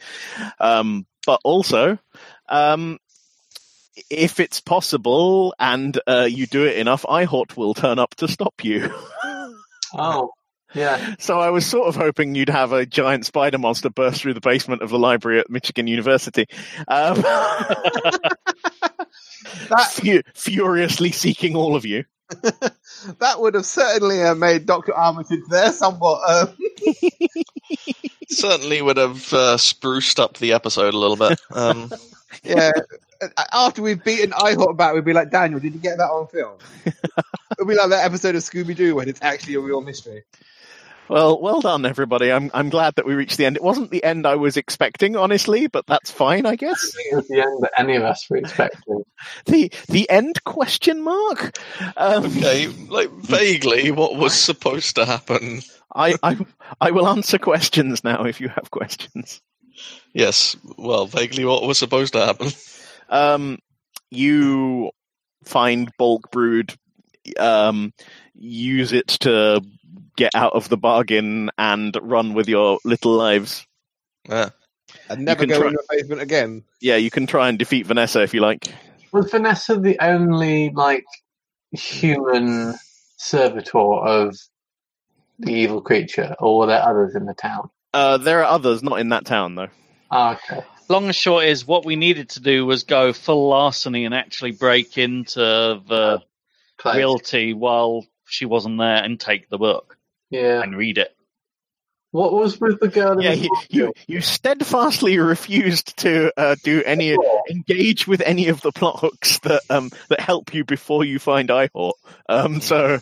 Um, but also, um, if it's possible and uh, you do it enough, Eihort will turn up to stop you. (laughs) Oh, yeah. (laughs) so I was sort of hoping you'd have a giant spider monster burst through the basement of the library at Miskatonic University, um, (laughs) That (laughs) fu- furiously seeking all of you. that would have certainly uh, made Doctor Armitage there somewhat. Uh, Certainly would have uh, spruced up the episode a little bit. Um, yeah. After we've beaten Eihort back, we'd be like, Daniel, did you get that on film? It'll be like that episode of Scooby Doo when it's actually a real mystery. Well, well done, everybody. I'm I'm glad that we reached the end. It wasn't the end I was expecting, honestly, but that's fine, I I guess. think it was the end that any of us were expecting. (laughs) The the end question mark. Um, okay, like vaguely, what was supposed to happen? I, I I will answer questions now if you have questions. Yes. Well, vaguely what was supposed to happen. Um, you find bulk brood, um, use it to get out of the bargain and run with your little lives. Yeah. And never can go try- in the basement again. Yeah, you can try and defeat Vanessa if you like. Was Vanessa the only like human servitor of the evil creature, or were there others in the town? Uh, there are others, not in that town though. Ah, okay. Long and short is what we needed to do was go full larceny and actually break into the Place. realty while she wasn't there and take the book Yeah. and read it. What was with the girl? in Yeah, the you, hospital? you, you steadfastly refused to uh, do any engage with any of the plot hooks that um that help you before you find Eihort. Um, so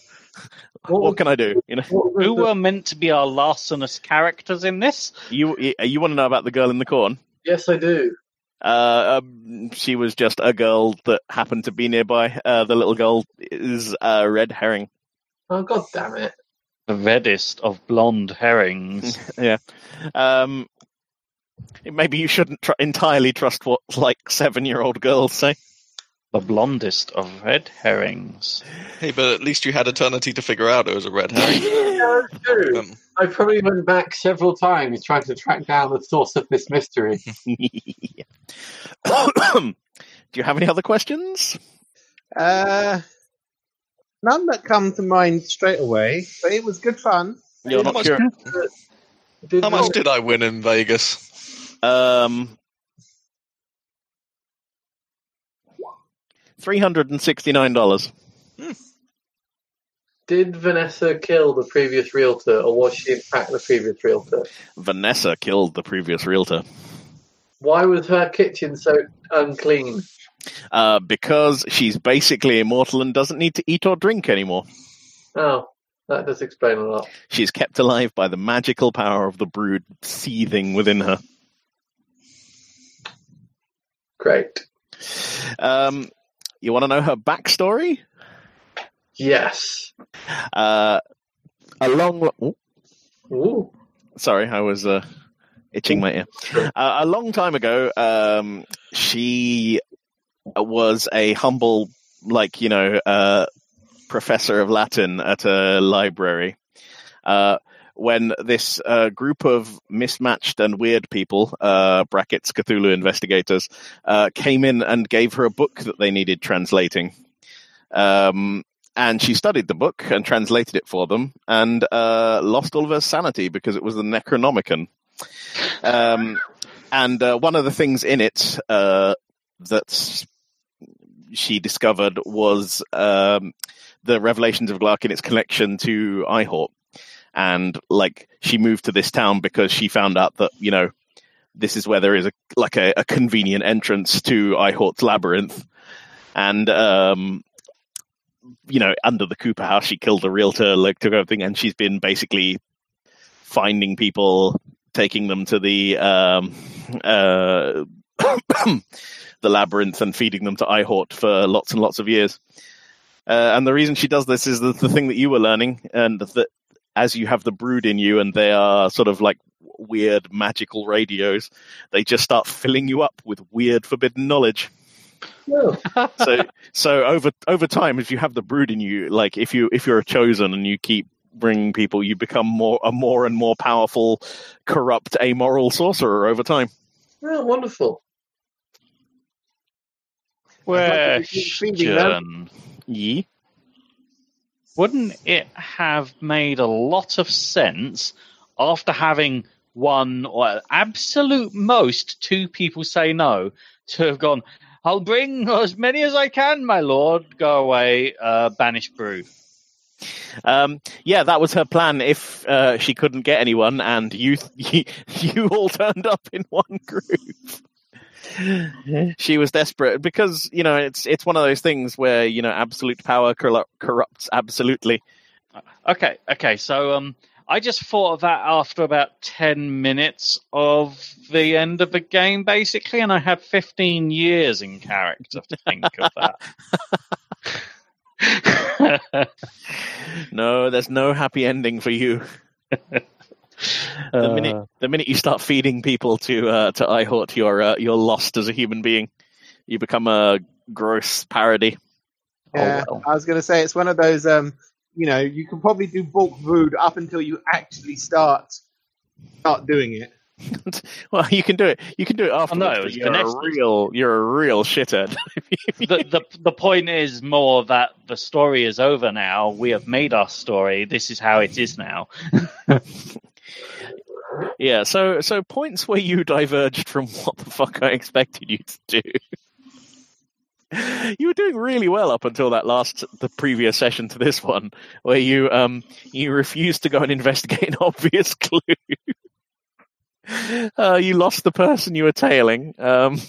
What what can I do? You know, Who the- were meant to be our larcenous characters in this? you you, you want to know about the girl in the corn? Yes, I do. Uh, um, she was just a girl that happened to be nearby. Uh, the little girl is uh, red herring. Oh god damn it! The reddest of blonde herrings. (laughs) yeah. Um, maybe you shouldn't tr- entirely trust what like seven year old girls say. the blondest of red herrings. Hey, but at least you had eternity to figure out it was a red herring. (laughs) Yeah, that's true. Um, I probably went back several times trying to track down the source of this mystery. (laughs) (coughs) Do you have any other questions? Uh, none that come to mind straight away, but it was good fun. You're How not much- sure. Did how much did I win in Vegas? Um, three hundred and sixty nine dollars. Did Vanessa kill the previous realtor, or was she in fact the previous realtor? Vanessa killed the previous realtor Why was her kitchen so unclean? Uh, because she's basically immortal and doesn't need to eat or drink anymore. Oh, that does explain a lot. She's kept alive by the magical power of the brood seething within her. Great. Um, you want to know her backstory? Yes. Uh, a long. oh, Ooh. sorry, I was uh, itching my ear. Uh, a long time ago, um, she was a humble, like you know, uh, professor of Latin at a library. Uh, when this uh, group of mismatched and weird people, uh, brackets Cthulhu investigators, uh, came in and gave her a book that they needed translating. Um, and she studied the book and translated it for them and uh, lost all of her sanity because it was the Necronomicon. Um, and uh, one of the things in it uh, that she discovered was um, the revelations of Glaaki in its connection to Eihort. And like she moved to this town because she found out that you know this is where there is a like a, a convenient entrance to Eihort's labyrinth, and um, you know under the Cooper house she killed the realtor, like took everything, and she's been basically finding people, taking them to the um, uh, (coughs) (coughs) the labyrinth and feeding them to Eihort for lots and lots of years. Uh, and the reason she does this is the, the thing that you were learning, and that as you have the brood in you, and they are sort of like weird magical radios, they just start filling you up with weird forbidden knowledge. (laughs) So, so over over time, if you have the brood in you, like if you if you're a chosen and you keep bringing people, you become more a more and more powerful, corrupt, amoral sorcerer over time. oh, wonderful. like to keep feeding them. Question. Ye. Wouldn't it have made a lot of sense after having one or at absolute most two people say no to have gone, I'll bring as many as I can, my lord. Go away, uh, banish brew. Um, yeah, that was her plan. If uh, she couldn't get anyone, and you, you (laughs) you all turned up in one group, she was desperate because you know it's it's one of those things where you know absolute power corrupts absolutely. Okay, okay. So um, I just thought of that after about ten minutes of the end of the game, basically, and I had fifteen years in character to think of that. (laughs) No, there's no happy ending for you. (laughs) The minute the minute you start feeding people to uh, to Eihort, you're uh, you're lost as a human being. You become a gross parody. Yeah, well. I was going to say it's one of those. Um, you know, you can probably do bulk food up until you actually start start doing it. (laughs) well, you can do it. You can do it after. no, you're a real. You're a real shithead. (laughs) the, the the point is more that the story is over now. We have made our story. This is how it is now. (laughs) yeah. So so points where you diverged from what the fuck I expected you to do. You were doing really well up until that last, the previous session to this one, where you um you refused to go and investigate an (laughs) obvious clue. Uh, you lost the person you were tailing. Um,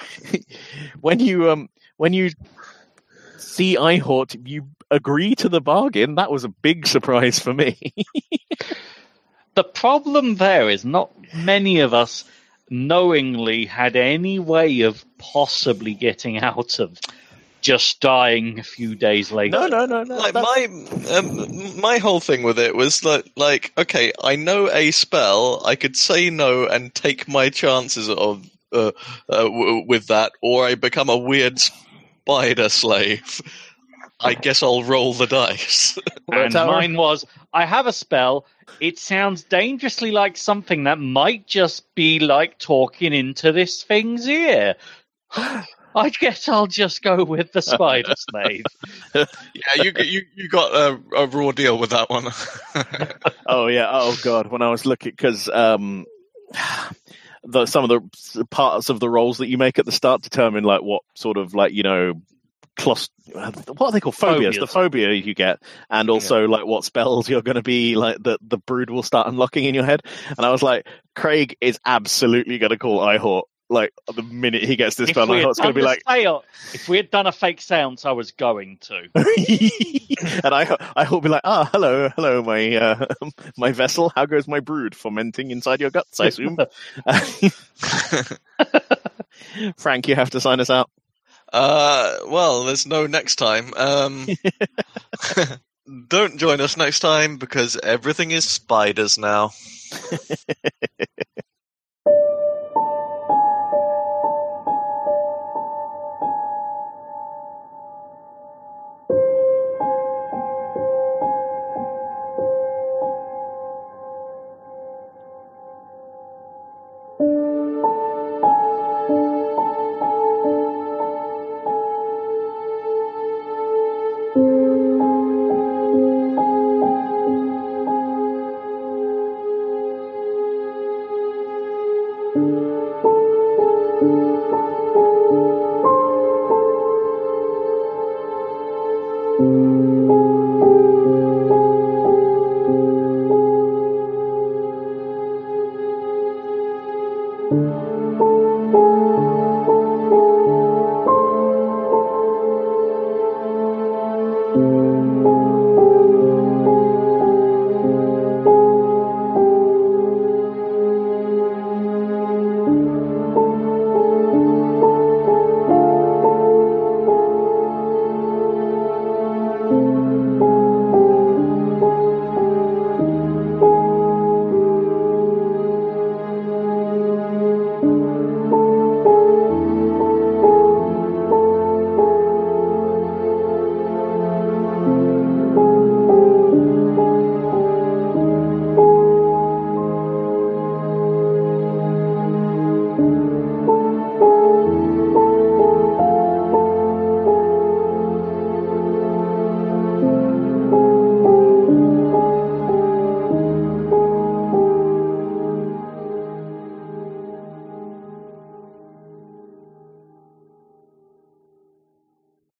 (laughs) when you um when you see Eihort, you agree to the bargain. That was a big surprise for me. (laughs) The problem there is not many of us knowingly had any way of possibly getting out of just dying a few days later. no, no, no, no. like that's- my um, my whole thing with it was that like okay i know a spell i could say no and take my chances of uh, uh, w- with that or i become a weird spider slave i guess i'll roll the dice and mine was I have a spell. It sounds dangerously like something that might just be like talking into this thing's ear. (gasps) I guess I'll just go with the spider slave. (laughs) yeah you you you got a, a raw deal with that one (laughs) Oh yeah. Oh god. When I was looking, because um, the some of the parts of the roles that you make at the start determine like what sort of like you know. What are they called? Phobias. Phobias. The phobia you get, and also like what spells you're going to be like the the brood will start unlocking in your head. And I was like, Craig is absolutely going to call Eihort like the minute he gets this If spell. we had Eihort's going to be like, seance- if we had done a fake seance, I was going to. (laughs) and I I will be like, ah, hello, hello, my uh, (laughs) my vessel. How goes my brood fermenting inside your guts? I assume. (laughs) Frank, you have to sign us out. Uh, well, there's no next time. Um, (laughs) don't join us next time because everything is spiders now. (laughs)